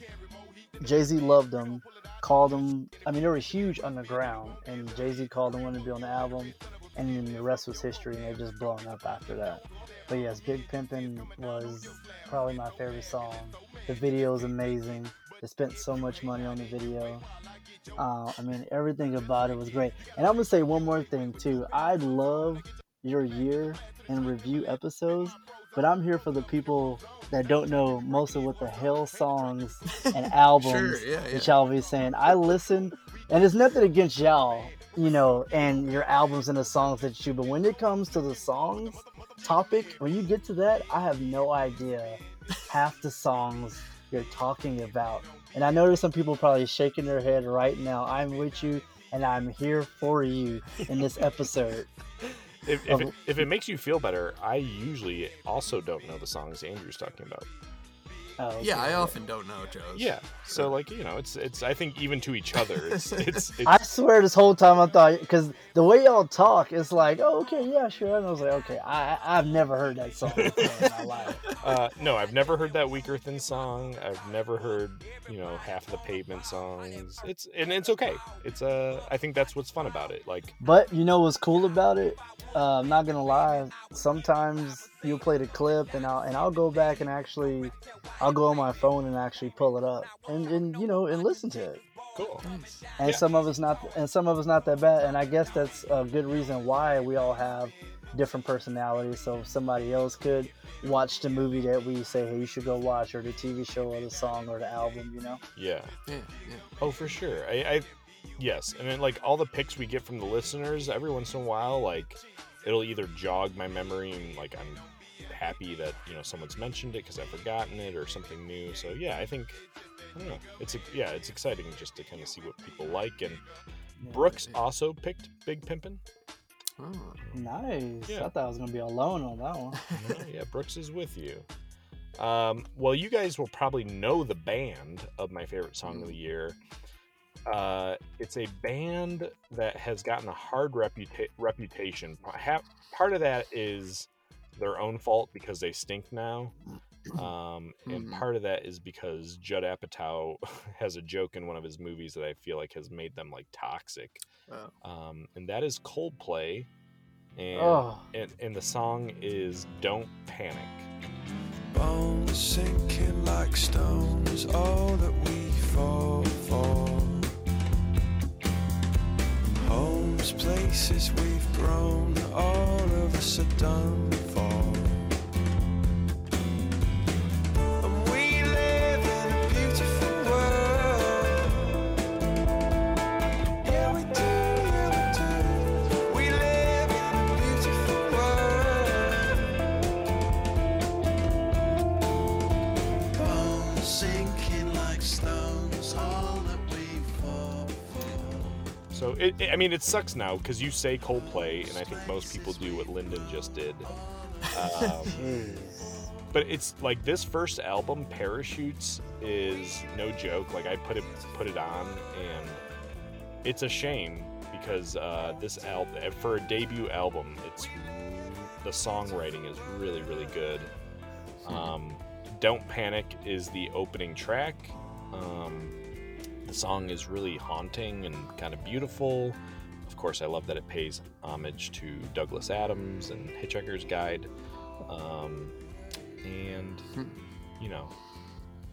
Jay Z loved them, called them. I mean, they were huge underground, and Jay Z called them wanted to be on the album, and then the rest was history, and they just blown up after that. But yes, Big Pimpin' was probably my favorite song. The video is amazing. They spent so much money on the video. Uh, I mean, everything about it was great. And I'm gonna say one more thing too. I love your year and review episodes, but I'm here for the people that don't know most of what the hell songs and albums Sure, yeah, that yeah. y'all be saying. I listen, and it's nothing against y'all, you know, and your albums and the songs that you. But when it comes to the songs topic, when you get to that, I have no idea half the songs you're talking about. And I know there's some people probably shaking their head right now. I'm with you, and I'm here for you in this episode. If, if, um, it, if it makes you feel better, I usually also don't know the songs Andrew's talking about. Oh, Yeah, I often don't know, Joe. Yeah, so like you know, it's it's. I think even to each other, it's it's. it's I swear this whole time I thought because the way y'all talk, it's like, oh, okay, yeah, sure. And I was like, okay, I I- I've never heard that song before in my life. uh, no, I've never heard that Weakerthans song. I've never heard you know half of the Pavement songs. It's and it's okay. It's uh, I think that's what's fun about it. Like But you know what's cool about it? Uh, I'm not gonna lie. Sometimes you'll play the clip, and I'll and I'll go back and actually, I'll go on my phone and actually pull it up, and and you know and listen to it. Cool. And Yeah. some of it's not, and some of it's not that bad. And I guess that's a good reason why we all have different personalities. So somebody else could watch the movie that we say, hey, you should go watch, or the TV show, or the song, or the album. You know. Yeah. Yeah, yeah. Oh, for sure. I, I yes, and then like all the picks we get from the listeners, every once in a while, like it'll either jog my memory and like I'm happy that you know someone's mentioned it because I've forgotten it or something new. So yeah, I think I don't know. It's yeah, it's exciting just to kind of see what people like. And Brooks also picked Big Pimpin'. Oh. Nice. Yeah. I thought I was gonna be alone on that one. No, yeah, Brooks is with you. Um, well, you guys will probably know the band of my favorite song of the year. Uh, it's a band that has gotten a hard reputa- reputation. Ha- Part of that is their own fault because they stink now. Um, and Mhm. part of that is because Judd Apatow has a joke in one of his movies that I feel like has made them like toxic. Oh. Um, and that is Coldplay. And, Oh. and and the song is "Don't Panic." Bones sinking like stones, all that we fall for. Homes, places we've grown, all of us are done for. It, it- I mean, it sucks now because you say Coldplay, and I think most people do what Lyndon just did. Um, but it's like this first album, Parachutes, is no joke. Like I put it put it on, and it's a shame because uh, this album, for a debut album, it's the songwriting is really really good. Um, Don't Panic is the opening track. Um, the song is really haunting and kind of beautiful. Of course, I love that it pays homage to Douglas Adams and Hitchhiker's Guide. Um, and, you know,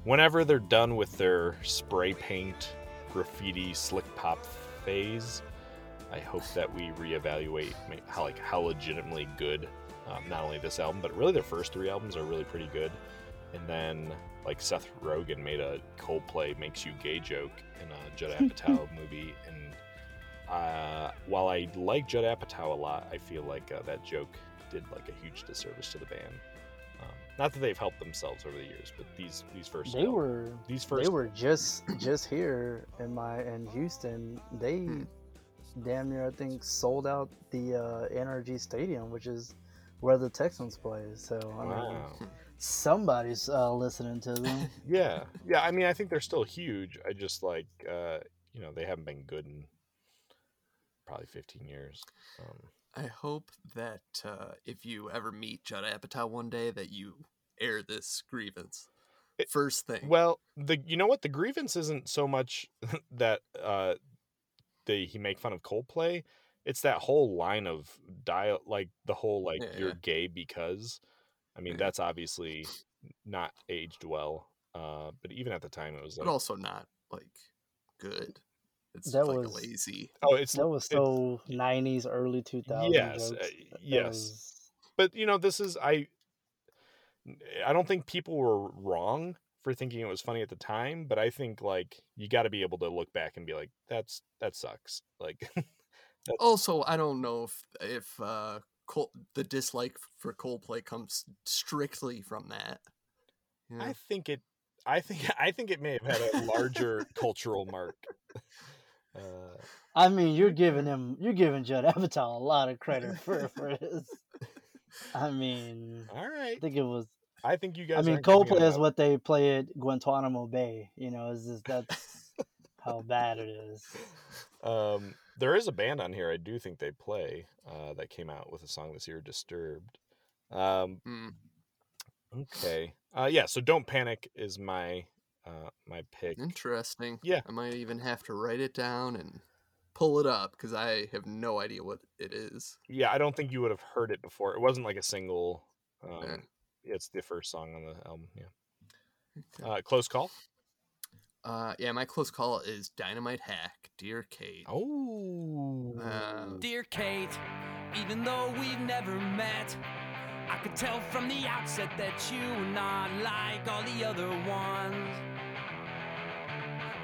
whenever they're done with their spray paint, graffiti, slick pop phase, I hope that we reevaluate how like how legitimately good um, not only this album but really their first three albums are really pretty good. And then like Seth Rogen made a Coldplay makes you gay joke in a Judd Apatow movie, and uh, while I like Judd Apatow a lot, I feel like uh, that joke did like a huge disservice to the band. Um, not that they've helped themselves over the years, but these these first They album- were these first they were just just here in my in Houston. They Hmm. damn near I think sold out the uh, NRG Stadium, which is where the Texans play. So I mean, Wow. Somebody's uh, listening to them. Yeah, yeah. I mean, I think they're still huge. I just like, uh, you know, they haven't been good in probably 15 years. Um, I hope that uh, if you ever meet Judd Apatow one day, that you air this grievance. first thing. Well, the you know what the grievance isn't so much that uh they he make fun of Coldplay. It's that whole line of dial like the whole like Yeah, you're yeah. gay because I mean Yeah. that's obviously not aged well. Uh but even at the time it was but also not like good. It's That like was- lazy. oh it's That was so '90s, early 2000s. Yes, uh, yes. was- but you know this is i i don't think people were wrong for thinking it was funny at the time but i think like you got to be able to look back and be like that's that sucks like Also, I don't know if if uh Col- the dislike for Coldplay comes strictly from that. Yeah. i think it i think i think it may have had a larger cultural mark uh I mean, you're giving him, you're giving Judd Apatow a lot of credit for for his. I mean, all right I think it was. i think you guys I mean, aren't giving it Coldplay is what they play at Guantanamo Bay. You know, is just that's how bad it is. um there is a band on here i do think they play uh that came out with a song this year disturbed um Hmm. okay uh yeah so don't panic is my uh my pick Interesting. Yeah. I might even have to write it down and pull it up because I have no idea what it is. yeah i don't think you would have heard it before it wasn't like a single um Yeah. it's the first song on the album yeah uh close call Uh, yeah, my close call is Dynamite Hack, Dear Kate. Oh. Uh, Dear Kate, even though we've never met, I could tell from the outset that you are not like all the other ones.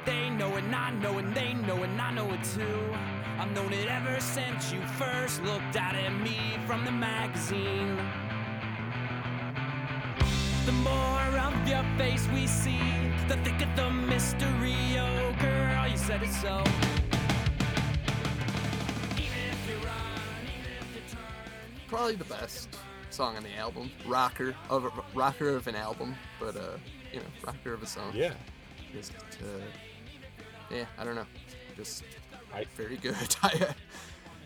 They know it, and I know it, and they know it, and I know it too. I've known it ever since you first looked out at me from the magazine. The more of your face we see, the thicker the mystery. Oh, girl, you said it so. probably the best song on the album. Rocker of a, rocker of an album, but uh, you know, rocker of a song. Yeah. Just uh, yeah, I don't know, just very good.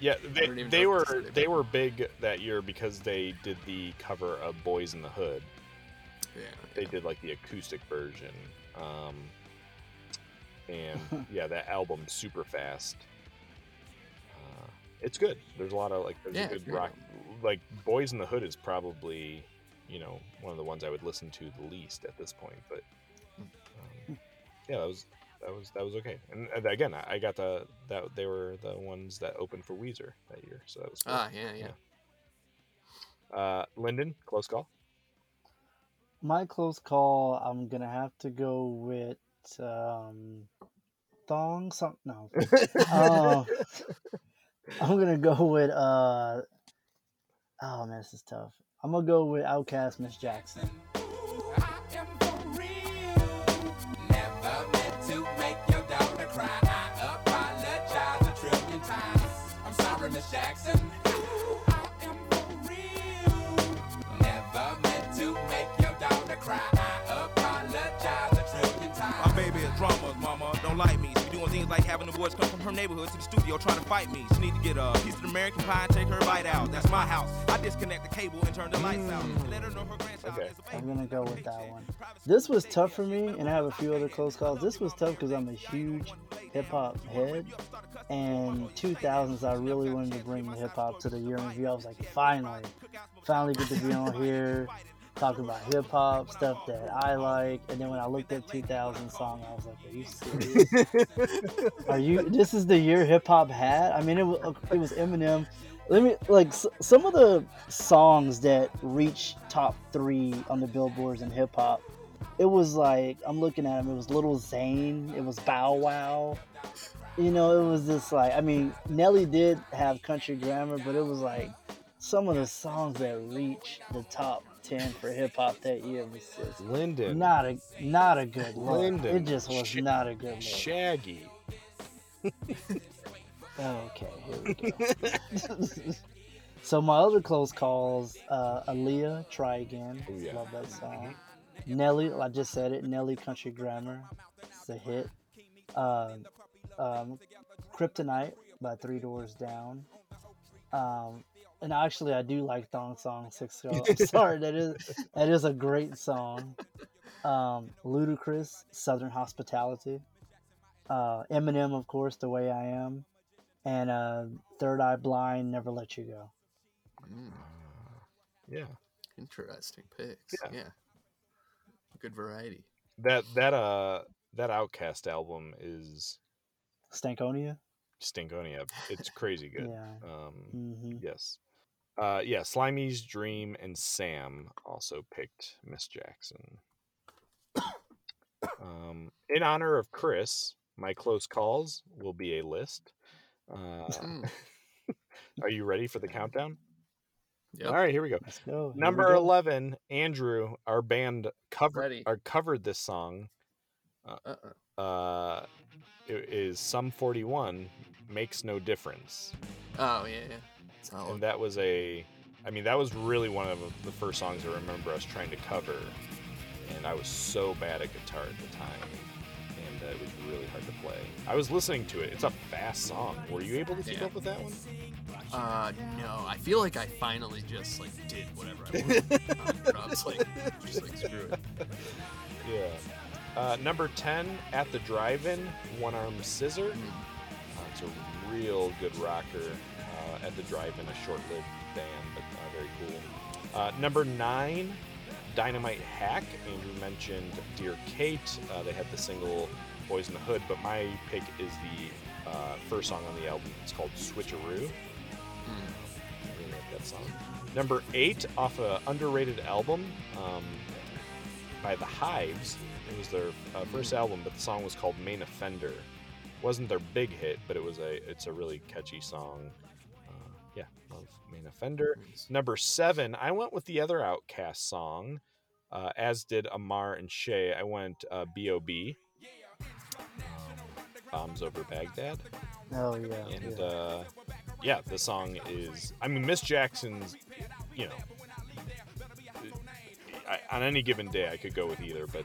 Yeah, they, they were what to say they were big that year because they did the cover of Boys in the Hood. Yeah, they did like the acoustic version, um, and yeah, that album super fast. Uh, it's good. There's a lot of like there's Yeah, a good yeah. rock. Like Boys in the Hood is probably you know one of the ones I would listen to the least at this point, but um, yeah, that was that was that was okay. And, and again, I I got the that they were the ones that opened for Weezer that year, so that was cool. Ah, yeah, yeah. Uh, Lyndon, close call. My close call. I'm gonna have to go with um, thong. Some no. uh, I'm gonna go with uh. Oh man, this is tough. I'm gonna go with OutKast, Miss Jackson. Don't like me. She be doing things like having the boys come from her neighborhood to the studio trying to fight me. She need to get a piece of American pie and take her bite out. That's my house. I disconnect the cable and turn the lights out. And let her know her grandchild is a I'm gonna go with that one. This was tough for me, and I have a few other close calls. This was tough because I'm a huge hip hop head, and 2000s I really wanted to bring the hip hop to the year in review. I was like, finally, finally get to be on here, talk about hip hop stuff that I like. And then when I looked at 2000 song, I was like, are you serious? Are you? This is the year hip hop had. I mean, it was it was Eminem. Let me like s- some of the songs that reached top three on the billboards in hip hop. It was like I'm looking at them. It was Little Zane. It was Bow Wow. You know, it was just like I mean, Nelly did have country grammar, but it was like some of the songs that reached the top ten for hip hop that year was just Lyndon. not a not a good look. Lyndon. It just was Sh- not a good look. Shaggy. Okay, here we go. so my other close calls, uh, Aaliyah, Try Again. Love that song. Nelly, I just said it. Nelly, Country Grammar. It's a hit. Um, um, Kryptonite by Three Doors Down. Um, and actually, I do like Thong Song Sisqo. I'm sorry, that is that is a great song. um, Ludacris, Southern Hospitality, uh, Eminem, of course, The Way I Am, and uh, Third Eye Blind, Never Let You Go. Mm, Yeah. interesting picks. Yeah. Yeah. Good variety. That that uh that OutKast album is Stankonia. Stingonia. It's crazy good. Yeah. Um Mhm. yes. Uh yeah, Slimy's Dream and Sam also picked Miss Jackson. um in honor of Chris, my close calls will be a list. Uh Mm. Are you ready for the countdown? Yep. All right, here we go. Let's go. Here we Number go. 11, Andrew, our band covered Ready. or covered this song. Uh, Uh-uh. uh it is Sum 41 makes no difference. Oh yeah, yeah. Solid. And that was a I mean that was really one of the first songs I remember us trying to cover and I was so bad at guitar at the time and uh, it was really hard to play. I was listening to it. It's a fast song. Were you able to keep Yeah. up with that one? Uh, no. I feel like I finally just like did whatever I wanted. on the drums, like, just like screw it. Yeah. Uh, number 10, At the Drive-In, One Arm Scissor. Uh, it's a real good rocker. Uh, at the Drive-In, a short-lived band, but uh, very cool. Uh, number 9, Dynamite Hack. Andrew mentioned Dear Kate. Uh, they had the single Boys in the Hood, but my pick is the uh, first song on the album. It's called Switcheroo. I really like that song. Number eight off a underrated album um, by The Hives. It was their uh, first album, but the song was called Main Offender. wasn't their big hit, but it was a it's a really catchy song. Yeah, love Main Offender. Number seven, I went with the other OutKast song, uh, as did Amar and Shay. I went uh, B.O.B. Bombs Over Baghdad. Oh yeah. And yeah. uh, yeah, the song is. I mean, Miss Jackson's. You know, I, on any given day, I could go with either, but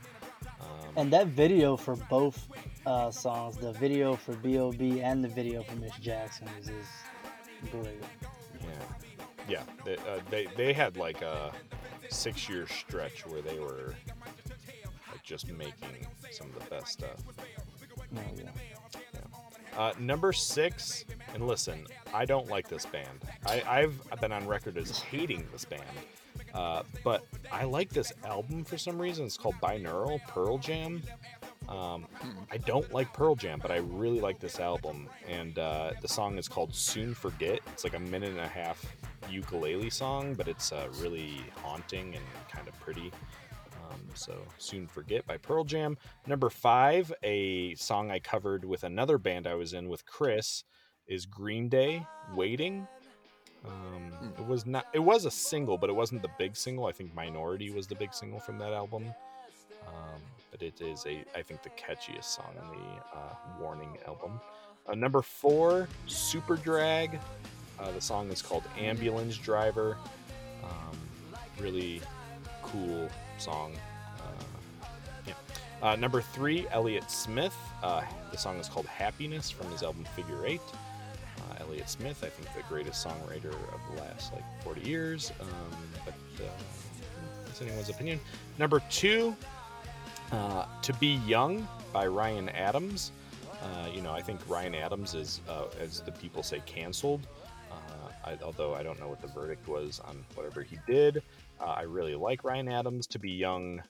um, And that video for both uh, songs, the video for B.O.B. and the video for Miss Jackson is, is great. yeah, yeah, they, uh, they they had like a six year stretch where they were like just making some of the best stuff. Oh, yeah. Uh, number six, and listen, I don't like this band. I, I've been on record as hating this band, uh, but I like this album for some reason. It's called Binaural Pearl Jam. Um, I don't like Pearl Jam, but I really like this album, and uh, the song is called "Soon Forget." It's like a minute and a half ukulele song, but it's uh, really haunting and kind of pretty. Um, so soon forget by Pearl Jam. Number five, a song I covered with another band I was in with Chris, is Green Day. Waiting. Um, It was not. It was a single, but it wasn't the big single. I think Minority was the big single from that album. Um, but it is a, I think, the catchiest song on the uh, Warning album. Uh, number four, Superdrag. Uh, the song is called Ambulance Driver. Um, really cool song. Uh, yeah. Uh, number three, Elliott Smith. Uh, the song is called Happiness from his album Figure Eight. Uh, Elliott Smith, I think the greatest songwriter of the last like 40 years, um, but that's anyone's opinion. Number two, uh, To Be Young by Ryan Adams. Uh, you know, I think Ryan Adams is, uh, as the people say, canceled. Uh, I, although I don't know what the verdict was on whatever he did. Uh, I really like Ryan Adams. To Be Young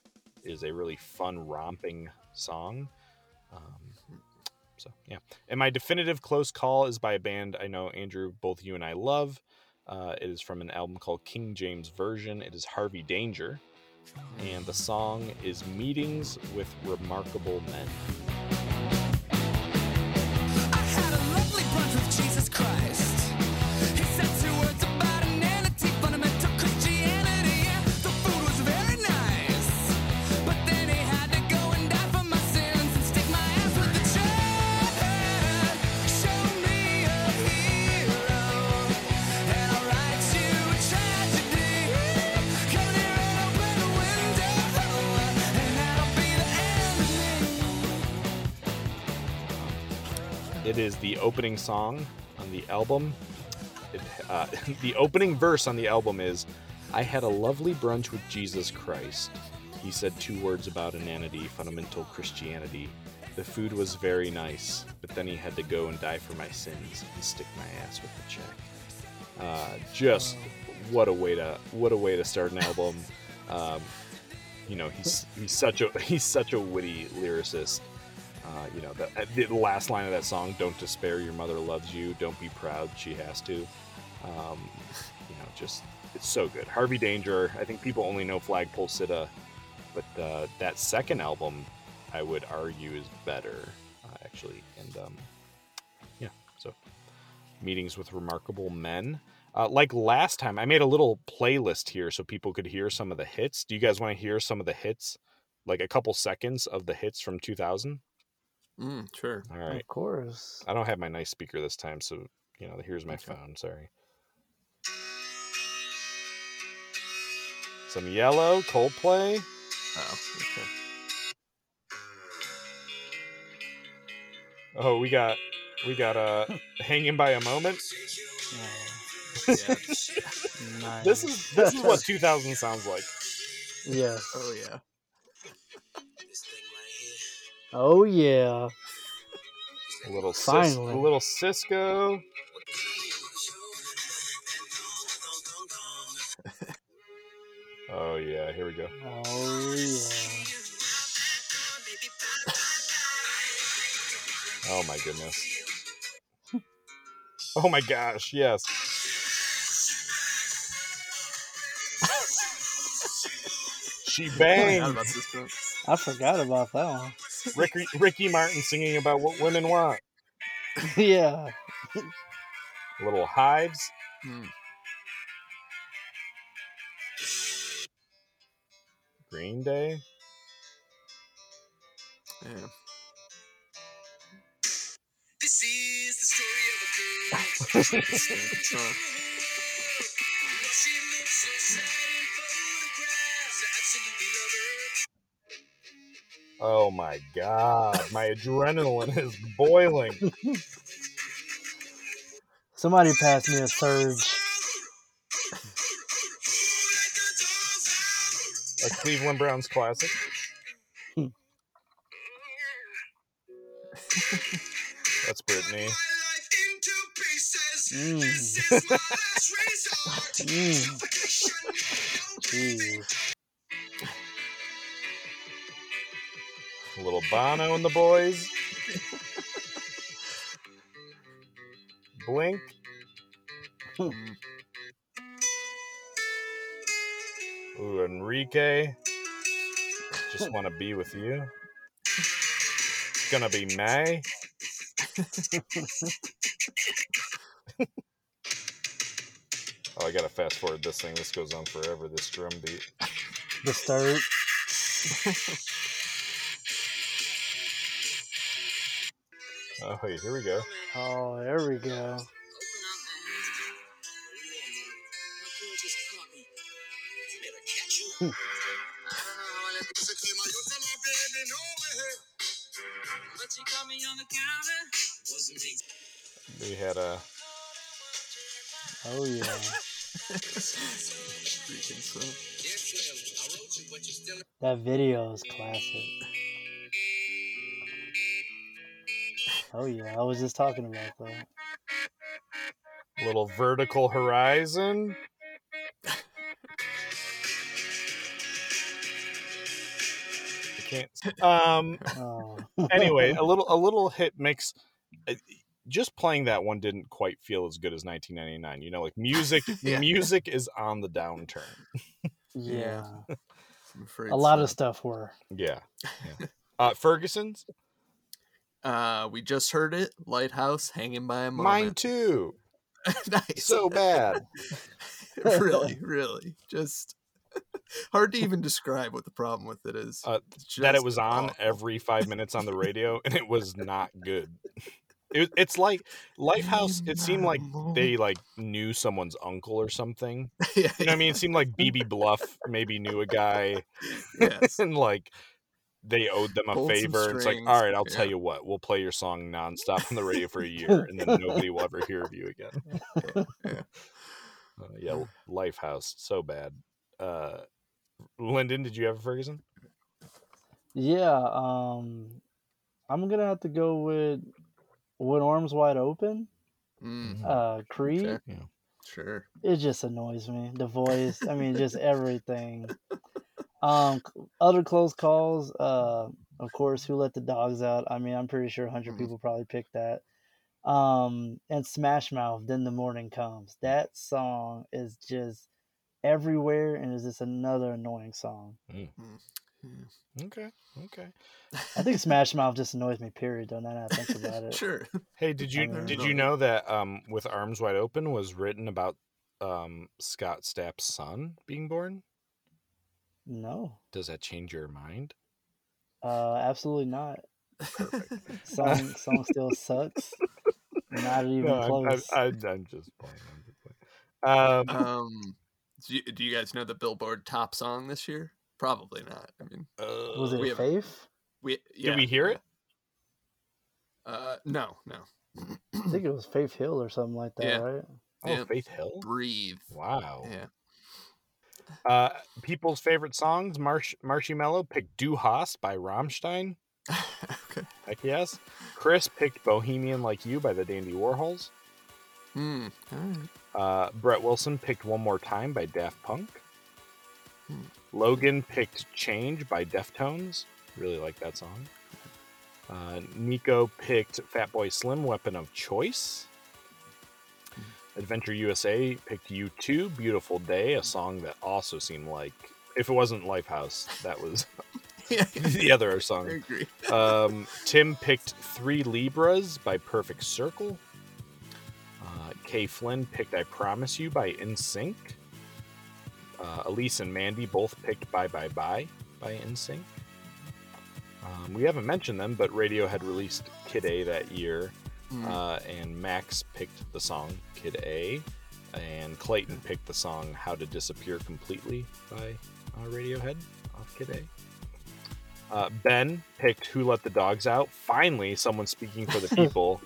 is a really fun, romping song. Um, so, yeah. And my definitive close call is by a band I know, Andrew, both you and I love. It is from an album called King James Version. It is Harvey Danger. And the song is Meetings with Remarkable Men. lovely brunch with Jesus Christ. It is the opening song on the album. It, uh, the opening verse on the album is I had a lovely brunch with Jesus Christ. He said two words about inanity, fundamental Christianity. The food was very nice, but then he had to go and die for my sins and stick my ass with the check. Uh, just what a way to what a way to start an album. Um, you know, he's he's such a he's such a witty lyricist. Uh, you know, the, the last line of that song, "Don't despair, your mother loves you. Don't be proud, she has to." Um, you know, just it's so good. Harvey Danger. I think people only know Flagpole Sitta, but uh, that second album, I would argue, is better uh, actually. And um, yeah, so meetings with remarkable men. Uh, like last time, I made a little playlist here so people could hear some of the hits. Do you guys want to hear some of the hits? Like a couple seconds of the hits from 2000? Mm, sure. All right. Of course. I don't have my nice speaker this time, so you know, here's my phone. Sorry. Some yellow, Coldplay. Oh, okay. Oh, we got we got uh hanging by a moment. Nice. This is this is what 2000 sounds like. Yes. Oh yeah. Oh yeah. A little Cis- Finally. a little Sisqo. Oh yeah, here we go. Oh yeah. Oh my goodness. Oh my gosh, yes. She I forgot banged. about this one. I forgot about that one. Ricky, Ricky Martin singing about what women want. yeah. Little hives. Hmm. Green Day. Yeah. This is the story of a girl. Oh my god, my adrenaline is boiling. Somebody passed me a surge. A Cleveland Browns classic. That's Britney. Mm. mm. Little Bono and the boys. Blink. Hmm. Ooh, Enrique. Just want to be with you. It's gonna be May. oh, I gotta fast forward this thing. This goes on forever. This drum beat. The start. Oh, hey, here we go. Oh, there we go. Hmm. We had a Oh yeah. That video is classic. Oh yeah, I was just talking about that. little vertical horizon. I can't. Um. Oh. anyway, a little a little hit mix. uh, Just playing that one didn't quite feel as good as 1999. You know, like music, Yeah. music is on the downturn. yeah. I'm afraid A lot so. of stuff were. Yeah. yeah. Uh, Ferguson's, Uh, we just heard it. Lifehouse hanging by a moment. mine too. nice. So bad. really, really, just hard to even describe what the problem with it is. Uh, that it was on awful. every five minutes on the radio, and it was not good. It, it's like Lifehouse. It seemed like they like knew someone's uncle or something. yeah, You know what I mean? It seemed like BB Bluff maybe knew a guy, Yes. and like they owed them a Pulled favor. It's like, all right, I'll tell you what, we'll play your song nonstop on the radio for a year, and then nobody will ever hear of you again. yeah. Uh, yeah, Lifehouse, so bad. Uh, Lyndon, did you have a Ferguson? Yeah, um, I'm gonna have to go with "When Arms Wide Open." Mm. Uh, Creed. Okay. Sure. It just annoys me. The voice. I mean, just everything. Um, other close calls. Uh, of course, "Who Let the Dogs Out." I mean, I'm pretty sure 100 people probably picked that. Um, and Smash Mouth. Then the morning comes. That song is just everywhere, and is just another annoying song. Okay. Okay. I think Smash Mouth just annoys me. Period. Though now that I think about it. Sure. Hey, did you mean, did you know that um, with Arms Wide Open was written about um, Scott Stapp's son being born? No. Does that change your mind? Uh, absolutely not. song song still sucks. Not even No, I'm, I'm, close. I'm, I'm just playing. I'm just playing. Um, Um, do you, do you guys know the Billboard top song this year? Probably not. I mean, Was it we have- Faith? we Did we hear it? Uh, no, no. I think it was Faith Hill or something like that, Yeah. right? Oh, Yeah. Faith Hill. Breathe. Wow. Yeah. Uh, people's favorite songs: Marsh Marshy Mello picked Du Hast by Rammstein. okay. Heck yes. Chris picked Bohemian Like You by the Dandy Warhols. Hmm. All right. Uh, Brett Wilson picked One More Time by Daft Punk. Logan picked Change by Deftones. Really like that song. Uh, Nico picked Fatboy Slim Weapon of Choice. Adventure USA picked U2 Beautiful Day, a song that also seemed like, if it wasn't Lifehouse, that was the other song. I agree. Um, Tim picked Three Libras by Perfect Circle. Uh, Kay Flynn picked I Promise You by NSYNC. Uh, Elise and Mandy both picked Bye Bye Bye by NSYNC. Um, we haven't mentioned them, but Radiohead released Kid A that year. Mm. Uh, and Max picked the song Kid A. And Clayton picked the song How to Disappear Completely by uh, Radiohead off Kid A. Uh, ben picked Who Let the Dogs Out. Finally, someone speaking for the people.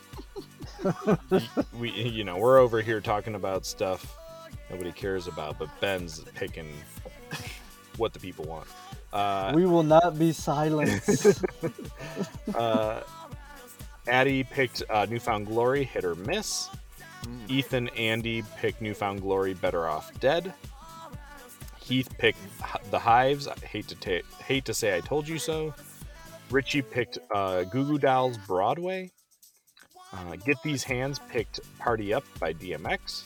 We, you know, we're over here talking about stuff nobody cares about, but Ben's picking what the people want. Uh, we will not be silenced. uh, Addie picked uh, New Found Glory, hit or miss. Ethan, Andy picked New Found Glory, Better Off Dead. Heath picked The Hives. I hate to ta- hate to say I told you so. Richie picked uh, Goo Goo Dolls, Broadway. Uh, Get These Hands picked Party Up by DMX.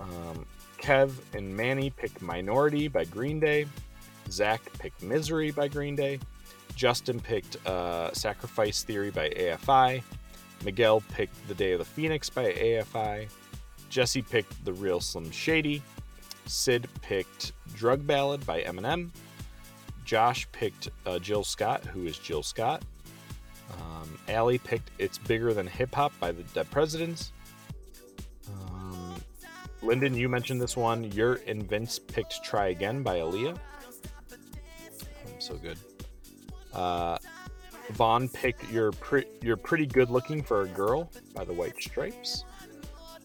Um, Kev and Manny picked Minority by Green Day. Zach picked Misery by Green Day. Justin picked uh, Sacrifice Theory by AFI. Miguel picked The Day of the Phoenix by AFI. Jesse picked The Real Slim Shady. Sid picked Drug Ballad by Eminem. Josh picked uh, Jill Scott, who is Jill Scott. Um, Allie picked It's Bigger Than Hip Hop by the Dead Presidents. Um, Lyndon, you mentioned this one. Your and Vince picked Try Again by Aaliyah. Um, so good. Uh, Vaughn picked You're, pre- You're Pretty Good Looking for a Girl by the White Stripes.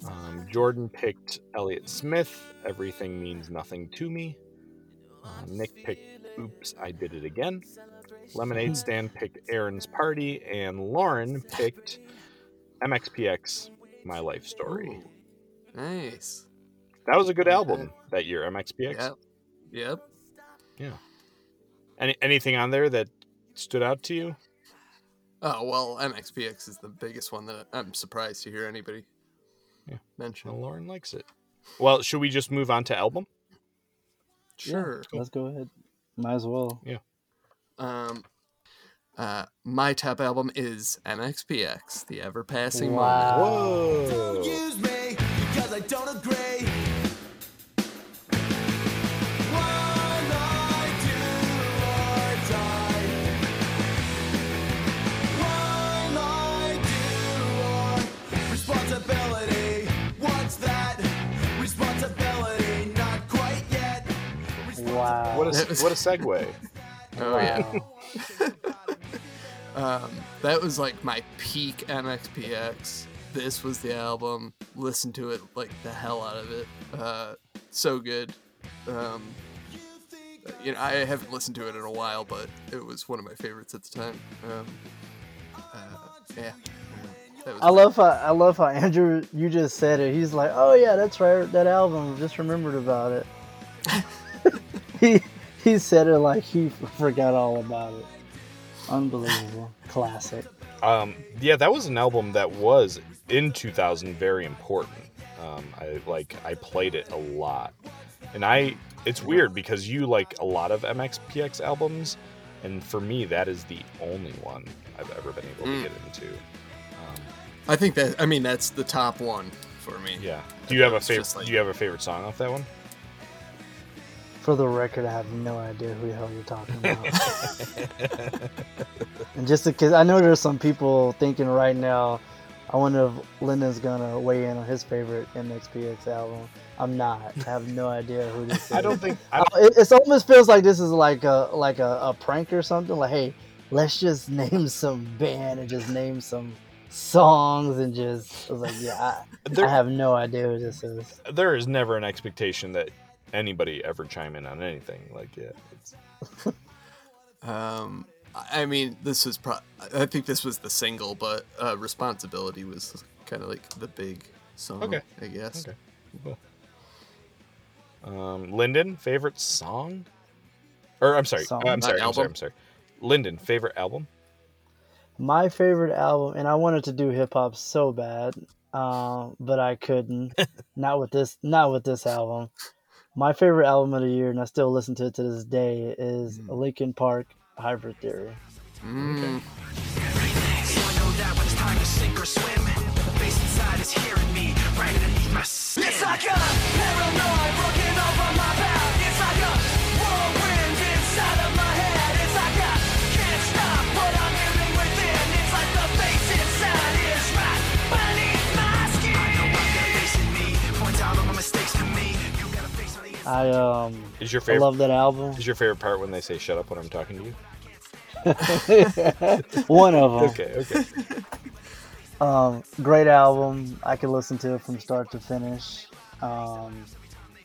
Um, Jordan picked Elliott Smith, Everything Means Nothing to Me. Uh, Nick picked Oops, I Did It Again. Lemonade Stand picked Aaron's Party. And Lauren picked MXPX, My Life Story. Nice. That was a good album that year, MXPX. Yep. Yep. Yeah. Any, anything on there that stood out to you? Oh well, MXPX is the biggest one that I'm surprised to hear anybody Yeah. mention. Well, Lauren likes it. Well, should we just move on to album? Sure. Let's go ahead. Might as well. Yeah. Um, uh, my top album is MXPX, The Ever Passing Wow. Moment. Whoa. Wow. What a, was- what a segue. Oh yeah. Um, that was like my peak MXPX. This was the album. Listen to it like the hell out of it. Uh, so good. Um, you know, I haven't listened to it in a while, but it was one of my favorites at the time. Um, uh, yeah. I love how I love how Andrew you just said it. He's like, "Oh yeah, that's right, that album. Just remembered about it." he he said it like he forgot all about it. Unbelievable, classic. Um, yeah, that was an album that was in 2000 very important. Um, I like I played it a lot, and I it's weird because you like a lot of MXPX albums, and for me that is the only one I've ever been able to Mm. get into. I think that I mean that's the top one for me. Yeah. Do you have a favorite? like- Do you have a favorite song off that one? For the record, I have no idea who the hell you're talking about. and just because I know there's some people thinking right now, I wonder if Lyndon's gonna weigh in on his favorite MXPX album. I'm not. I have no idea who this is. I don't think. I Uh, it, it almost feels like this is like a like a, a prank or something. Like, hey, let's just name some band and just name some songs and just. I was like, yeah, I, There- I have no idea who this is. There is never an expectation that anybody ever chime in on anything. Like, yeah, it's, Um, I I mean, this was pro. I think this was the single, but uh, "Responsibility" was kind of like the big song. Okay. I guess. Okay. Cool. Um, Lyndon, favorite song? Or I'm sorry, Song. I'm sorry, I'm sorry, album? I'm sorry. Lyndon, favorite album? My favorite album, and I wanted to do hip hop so bad, um, but I couldn't. not with this. Not with this album. My favorite album of the year, and I still listen to it to this day, is Linkin Park Hybrid Theory. Mm. It's like a paranoid broken I um. Is your I favorite? love that album. Is your favorite part when they say "Shut up" when I'm talking to you? One of them. Okay, okay. Um, great album. I can listen to it from start to finish. Um,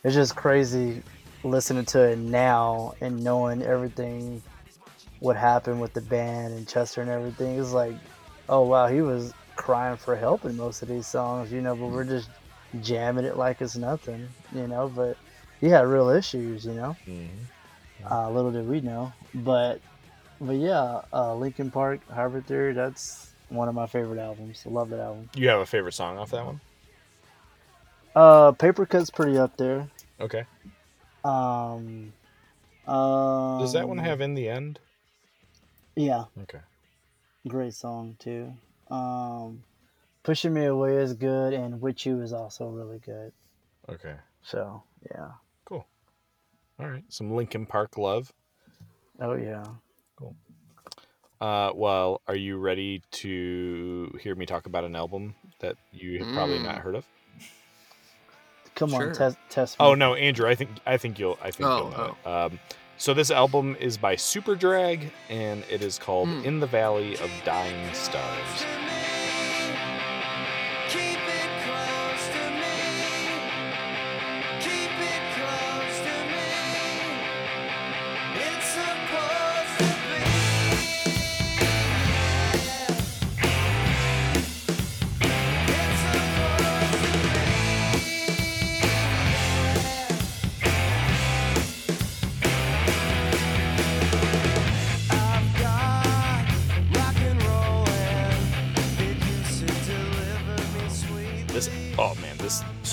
it's just crazy listening to it now and knowing everything what happened with the band and Chester and everything. It's like, oh wow, he was crying for help in most of these songs, you know, but we're just jamming it like it's nothing, you know. But he had real issues, you know. Uh, little did we know, but but yeah, uh, Linkin Park, Hybrid Theory. That's one of my favorite albums. I love that album. You have a favorite song off that one? Uh, Paper Cut's pretty up there. Okay. Um, um, Does that one have "In the End"? Yeah, Okay. great song too. Um, Pushing Me Away is good, and With You is also really good. Okay. So yeah. Cool. All right. Some Linkin Park love. Oh yeah. Cool. Uh, well, are you ready to hear me talk about an album that you have probably not Mm. heard of? Come Sure. on, test test. Me. Oh no, Andrew, I think I think you'll I think Oh, you'll know it. Um, so this album is by Superdrag, and it is called Hmm. "In the Valley of Dying Stars."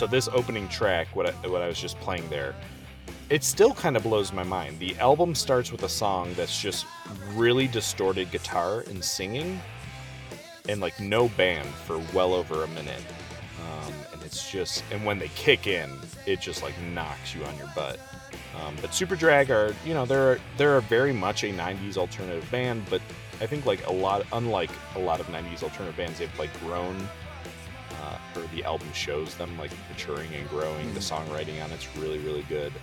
This opening track, what I, what I was just playing there, it still kind of blows my mind. The album starts with a song that's just really distorted guitar and singing, and like no band for well over a minute. Um, and it's just and when they kick in, it just like knocks you on your butt. Um, but Superdrag are you know they're they're very much a '90s alternative band, but I think like a lot unlike a lot of '90s alternative bands, they've like grown or the album shows them like maturing and growing. The songwriting on it's really, really good.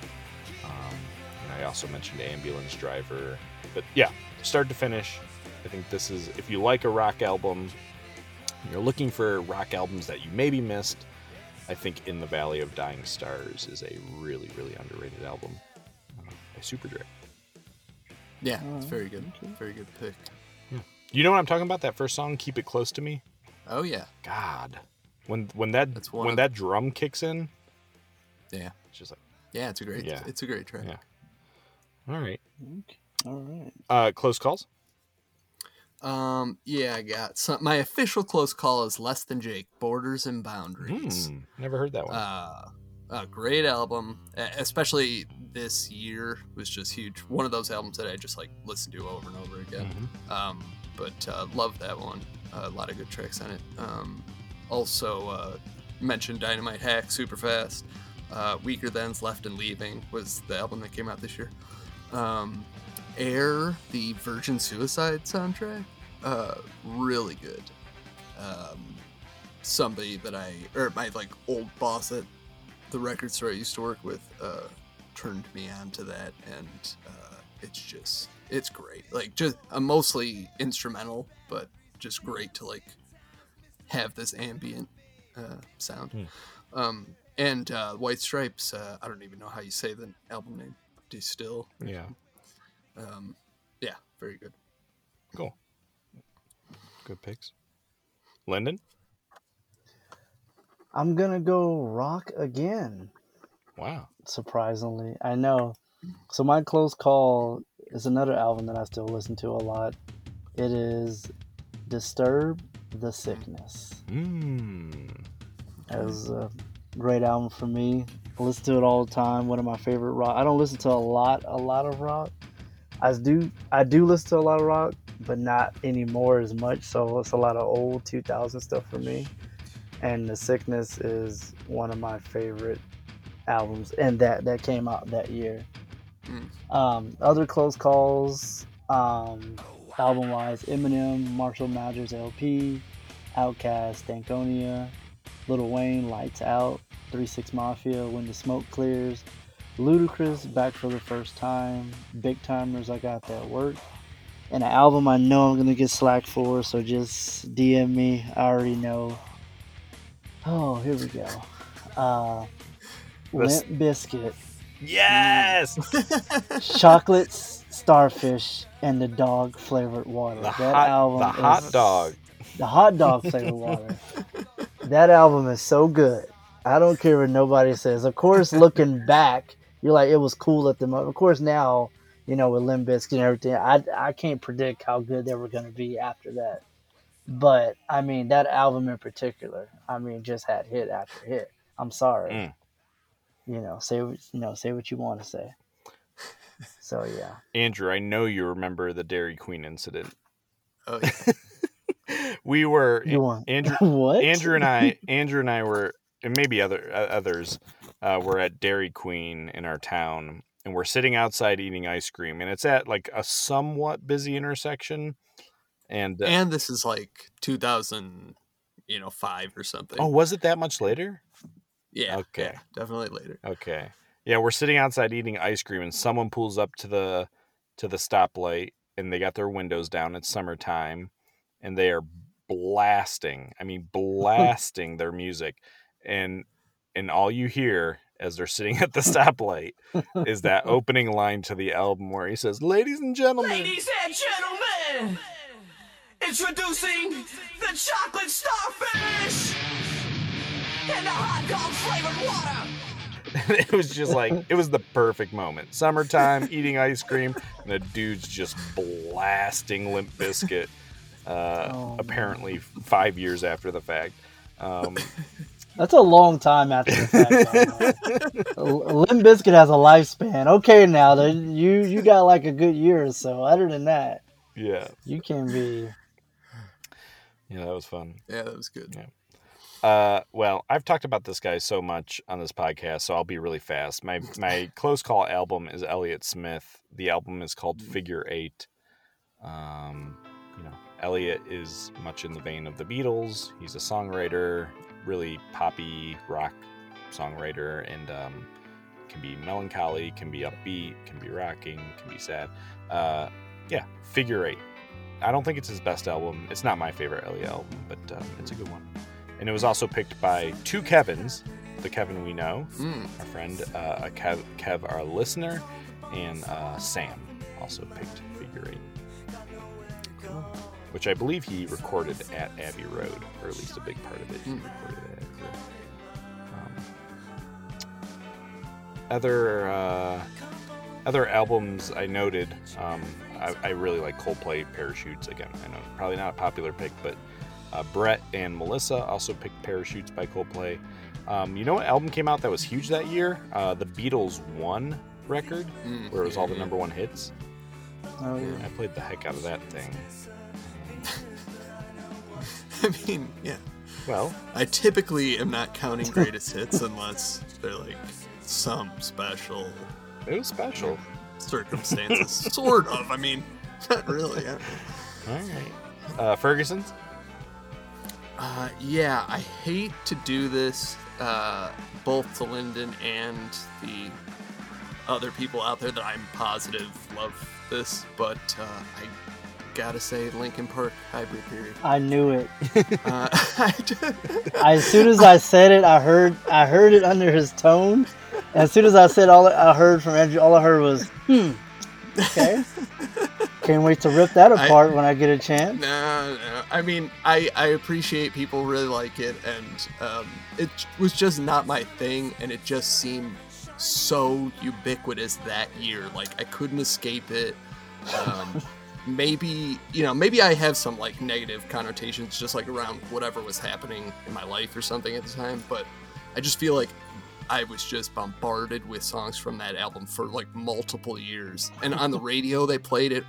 Um, and I also mentioned Ambulance Driver, but yeah, start to finish, I think this is if you like a rock album, and you're looking for rock albums that you maybe missed. I think In the Valley of Dying Stars is a really, really underrated album by Superdrag. Yeah, it's very good. Very good pick. Yeah. You know what I'm talking about? That first song, "Keep It Close to Me." Oh yeah. God, when when that one when of- that drum kicks in, Yeah. it's just like Yeah, it's a great. Yeah. It's a great track. yeah. All right. All right. Uh, close calls. Um. Yeah, I got some. My official close call is "Less Than Jake: Borders and Boundaries." Hmm, never heard that one. Uh, a great album, especially this year was just huge. One of those albums that I just like listen to over and over again. Mm-hmm. Um, but uh, love that one. a lot of good tracks on it. Um, also uh, mentioned Dynamite Hack super fast. Uh, Weakerthans' Left and Leaving was the album that came out this year. Um, Air, the Virgin Suicide soundtrack, uh, really good. Um, somebody that I, or my like old boss at the record store I used to work with, uh, turned me on to that, and uh, it's just, it's great. Like, just I'm mostly instrumental, but just great to like have this ambient uh, sound. Um, and uh, White Stripes, uh, I don't even know how you say the album name. De Stijl. or Yeah. Um, yeah, very good. Cool. Good picks. Lyndon. I'm gonna go rock again. Wow. Surprisingly, I know. So my close call is another album that I still listen to a lot. It is Disturb the Sickness. Mm. It was a great album for me. I listen to it all the time. One of my favorite rock. I don't listen to a lot, a lot of rock. I do, I do listen to a lot of rock, but not anymore as much. So it's a lot of old 2000 stuff for me. And The Sickness is one of my favorite albums, and that that came out that year. Um, other close calls, um, album wise, Eminem, Marshall Mathers LP, Outkast, Stankonia, Lil Wayne, Lights Out, 3 6 Mafia, When the Smoke Clears, Ludacris, Back for the First Time, Big Tymers, I Got That Work. And an album I know I'm gonna get slack for, so just DM me. I already know. Oh, here we go. Uh, Limp Bizkit. Yes. Chocolate s- starfish and the dog flavored water. The that hot- album the hot is- dog. The hot dog flavored water. That album is so good. I don't care what nobody says. Of course, looking back, you're like it was cool at the moment. Of course, now you know with Limp Bizkit and everything, I I can't predict how good they were going to be after that. But I mean, that album in particular, I mean, just had hit after hit. I'm sorry. Mm. You know, say you know, say what you want to say. So yeah. Andrew, I know you remember the Dairy Queen incident. Oh yeah. we were You want- Andrew What? Andrew and I Andrew and I were and maybe other uh, others uh, were at Dairy Queen in our town and we're sitting outside eating ice cream and it's at like a somewhat busy intersection and, uh, And this is like 2000, you know, five or something. oh was it that much later? yeah. okay. yeah, definitely later. Okay. Yeah, we're sitting outside eating ice cream and someone pulls up to the to the stoplight and they got their windows down. It's summertime and they are blasting. I mean blasting their music. And and all you hear as they're sitting at the stoplight is that opening line to the album where he says, "Ladies and gentlemen." Ladies and gentlemen, introducing the chocolate starfish and the hot dog flavored water. it was just like it was the perfect moment. Summertime, eating ice cream, and the dude's just blasting Limp Bizkit. Uh, Oh, apparently, five years after the fact. Um, That's a long time after the fact. Limp Bizkit has a lifespan. Okay, now the- you you got like a good year or so. Other than that, yeah, you can be. yeah, that was fun. Yeah, that was good. Yeah. Uh, well, I've talked about this guy so much on this podcast, so I'll be really fast. My my close call album is Elliott Smith. The album is called Figure Eight. Um, you know, Elliott is much in the vein of the Beatles. He's a songwriter, really poppy rock songwriter, and um, can be melancholy, can be upbeat, can be rocking, can be sad. Uh, yeah, Figure Eight. I don't think it's his best album. It's not my favorite Elliott album, but uh, it's a good one. And it was also picked by two Kevins, the Kevin we know, Mm. our friend, uh, Kev, Kev, our listener, and uh, Sam. also picked Figure Eight, which I believe he recorded at Abbey Road, or at least a big part of it he recorded at Abbey Road. Um, other uh, other albums I noted, um, I, I really like Coldplay Parachutes. Again, I know probably not a popular pick, but uh, Brett and Melissa also picked Parachutes by Coldplay. Um, you know what album came out that was huge that year? Uh, the Beatles One record, Mm, where it was all the yeah. number one hits. Oh yeah. I played the heck out of that thing. I mean, yeah. Well, I typically am not counting greatest hits unless they're like some special. It was special. Circumstances, sort of. I mean, not really. All right. Uh, Ferguson's? Uh, yeah, I hate to do this, uh, both to Lyndon and the other people out there that I'm positive love this, but uh, I gotta say, Linkin Park hybrid period. I knew it. Uh, as soon as I said it, I heard I heard it under his tone. As soon as I said all I heard from Andrew, all I heard was hmm. Okay. Can't wait to rip that I- apart when I get a chance. No, no. I mean, I, I appreciate people really like it, and um, it was just not my thing, and it just seemed so ubiquitous that year. Like, I couldn't escape it. Um, maybe, you know, maybe I have some, like, negative connotations just, like, around whatever was happening in my life or something at the time, but I just feel like I was just bombarded with songs from that album for, like, multiple years. And on the radio, they played it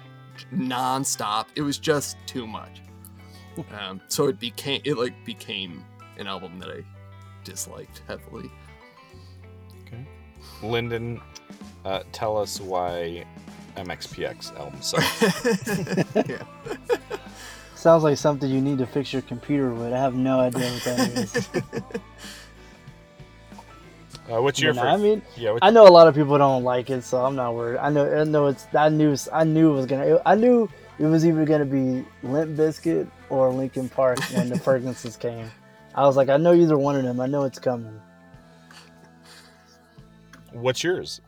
nonstop. It was just too much. Um, so it became it like became an album that I disliked heavily. Okay, Lyndon, uh, tell us why MXPX album sucks. yeah. Sounds like something you need to fix your computer with. I have no idea what that is. Uh, what's your But fir- I mean, yeah, I know a lot of people don't like it, so I'm not worried. I know, I know it's. I knew, I knew it was gonna. I knew it was either gonna be Limp Bizkit or Linkin Park when the Fergusons came. I was like, I know either one of them. I know it's coming. What's yours?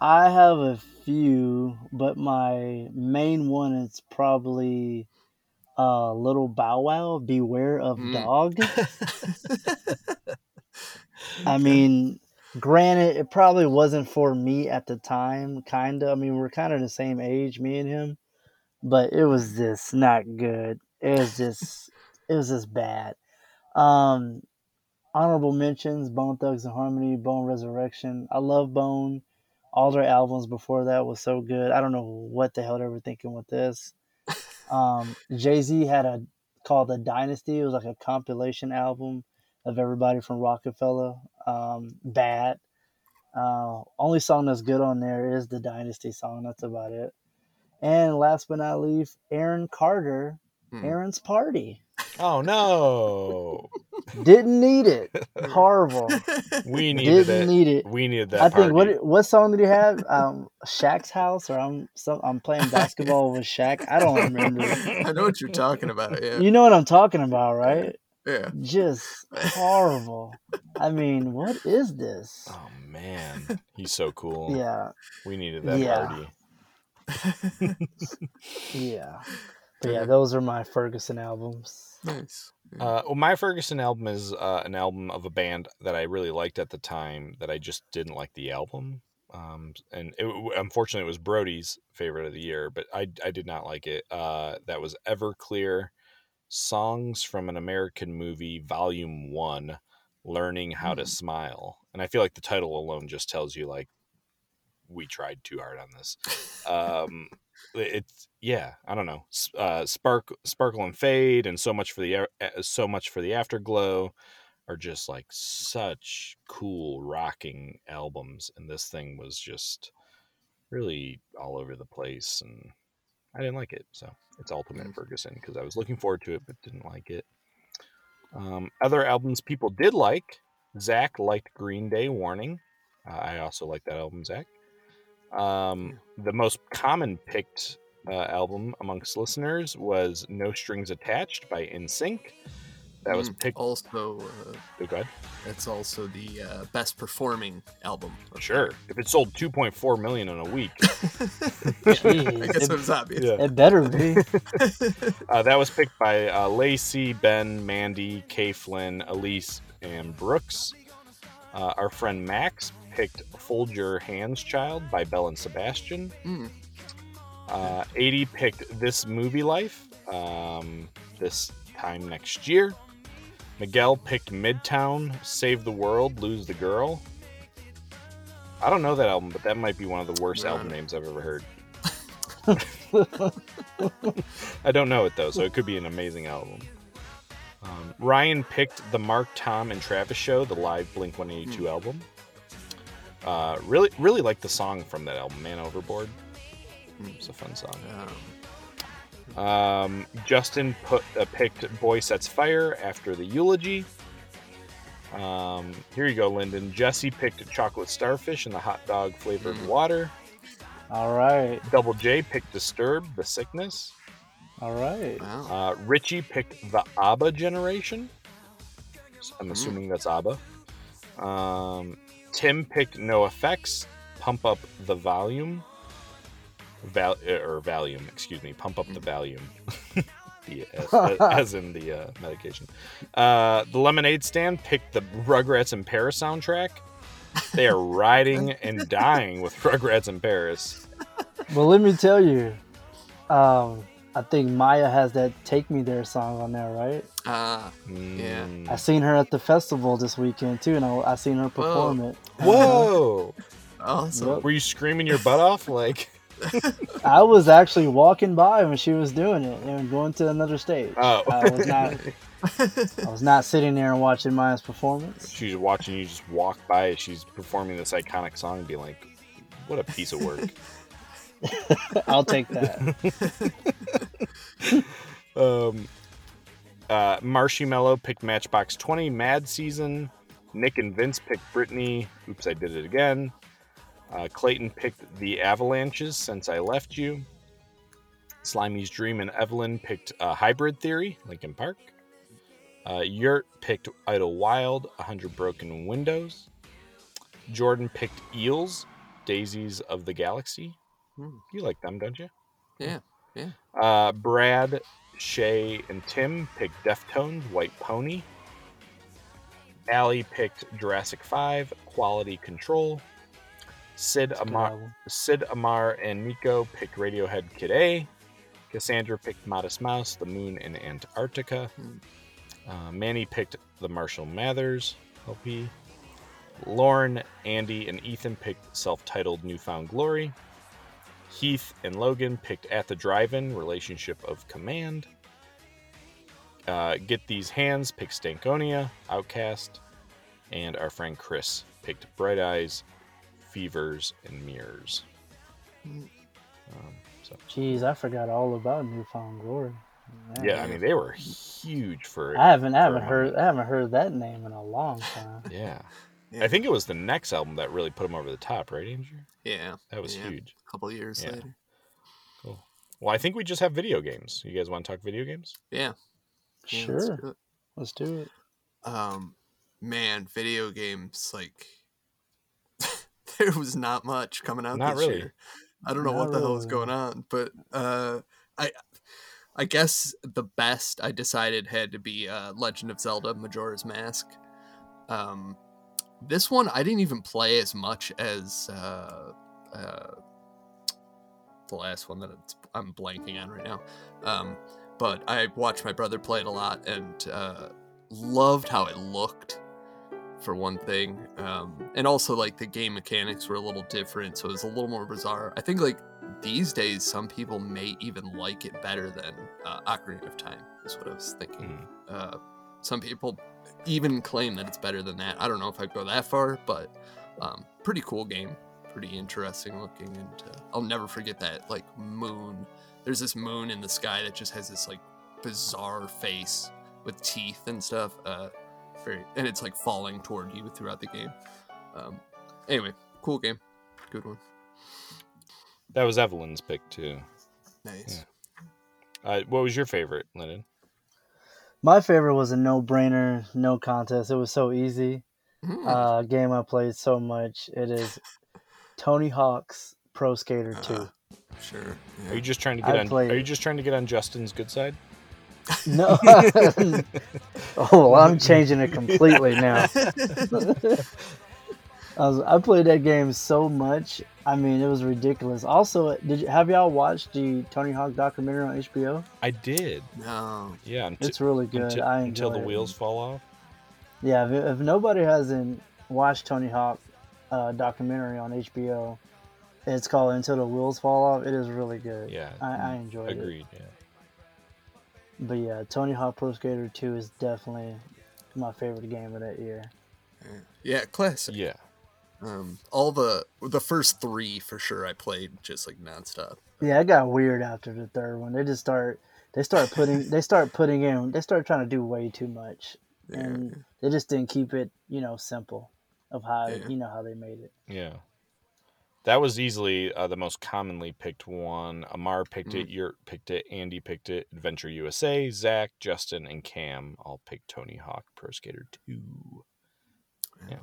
I have a few, but my main one is probably uh, Little Bow Wow. Beware of Mm. Dog. I mean, granted, it probably wasn't for me at the time. Kind of. I mean, we're kind of the same age, me and him, but it was just not good. It was just, it was just bad. Um, honorable mentions: Bone Thugs-n-Harmony, Bone Resurrection. I love Bone. All their albums before that was so good. I don't know what the hell they were thinking with this. Um, Jay Z had a called the Dynasty. It was like a compilation album of everybody from Roc-A-Fella. Um, bad. Uh, only song that's good on there is the Dynasty song. That's about it. And last but not least, Aaron Carter, Aaron's Party. Oh no! Didn't need it. Horrible. We needed Didn't it. need it. We needed that I think party. what what song did you have? Um, Shaq's house, or I'm some I'm playing basketball with Shaq. I don't remember. I know what you're talking about. Yeah. You know what I'm talking about, right? Yeah. Just horrible. I mean, what is this? Oh man, he's so cool. Yeah. we needed that Yeah. party. Yeah. But yeah, those are my Ferguson albums. Nice. Uh, well, my Ferguson album is uh, an album of a band that I really liked at the time that I just didn't like the album. Um, and it, unfortunately, it was Brody's favorite of the year, but I, I did not like it. Uh, that was Everclear Songs from an American Movie, Volume 1 Learning How to Smile. And I feel like the title alone just tells you, like, we tried too hard on this. Um, it's yeah, I don't know. Uh, spark, sparkle and fade, and so much for the a- so much for the afterglow are just like such cool rocking albums, and this thing was just really all over the place, and I didn't like it. So it's Ultimate Ferguson because I was looking forward to it, but didn't like it. Um, other albums people did like. Zach liked Green Day Warning. Uh, I also like that album, Zach. Um, the most common picked uh, album amongst listeners was No Strings Attached by NSYNC. That was Mm, picked. also. Uh, Oh, go ahead. That's also the uh, best performing album. of Sure. If it sold 2.4 million in a week, I guess it was obvious. Yeah. It better be. Uh, that was picked by uh, Lacey, Ben, Mandy, Kay Flynn, Elise, and Brooks. Uh, our friend Max picked Fold Your Hands Child by Belle and Sebastian. Mm. Uh, 80 picked This Movie Life um, this time next year. Miguel picked Midtown, Save the World, Lose the Girl. I don't know that album, but that might be one of the worst album names I've ever heard. I don't know it though, so it could be an amazing album. Um, Ryan picked the Mark, Tom, and Travis show, the live Blink 182 album. Uh, really, really like the song from that album, "Man Overboard." It's a fun song. Um, Justin put uh, picked "Boy Sets Fire" after the eulogy. Um, here you go, Lyndon. Jesse picked "Chocolate Starfish" and the hot dog flavored water. All right. Double J picked "Disturbed," the sickness. All right. Uh, Richie picked the ABBA generation. I'm assuming that's ABBA. Um, Tim picked NOFX. Pump up the volume. Val uh, or Valium, excuse me. Pump up the Valium. the, as, as in the uh, medication. Uh, the Lemonade Stand picked the Rugrats in Paris soundtrack. They are riding and dying with Rugrats in Paris. Well, let me tell you, um, I think Maya has that "Take Me There" song on there, right? Ah, yeah. I seen her at the festival this weekend too, and I, I seen her perform it. Whoa! Awesome. Yep. Were you screaming your butt off? Like, I was actually walking by when she was doing it and going to another stage. Oh. I was not. I was not sitting there and watching Maya's performance. she's watching you just walk by as she's performing this iconic song and be like, what a piece of work. I'll take that. um, uh, Marshmallow picked Matchbox 20, Mad Season. Nick and Vince picked Britney. Oops, I did it again. Uh, Clayton picked The Avalanches, Since I Left You. Slimy's Dream and Evelyn picked uh, Hybrid Theory, Linkin Park. Uh, Yurt picked Idlewild, 100 Broken Windows. Jordan picked Eels, Daisies of the Galaxy. Hmm. You like them, don't you? Yeah, yeah. Uh, Brad, Shay, and Tim picked Deftones, White Pony. Allie picked Jurassic 5, Quality Control. Sid Amar. Sid Amar and Nico picked Radiohead Kid A. Cassandra picked Modest Mouse, The Moon in Antarctica. Uh, Manny picked The Marshall Mathers LP. Lauren, Andy, and Ethan picked self-titled New Found Glory. Heath and Logan picked At the Drive-In, Relationship of Command. Uh, Get These Hands picked Stankonia, OutKast. And our friend Chris picked Bright Eyes, Fevers, and Mirrors. Um, so Jeez, I forgot all about New Found Glory. Man. yeah, I mean they were huge for. I haven't, I for haven't heard. I haven't heard that name in a long time. Yeah. I think it was the next album that really put them over the top, right, Andrew? Yeah. That was yeah. huge. A couple years Yeah. later. Cool. Well, I think we just have video games. You guys want to talk video games? Yeah. Yeah, let's Sure. do it. Let's do it. Um, man, video games like there was not much coming out Not this really. year. I don't know Not what the hell is going on, but uh, I I guess the best I decided had to be uh, Legend of Zelda: Majora's Mask. Um, this one I didn't even play as much as uh, uh, the last one that it's, I'm blanking on right now. Um, but I watched my brother play it a lot and uh, loved how it looked for one thing um, and also like the game mechanics were a little different so it was a little more bizarre. I think like these days some people may even like it better than uh, ocarina of time is what i was thinking. Uh, some people even claim that it's better than that. I don't know if i'd go that far but um, pretty cool game pretty interesting looking and uh, i'll never forget that like moon. There's this moon in the sky that just has this like bizarre face with teeth and stuff. Uh, very, and it's like falling toward you throughout the game. Um, anyway, cool game, good one. That was Evelyn's pick too. Nice. Uh, what was your favorite, Lennon? My favorite was a no-brainer, no contest. It was so easy. Mm. Uh, game I played so much. It is Tony Hawk's Pro Skater 2. Sure. Are you just trying to get I on? played- Are you just trying to get on Justin's good side? No. oh, well, I'm changing it completely now. I, was, I played that game so much. I mean, it was ridiculous. Also, did you have y'all watched the Tony Hawk documentary on HBO? I did. No. Yeah, unti- It's really good. Until, I until the it. wheels fall off. Yeah, if, if nobody hasn't watched Tony Hawk uh, documentary on HBO, it's called Until the Wheels Fall Off. It is really good. Yeah, I, I enjoyed it. Agreed. Yeah. But yeah, Tony Hawk Pro Skater 2 is definitely my favorite game of that year. Yeah, classic. Yeah. Um, all the the first three for sure I played just like nonstop. Yeah, it got weird after the third one. They just start they start putting they start putting in they start trying to do way too much. And they just didn't keep it, you know, simple of how you know how they made it. Yeah. That was easily uh, the most commonly picked one. Amar picked Mm. it. Yurt picked it. Andy picked it. Adventure USA. Zach, Justin, and Cam all picked Tony Hawk Pro Skater 2. Yeah.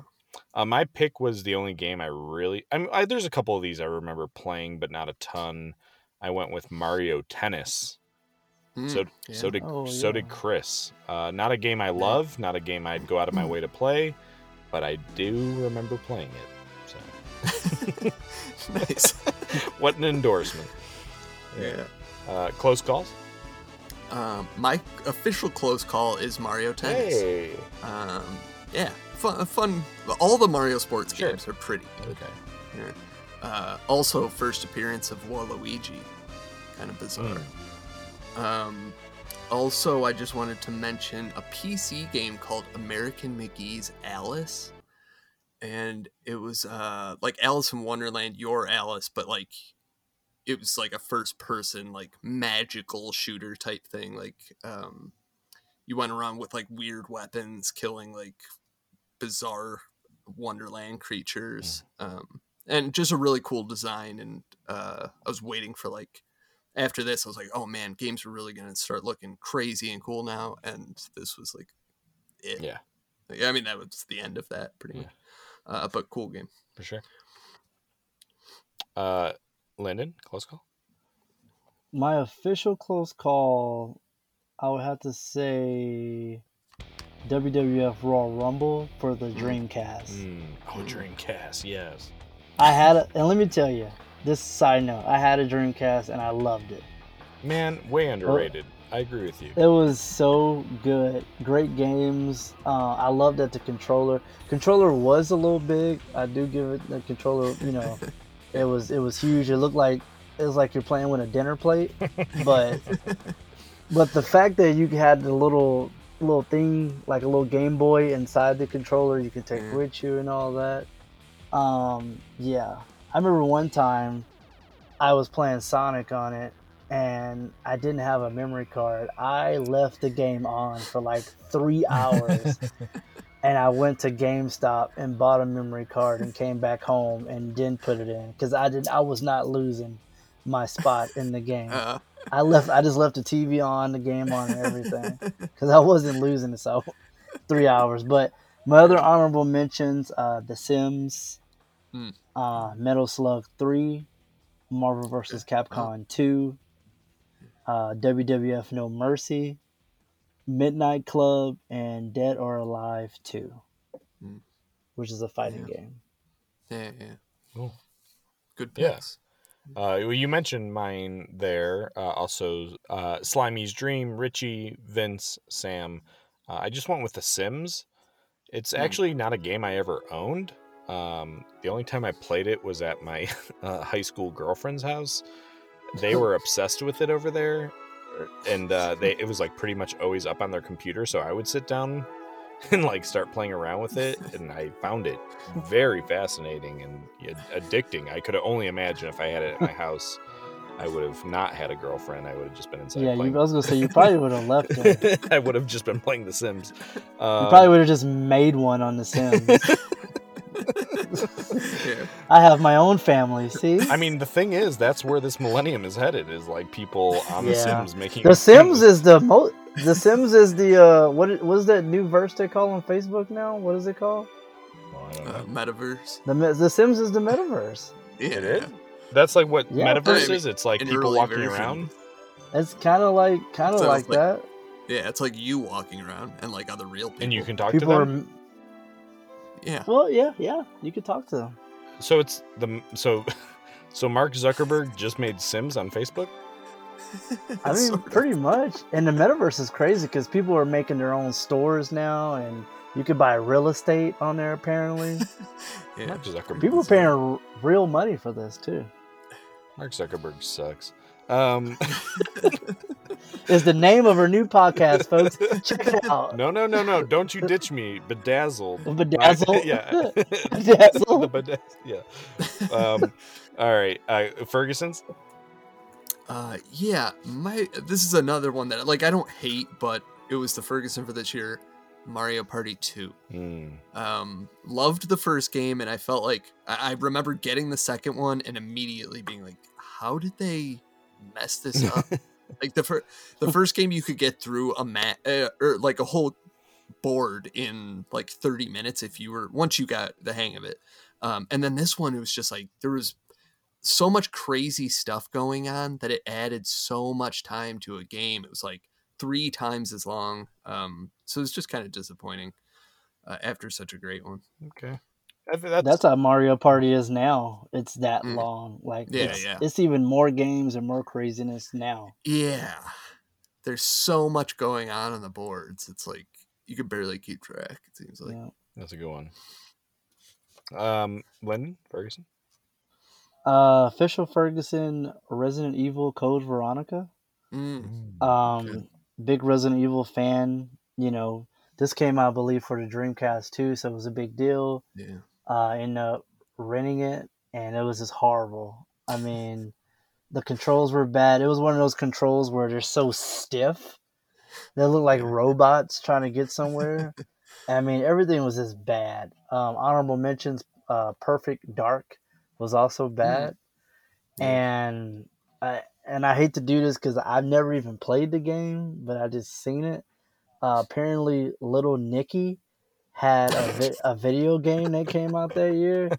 Uh, my pick was the only game I really. I mean, I, there's a couple of these I remember playing, but not a ton. I went with Mario Tennis. so Mm, so yeah. did Oh, so did. Chris. Uh, not a game I love, not a game I'd go out of my way to play, but I do remember playing it. Nice. what an endorsement. Yeah. Uh, close calls. Um, my official close call is Mario Tennis. Hey. Um, yeah, fun, fun. All the Mario sports games are pretty good. Okay. Yeah. Uh, also, first appearance of Waluigi, kind of bizarre. Um, also, I just wanted to mention a PC game called American McGee's Alice, and it was uh like Alice in Wonderland, your Alice, but like it was like a first person like magical shooter type thing like um you went around with like weird weapons killing like bizarre wonderland creatures um and just a really cool design and uh i was waiting for like after this i was like oh man games are really gonna start looking crazy and cool now and this was like it. Yeah. yeah i mean that was the end of that pretty much uh but cool game For sure. Uh, Lyndon, close call. My official close call, I would have to say WWF Royal Rumble for the Dreamcast. Mm. Oh, Dreamcast, yes. I had a, and let me tell you, this side note, I had a Dreamcast and I loved it. Man, way underrated. I agree with you. It was so good. Great games. Uh, I love that the controller controller was a little big. I do give it the controller. You know, it was it was huge. It looked like it was like you're playing with a dinner plate. But but the fact that you had the little little thing like a little Game Boy inside the controller you could take with you and all that. Um, yeah, I remember one time I was playing Sonic on it and I didn't have a memory card. I left the game on for like three hours. and I went to GameStop and bought a memory card and came back home and didn't put it in because I didn't. I was not losing my spot in the game. Uh. I left. I just left the TV on, the game on, and everything because I wasn't losing it. So three hours. But my other honorable mentions: uh, The Sims, Hmm. uh, Metal Slug Three, Marvel vs. Capcom Two, uh, WWF No Mercy, Midnight Club, and Dead or Alive 2, Hmm. which is a fighting game. yeah yeah Cool. good picks. Yeah. Uh, well, you mentioned mine there. Uh, also, uh, Slimy's Dream, Richie, Vince, Sam. Uh, I just went with The Sims. It's Hmm. actually not a game I ever owned. Um, the only time I played it was at my uh, high school girlfriend's house. They were obsessed with it over there, and uh, they it was like pretty much always up on their computer. So I would sit down and like start playing around with it, and I found it very fascinating and addicting. I could only imagine if I had it at my house. I would have not had a girlfriend. I would have just been inside. Yeah, you, I was gonna say you probably would have left. I would have just been playing The Sims. You Um, probably would have just made one on The Sims. Yeah I have my own family. See, I mean, the thing is, that's where this millennium is headed. Is like people on The Sims making The Sims is the most. The Sims is the uh, what? i- What is that new verse they call on Facebook now? What is it called? Uh, metaverse. The The Sims is the metaverse. Yeah. It is. That's like what Yeah. metaverse is. It's like an people walking version. around. It's kind of like kind of So like like- that. Yeah, it's like you walking around and like other real people. And you can talk People to are. Them. Yeah. Well, yeah, yeah. You could talk to them. So it's the so so Mark Zuckerberg just made Sims on Facebook. I mean, pretty much. And the metaverse is crazy because people are making their own stores now, and you could buy real estate on there. Apparently, Yeah. Mark Zuckerberg. people are paying r- real money for this too. Mark Zuckerberg sucks. Um, Is the name of her new podcast, folks? Check it out. no, no, no, no! Don't you ditch me, bedazzled. Bedazzled? yeah, Bedazzled? the bedaz- yeah. Um, all right, uh, Ferguson's. Uh, yeah, my this is another one that like I don't hate, but it was the Ferguson for this year, Mario Party Two. Hmm. Um, loved the first game, and I felt like I, I remember getting the second one and immediately being like, "How did they mess this up?" like the first the first game you could get through a mat uh, or like a whole board in like 30 minutes if you were once you got the hang of it. Um, and then this one it was just like there was so much crazy stuff going on that it added so much time to a game. It was like three times as long. Um, so it's just kind of disappointing uh, after such a great one. Okay. I think that's, That's how Mario Party is now. It's that Mm. long. Like Yeah, it's, yeah. it's even more games and more craziness now. Yeah, there's so much going on on the boards. It's like you can barely keep track. It seems like. Yeah. that's a good one. Um, Lyndon Ferguson. Uh, official Ferguson, Resident Evil Code Veronica. Mm. Um, big Resident Evil fan. You know, this came out, I believe, for the Dreamcast too, so it was a big deal. Yeah. Uh, ended up renting it, and it was just horrible. I mean, the controls were bad. It was one of those controls where they're so stiff, they look like robots trying to get somewhere. I mean, everything was just bad. Um, honorable mentions: uh, Perfect Dark was also bad, and I and I hate to do this because I've never even played the game, but I just seen it. Uh, apparently, Little Nicky had a, vi- a video game that came out that year.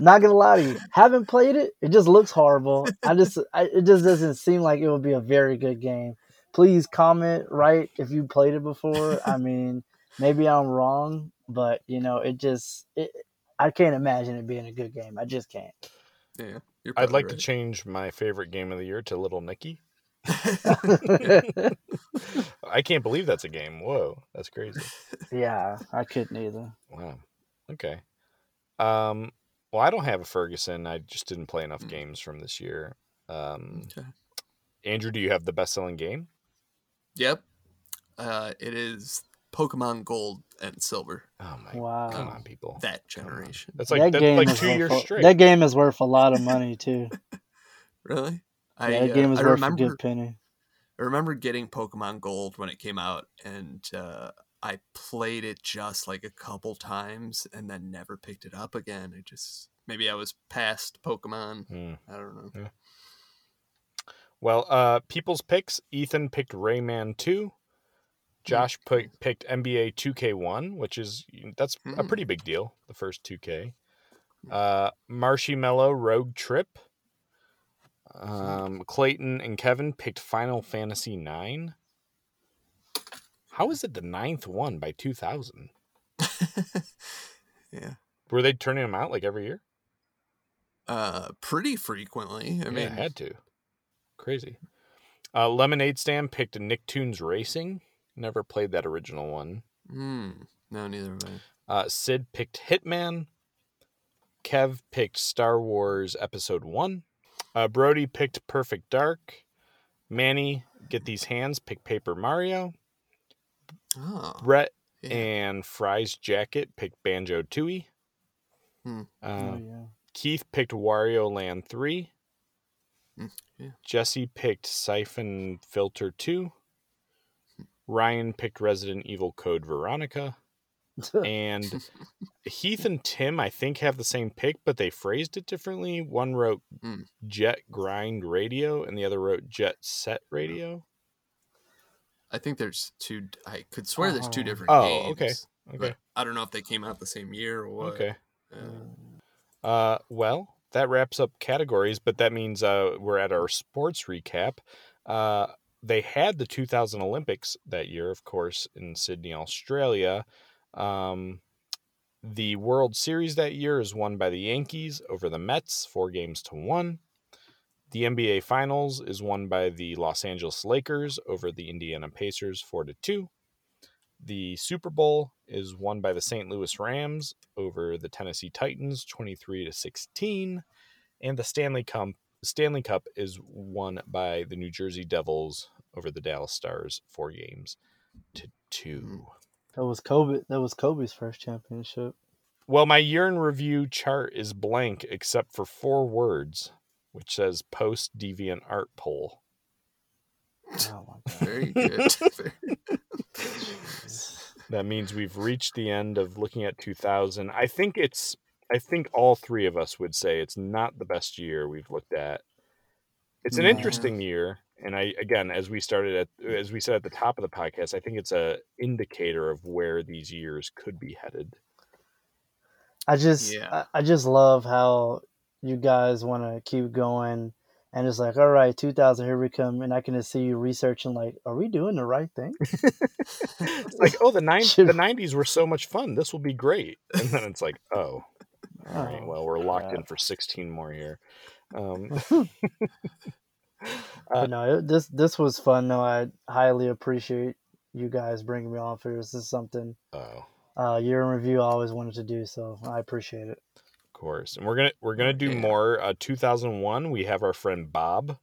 Not gonna lie to you, haven't played it. It just looks horrible. I just, I, it just doesn't seem like it would be a very good game. Please comment right if you played it before. I mean, maybe I'm wrong, but you know, it just, it, I can't imagine it being a good game. I just can't. Yeah. I'd probably like to change my favorite game of the year to Little Nicky. I can't believe that's a game. Whoa, that's crazy. yeah, I couldn't either. Wow. Okay. Um. Well, I don't have a Ferguson. I just didn't play enough games from this year. Um. Okay. Andrew, do you have the best-selling game? Yep. Uh, it is Pokemon Gold and Silver. Oh my! Wow. Come on, people. That generation. That's like that that's game like two years a- straight. That game is worth a lot of money too. Really? Yeah, that uh, game is I worth remember, a good penny. I remember getting Pokemon Gold when it came out, and uh, I played it just like a couple times, and then never picked it up again. I just maybe I was past Pokemon. Hmm. I don't know. Yeah. Well, uh, people's picks. Ethan picked Rayman Two. Josh pick, picked NBA 2K1, which is that's a pretty big deal. The first 2K. Uh, Marshy Mello Rogue Trip. Um, Clayton and Kevin picked Final Fantasy 9. How is it the ninth one by 2000? Yeah. Were they turning them out like every year? Uh, pretty frequently. I Yeah, mean, had to. Crazy. Uh, Lemonade Stand picked Nicktoons Racing. Never played that original one. hmm, no, neither have I. Uh, Sid picked Hitman. Kev picked Star Wars Episode 1. Uh, Brody picked Perfect Dark. Manny, Get These Hands, pick Paper Mario. Oh, Brett yeah. and Fry's Jacket picked Banjo Tooie. Hmm. Uh, Oh yeah. Keith picked Wario Land 3. Mm, yeah. Jesse picked Siphon Filter 2. Ryan picked Resident Evil Code Veronica. and Heath and Tim, I think, have the same pick, but they phrased it differently. One wrote Mm. Jet Grind Radio, and the other wrote Jet Set Radio. I think there's two. I could swear there's two different Oh, games. okay, okay. I don't know if they came out the same year or what. Okay. Uh, Uh, well, that wraps up categories, but that means uh, we're at our sports recap. Uh, they had the 2000 Olympics that year, of course, in Sydney, Australia. Um, the World Series that year is won by the Yankees over the Mets, four games to one. The NBA Finals is won by the Los Angeles Lakers over the Indiana Pacers, four to two. The Super Bowl is won by the St. Louis Rams over the Tennessee Titans 23 to 16 and the Stanley Cup Stanley Cup is won by the New Jersey Devils over the Dallas Stars 4 games to 2. That was Kobe. That was Kobe's first championship. Well, my year in review chart is blank except for four words which says post deviant art poll. Oh my god. Very good. That means we've reached the end of looking at 2000. I think it's I think all three of us would say it's not the best year we've looked at. It's an No. interesting year, and I again, as we started at as we said at the top of the podcast, I think it's a indicator of where these years could be headed. I just Yeah. I, I just love how you guys want to keep going and it's like, all right, 2000, here we come, and I can just see you researching, like, are we doing the right thing? It's like, oh, the nine the 90s were so much fun. This will be great. And then it's like, oh, all right, Oh, well, we're locked in for 16 more here. Um, but no, it, this this was fun. No, I highly appreciate you guys bringing me on for this. This is something oh, uh, year in review I always wanted to do, so I appreciate it. Of course. And we're gonna we're gonna do more. Uh, 2001. We have our friend Bob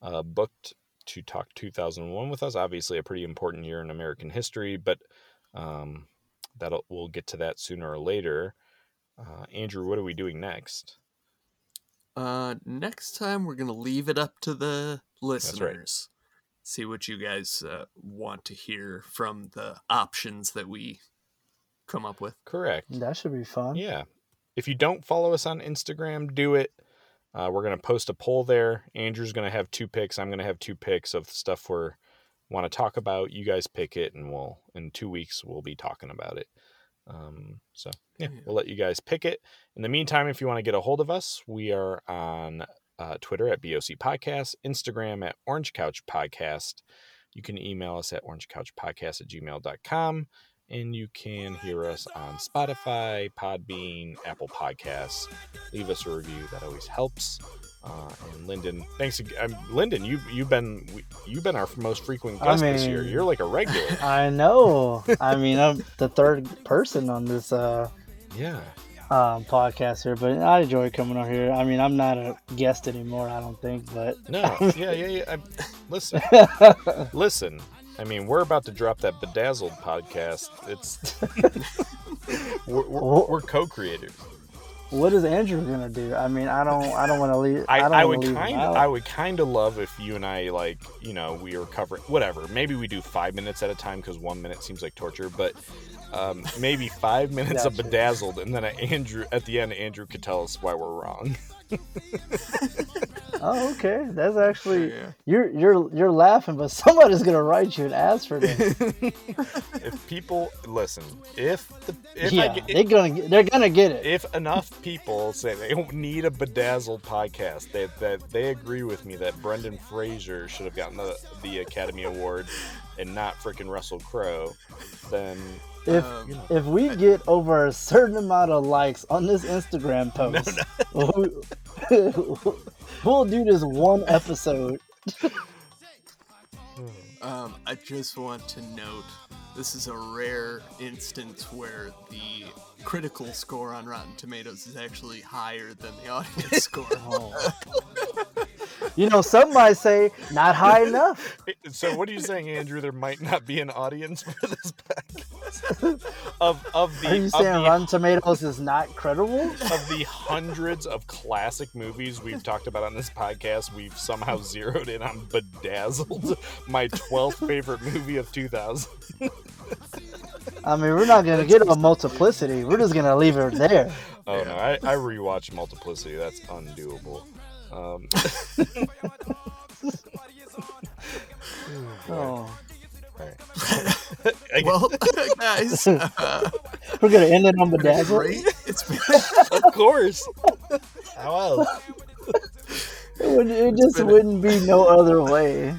uh, booked to talk 2001 with us. Obviously, a pretty important year in American history, but um, that'll we'll get to that sooner or later. Uh, Andrew, what are we doing next? Uh, next time we're gonna leave it up to the right. listeners. See what you guys uh, want to hear from the options that we come up with. Correct. That should be fun. Yeah. If you don't follow us on Instagram, do it. Uh, we're gonna post a poll there. Andrew's gonna have two picks. I'm gonna have two picks of stuff we're want to talk about. You guys pick it, and we'll in two weeks we'll be talking about it. Um, so yeah, we'll let you guys pick it. In the meantime, if you want to get a hold of us, we are on uh, Twitter at BOC Podcast, Instagram at Orange Couch Podcast. You can email us at orangecouchpodcast at gmail.com. And you can hear us on Spotify, Podbean, Apple Podcasts. Leave us a review; that always helps. Uh, and Lyndon, thanks. ag- Um, Lyndon, you you've been you've been our most frequent I guest this year. mean- You're like a regular. I know. I mean, I'm the third person on this uh, yeah. um, podcast here, but I enjoy coming on here. I mean, I'm not a guest anymore, I don't think, but No, yeah, yeah, yeah. I, listen, listen. I mean, we're about to drop that bedazzled podcast. It's we're, we're, we're co-creators. What is Andrew gonna do? I mean, I don't, I don't want to leave. I, I, would kind of. I would kind of love if you and I like, you know, we were covering whatever. Maybe we do five minutes at a time because one minute seems like torture, but um, maybe five minutes of bedazzled, and then Andrew at the end, Andrew could tell us why we're wrong. Oh, okay. That's actually you're you're you're laughing, but somebody's gonna write you and ask for this. if people listen, if the if yeah, get, they're gonna they're gonna get it. if enough people say they don't need a bedazzled podcast, that that they agree with me that Brendan Fraser should have gotten the, the Academy Award and not freaking Russell Crowe, then If you know. if we get over a certain amount of likes on this Instagram post, we- we'll do this one episode. Um, I just want to note this is a rare instance where the critical score on Rotten Tomatoes is actually higher than the audience score. Oh. You know, some might say not high enough. So what are you saying, Andrew? There might not be an audience for this podcast of of the Are you saying the, Rotten Tomatoes is not credible? of the hundreds of classic movies we've talked about on this podcast. We've somehow zeroed in on Bedazzled, my twelfth favorite movie of 2000. I mean, we're not gonna get on multiplicity. We're just gonna leave it there. Oh no, I, I rewatched Multiplicity. That's undoable. Um, Oh, I- Well, guys, uh, we're gonna end it on it's been great. It's been of course. How else? It, would, it just been wouldn't be no other way.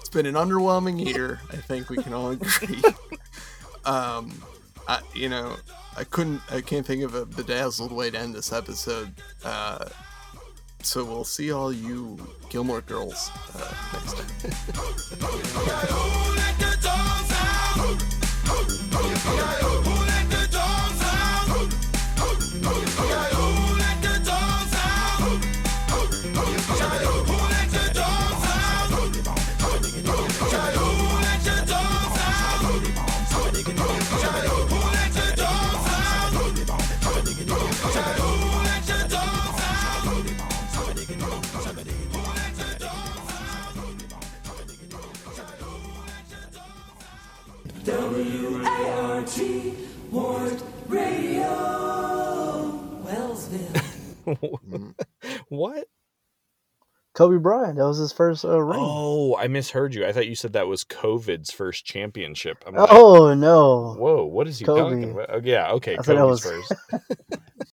it's been an underwhelming year. I think we can all agree. Um, I, you know, I couldn't, I can't think of a bedazzled way to end this episode. Uh, so we'll see all you Gilmore Girls uh, next time. W-A-R-T, Ward Radio, Wellsville. what? Kobe Bryant. That was his first uh, ring. Oh, I misheard you. I thought you said that was COVID's first championship. I'm like, Oh, no. whoa, what is he Kobe. talking about? Oh, yeah, okay, I thought that Kobe's was- first.